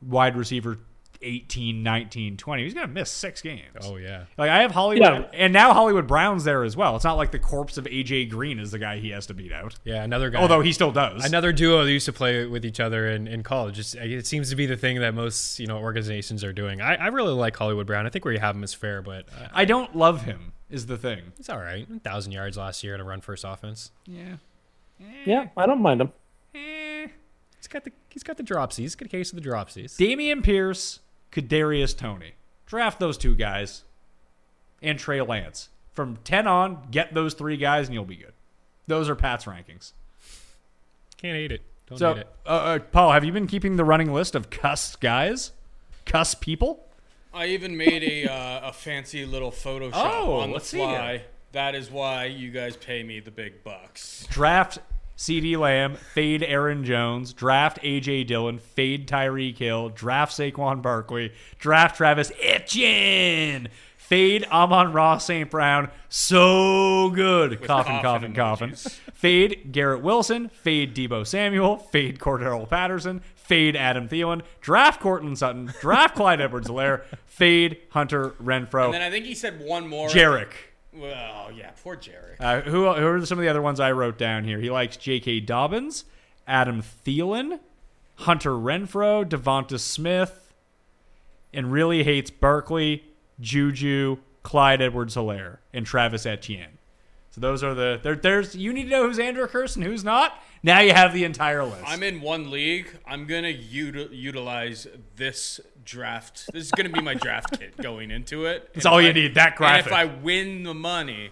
Speaker 1: wide receiver 18, 19, 20. He's going to miss six games.
Speaker 2: Oh yeah.
Speaker 1: Like I have Hollywood,
Speaker 4: Yeah.
Speaker 1: and now Hollywood Brown's there as well. It's not like the corpse of AJ Green is the guy he has to beat out.
Speaker 2: Yeah, another guy.
Speaker 1: Although he still does.
Speaker 2: another duo that used to play with each other in, in college. It's, it seems to be the thing that most you know organizations are doing. I, I really like Hollywood Brown. I think where you have him is fair, but uh,
Speaker 1: I don't love him. Is the thing.
Speaker 2: it's all right. Thousand yards last year in a run first offense.
Speaker 1: Yeah.
Speaker 4: Yeah, I don't mind him.
Speaker 1: Eh.
Speaker 2: He's got the he's got the dropsies. He's got a case of the dropsies.
Speaker 1: Dameon Pierce, Kadarius Toney. Draft those two guys and Trey Lance. From 10 on, get those three guys and you'll be good. Those are Pat's rankings.
Speaker 2: Can't hate it. Don't
Speaker 1: So,
Speaker 2: hate it.
Speaker 1: uh, uh, Paul, have you been keeping the running list of cuss guys? Cuss people?
Speaker 5: I even made a uh, a fancy little Photoshop
Speaker 1: Oh,
Speaker 5: on the
Speaker 1: let's see
Speaker 5: fly.
Speaker 1: it.
Speaker 5: That is why you guys pay me the big bucks.
Speaker 1: Draft CeeDee Lamb, fade Aaron Jones, draft AJ Dillon, fade Tyreek Hill, draft Saquon Barkley, draft Travis Etienne, Fade Amon-Ra St. Brown. So good. Coffin,
Speaker 5: coffin
Speaker 1: coffin, coffin. Fade Garrett Wilson. Fade Deebo Samuel. Fade Cordarrelle Patterson. Fade Adam Thielen. Draft Courtland Sutton. Draft Clyde Edwards-Helaire. Fade Hunter Renfrow.
Speaker 5: And then I think he said one more.
Speaker 1: Jarek.
Speaker 5: Well, yeah, poor Jarek.
Speaker 1: Uh, who, who are some of the other ones I wrote down here? He likes J.K. Dobbins, Adam Thielen, Hunter Renfrow, DeVonta Smith, and really hates Barkley, Juju, Clyde Edwards-Helaire, and Travis Etienne. So those are the there, there's you need to know who's Andrew Curse and who's not. Now you have the entire list.
Speaker 5: I'm in one league. I'm gonna util- utilize this draft. This is gonna be my draft kit going into it.
Speaker 1: That's all you
Speaker 5: I-
Speaker 1: need, that graphic.
Speaker 5: And if I win the money,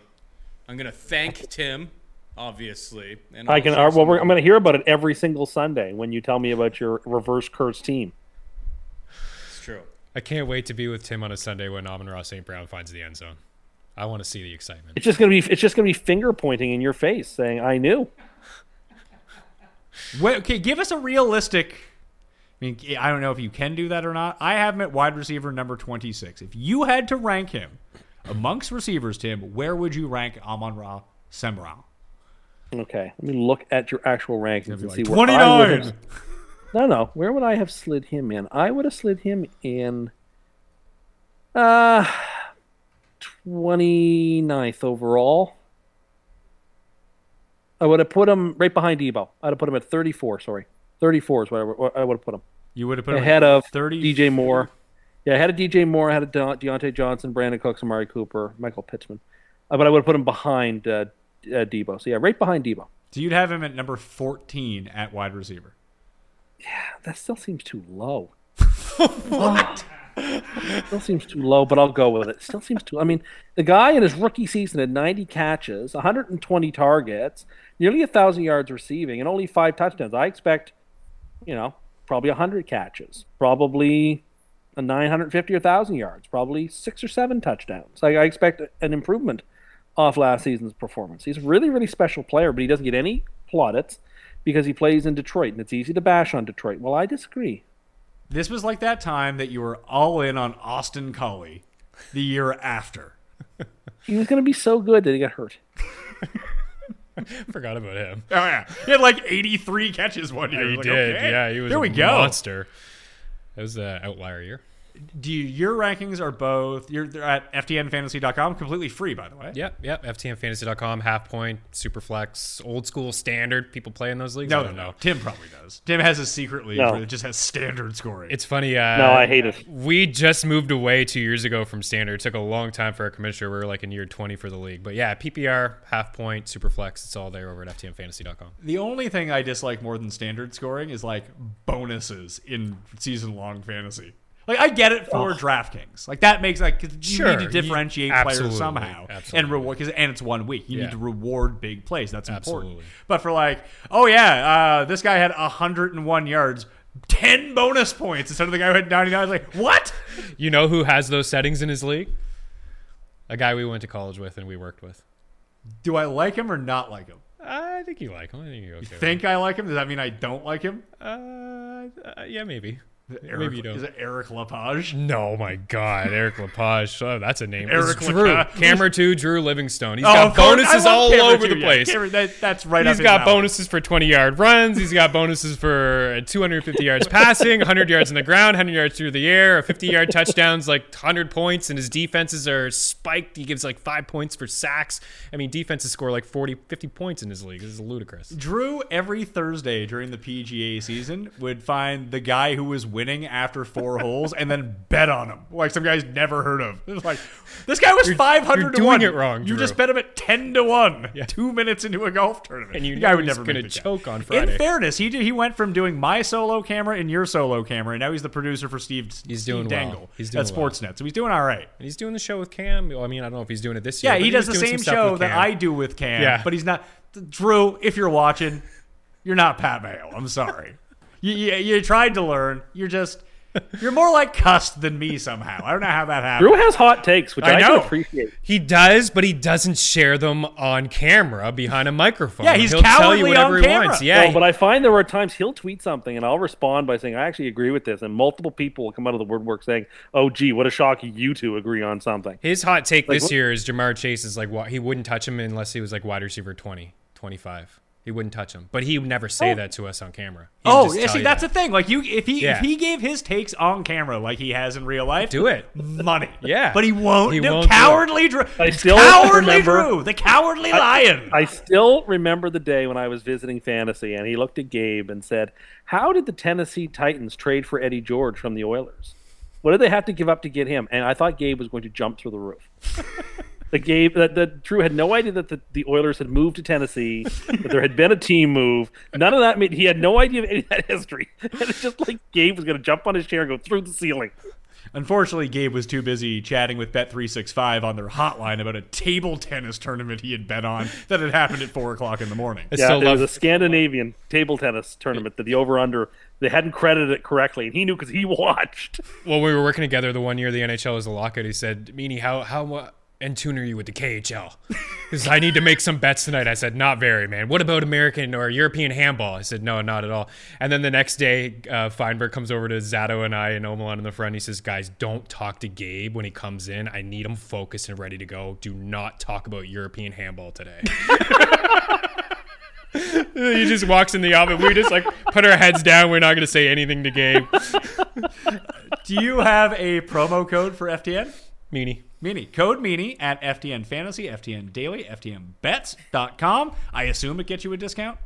Speaker 5: I'm gonna thank Tim, obviously. And
Speaker 4: I can. Uh, well, we're, I'm going to hear about it every single Sunday when you tell me about your reverse curse team.
Speaker 5: It's true.
Speaker 2: I can't wait to be with Tim on a Sunday when Amon-Ra St. Brown finds the end zone. I want to see the excitement.
Speaker 4: It's just going to be. It's just to be finger pointing in your face, saying, "I knew."
Speaker 1: Wait, okay, give us a realistic. I mean, I don't know if you can do that or not. I have him at wide receiver number 26. If you had to rank him amongst receivers, Tim, where would you rank Amon-Ra St. Brown?
Speaker 4: Okay, let me look at your actual rankings and
Speaker 1: like,
Speaker 4: see where I would have. No, no. Where would I have slid him in? I would have slid him in. Uh, 29th overall. I would have put him right behind Deebo. I'd have put him at 34. Sorry, 34 is what I would, have put him
Speaker 1: You would have put him
Speaker 4: ahead of
Speaker 1: 30.
Speaker 4: DJ Moore. Yeah, I had a DJ Moore. I had a De- Diontae Johnson, Brandin Cooks, Amari Cooper, Michael Pittman. Uh, but I would have put him behind uh, uh, Deebo. So yeah, right behind Debo.
Speaker 1: So you'd have him at number 14 at wide receiver.
Speaker 4: Yeah, that still seems too low. what? Still seems too low, but I'll go with it. Still seems too. I mean, the guy in his rookie season had 90 catches, 120 targets, nearly a thousand yards receiving, and only five touchdowns. I expect, you know, probably 100 catches, probably a 950 or thousand yards, probably six or seven touchdowns. I, I expect an improvement off last season's performance. He's a really, really special player, but he doesn't get any plaudits because he plays in Detroit, and it's easy to bash on Detroit. Well, I disagree.
Speaker 1: This was like that time that you were all in on Austin Collie the year after.
Speaker 4: He was going to be so good that he got hurt.
Speaker 2: Forgot about him.
Speaker 1: Oh, yeah. He had like 83 catches one year.
Speaker 2: he
Speaker 1: Like,
Speaker 2: did.
Speaker 1: okay.
Speaker 2: Yeah, he was
Speaker 1: There
Speaker 2: a
Speaker 1: we go.
Speaker 2: monster. That was an outlier year.
Speaker 1: Do you, your rankings are both you're they're at ftnfantasy.com completely free by the way.
Speaker 2: Yep, yep. FTNFantasy.com, half point, super flex, old school standard. People play in those leagues.
Speaker 1: No,
Speaker 2: I
Speaker 1: no,
Speaker 2: don't
Speaker 1: no.
Speaker 2: know.
Speaker 1: Tim probably does. Tim has a secret league
Speaker 4: No.
Speaker 1: where it just has standard scoring.
Speaker 2: It's funny. Uh,
Speaker 4: No, I hate it.
Speaker 2: We just moved away two years ago from standard. It took a long time for our commissioner. We were like in year 20 for the league. But yeah, PPR, half point, super flex. It's all there over at FTNFantasy.com.
Speaker 1: the only thing I dislike more than standard scoring is like bonuses in season long fantasy. Like I get it for DraftKings. Like that makes like 'cause you
Speaker 2: Sure,
Speaker 1: need to
Speaker 2: you-
Speaker 1: differentiate players
Speaker 2: absolutely,
Speaker 1: somehow and reward because and it's one week. You
Speaker 2: Yeah.
Speaker 1: need to reward big plays. That's important. But for like, oh yeah, uh, this guy had 101 yards, 10 bonus points instead of the guy who had 99. Like what?
Speaker 2: You know who has those settings in his league? A guy we went to college with and we worked with.
Speaker 1: Do I like him or not like him?
Speaker 2: I think you like him. I think you're okay. with
Speaker 1: Think I like him? Does that mean I don't like him?
Speaker 2: him. Uh, uh, yeah, maybe.
Speaker 1: Eric,
Speaker 2: Maybe you don't.
Speaker 1: Is it Eric Lepage?
Speaker 2: No, my God, Eric Lepage. Oh, that's a name.
Speaker 1: Eric
Speaker 2: It's Drew.
Speaker 1: Lepage.
Speaker 2: Camera two, Drew Livingstone. He's
Speaker 1: Oh,
Speaker 2: got
Speaker 1: of course. I
Speaker 2: bonuses all
Speaker 1: Cameron
Speaker 2: over
Speaker 1: too.
Speaker 2: the
Speaker 1: Yeah,
Speaker 2: place.
Speaker 1: Cameron, that- that's right
Speaker 2: He's got bonuses for 20 yard runs. He's got bonuses for 250 yards passing, 100 yards in the ground, 100 yards through the air, a 50 yard touchdowns, like 100 points, and his defenses are spiked. He gives like five points for sacks. I mean, defenses score like 40, 50 points in his league. This is ludicrous.
Speaker 1: Drew every Thursday during the PGA season would find the guy who was winning after four holes and then bet on him, like some guys never heard of. Like this guy was five hundred
Speaker 2: you're
Speaker 1: to
Speaker 2: doing
Speaker 1: one.
Speaker 2: it wrong,
Speaker 1: You
Speaker 2: Drew.
Speaker 1: just bet him at ten to one. Two minutes into a golf tournament,
Speaker 2: And you
Speaker 1: the guy would never
Speaker 2: gonna
Speaker 1: make
Speaker 2: choke on Friday.
Speaker 1: In fairness, he did, he went from doing my solo camera and your solo camera, and now he's the producer for Steve's.
Speaker 2: He's
Speaker 1: Steve
Speaker 2: doing well.
Speaker 1: Dangle
Speaker 2: He's doing
Speaker 1: at
Speaker 2: well.
Speaker 1: Sportsnet, so he's doing all right.
Speaker 2: And he's doing the show with Cam. Well, I mean, I don't know if he's doing it this year.
Speaker 1: Yeah, he does the same show that I do with Cam.
Speaker 2: Yeah.
Speaker 1: But he's not. Drew, if you're watching, you're not Pat Mayo. I'm sorry. You, you, you tried to learn. You're just. You're more like cussed than me somehow. I don't know how that happened.
Speaker 4: Drew has hot takes, which
Speaker 2: I
Speaker 4: I,
Speaker 2: know.
Speaker 4: can appreciate.
Speaker 2: He does, but he doesn't share them on camera behind a microphone.
Speaker 1: Yeah, he's
Speaker 2: He'll tell you whatever
Speaker 1: on
Speaker 2: he
Speaker 1: camera.
Speaker 2: wants. Yeah,
Speaker 4: No, but I find there are times he'll tweet something and I'll respond by saying I actually agree with this, and multiple people will come out of the woodwork saying, "Oh, gee, what a shock you two agree on something."
Speaker 2: his hot take
Speaker 4: Like,
Speaker 2: this
Speaker 4: what-
Speaker 2: year is Ja'Marr Chase is like wa- he wouldn't touch him unless he was like wide receiver 20, 25. He wouldn't touch him, but he would never say oh. that to us on camera. He would
Speaker 1: Oh, yeah, see,
Speaker 2: you
Speaker 1: that's
Speaker 2: that.
Speaker 1: the thing. Like you, if he
Speaker 2: Yeah.
Speaker 1: if he gave his takes on camera like he has in real life,
Speaker 2: Do it.
Speaker 1: money.
Speaker 2: Yeah.
Speaker 1: but he won't.
Speaker 2: He
Speaker 1: no,
Speaker 2: won't
Speaker 1: cowardly Drew.
Speaker 4: I still
Speaker 1: cowardly
Speaker 4: remember-
Speaker 1: Drew, the cowardly lion.
Speaker 4: I still remember the day when I was visiting fantasy, and he looked at Gabe and said, "How did the Tennessee Titans trade for Eddie George from the Oilers? What did they have to give up to get him?" And I thought Gabe was going to jump through the roof. The Gabe that that Drew had no idea that the, the Oilers had moved to Tennessee, that there had been a team move. None of that made he had no idea of any of that history. And it's just like Gabe was going to jump on his chair and go through the ceiling.
Speaker 1: Unfortunately, Gabe was too busy chatting with Bet365 on their hotline about a table tennis tournament he had bet on that had happened at 4 o'clock in the morning.
Speaker 2: I
Speaker 4: Yeah,
Speaker 2: still
Speaker 4: it
Speaker 2: love
Speaker 4: was a Scandinavian table tennis tournament that the over under they hadn't credited it correctly, and he knew because he watched.
Speaker 2: Well, we were working together the one year the NHL was a lockout. He said, "Meaney, how how uh, tuner you with the KHL? Because I need to make some bets tonight." I said, "Not very, man. What about American or European handball?" I said, "No, not at all." And then the next day, uh, Feinberg comes over to Zato and I and Omalon in the front. He says, "Guys, don't talk to Gabe when he comes in. I need him focused and ready to go. Do not talk about European handball today." he just walks in the office. We just like put our heads down. We're not going to say anything to Gabe.
Speaker 1: Do you have a promo code for FTN?
Speaker 2: Meaney.
Speaker 1: Meaney. Code Meaney at FTN Fantasy, FTN Daily, FTNBets.com. I assume it gets you a discount?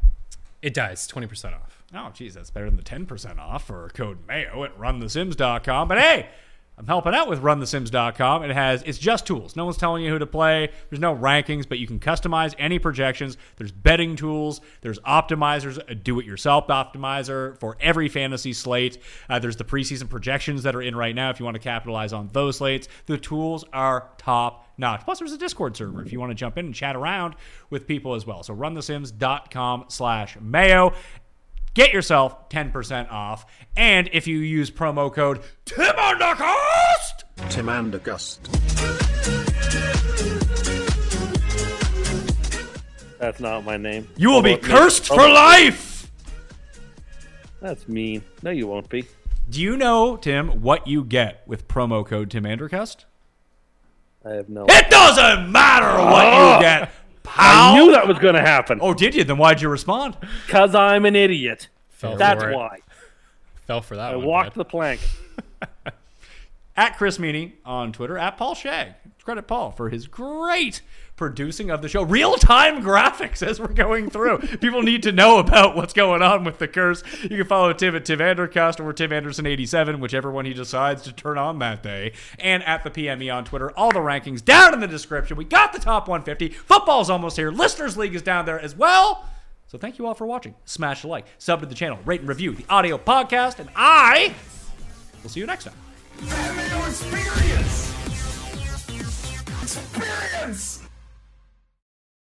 Speaker 2: It does. 20% off.
Speaker 1: Oh, geez, that's better than the 10% off for code Mayo at runthesims.com. But hey, I'm helping out with runthesims.com. It has it's just tools. No one's telling you who to play. There's no rankings, but you can customize any projections. There's betting tools. There's optimizers, a do-it-yourself optimizer for every fantasy slate. Uh, there's the preseason projections that are in right now if you want to capitalize on those slates. The tools are top notch. Plus, there's a Discord server if you want to jump in and chat around with people as well. So runthesims.com slash mayo. Get yourself 10% off. And if you use promo code Tim Undercost,
Speaker 4: That's not my name.
Speaker 1: you will be cursed for life.
Speaker 4: That's mean. No, you won't be.
Speaker 1: Do you know, Tim, what you get with promo code TimAndercust?
Speaker 4: I have no.
Speaker 1: It doesn't matter what you ah! get, pal.
Speaker 4: I knew that was going to happen.
Speaker 1: Oh, did you? Then why'd you respond?
Speaker 4: Because I'm an idiot.
Speaker 2: Fell
Speaker 4: That's
Speaker 2: for it.
Speaker 4: why.
Speaker 2: Fell for that
Speaker 4: I
Speaker 2: one.
Speaker 4: walked
Speaker 2: bud.
Speaker 4: the plank.
Speaker 1: At Chris Meaney on Twitter, at Paul Shag. Credit Paul for his great producing of the show. Real time graphics as we're going through. People need to know about what's going on with the curse. You can follow Tim at Tim Andercast or Tim Anderson87, whichever one he decides to turn on that day. And at the PME on Twitter. All the rankings down in the description. We got the top 150. Football's almost here. Listeners League is down there as well. So thank you all for watching. Smash a like, sub to the channel, rate and review the audio podcast, and I will see you next time.
Speaker 9: Mayo experience. Experience.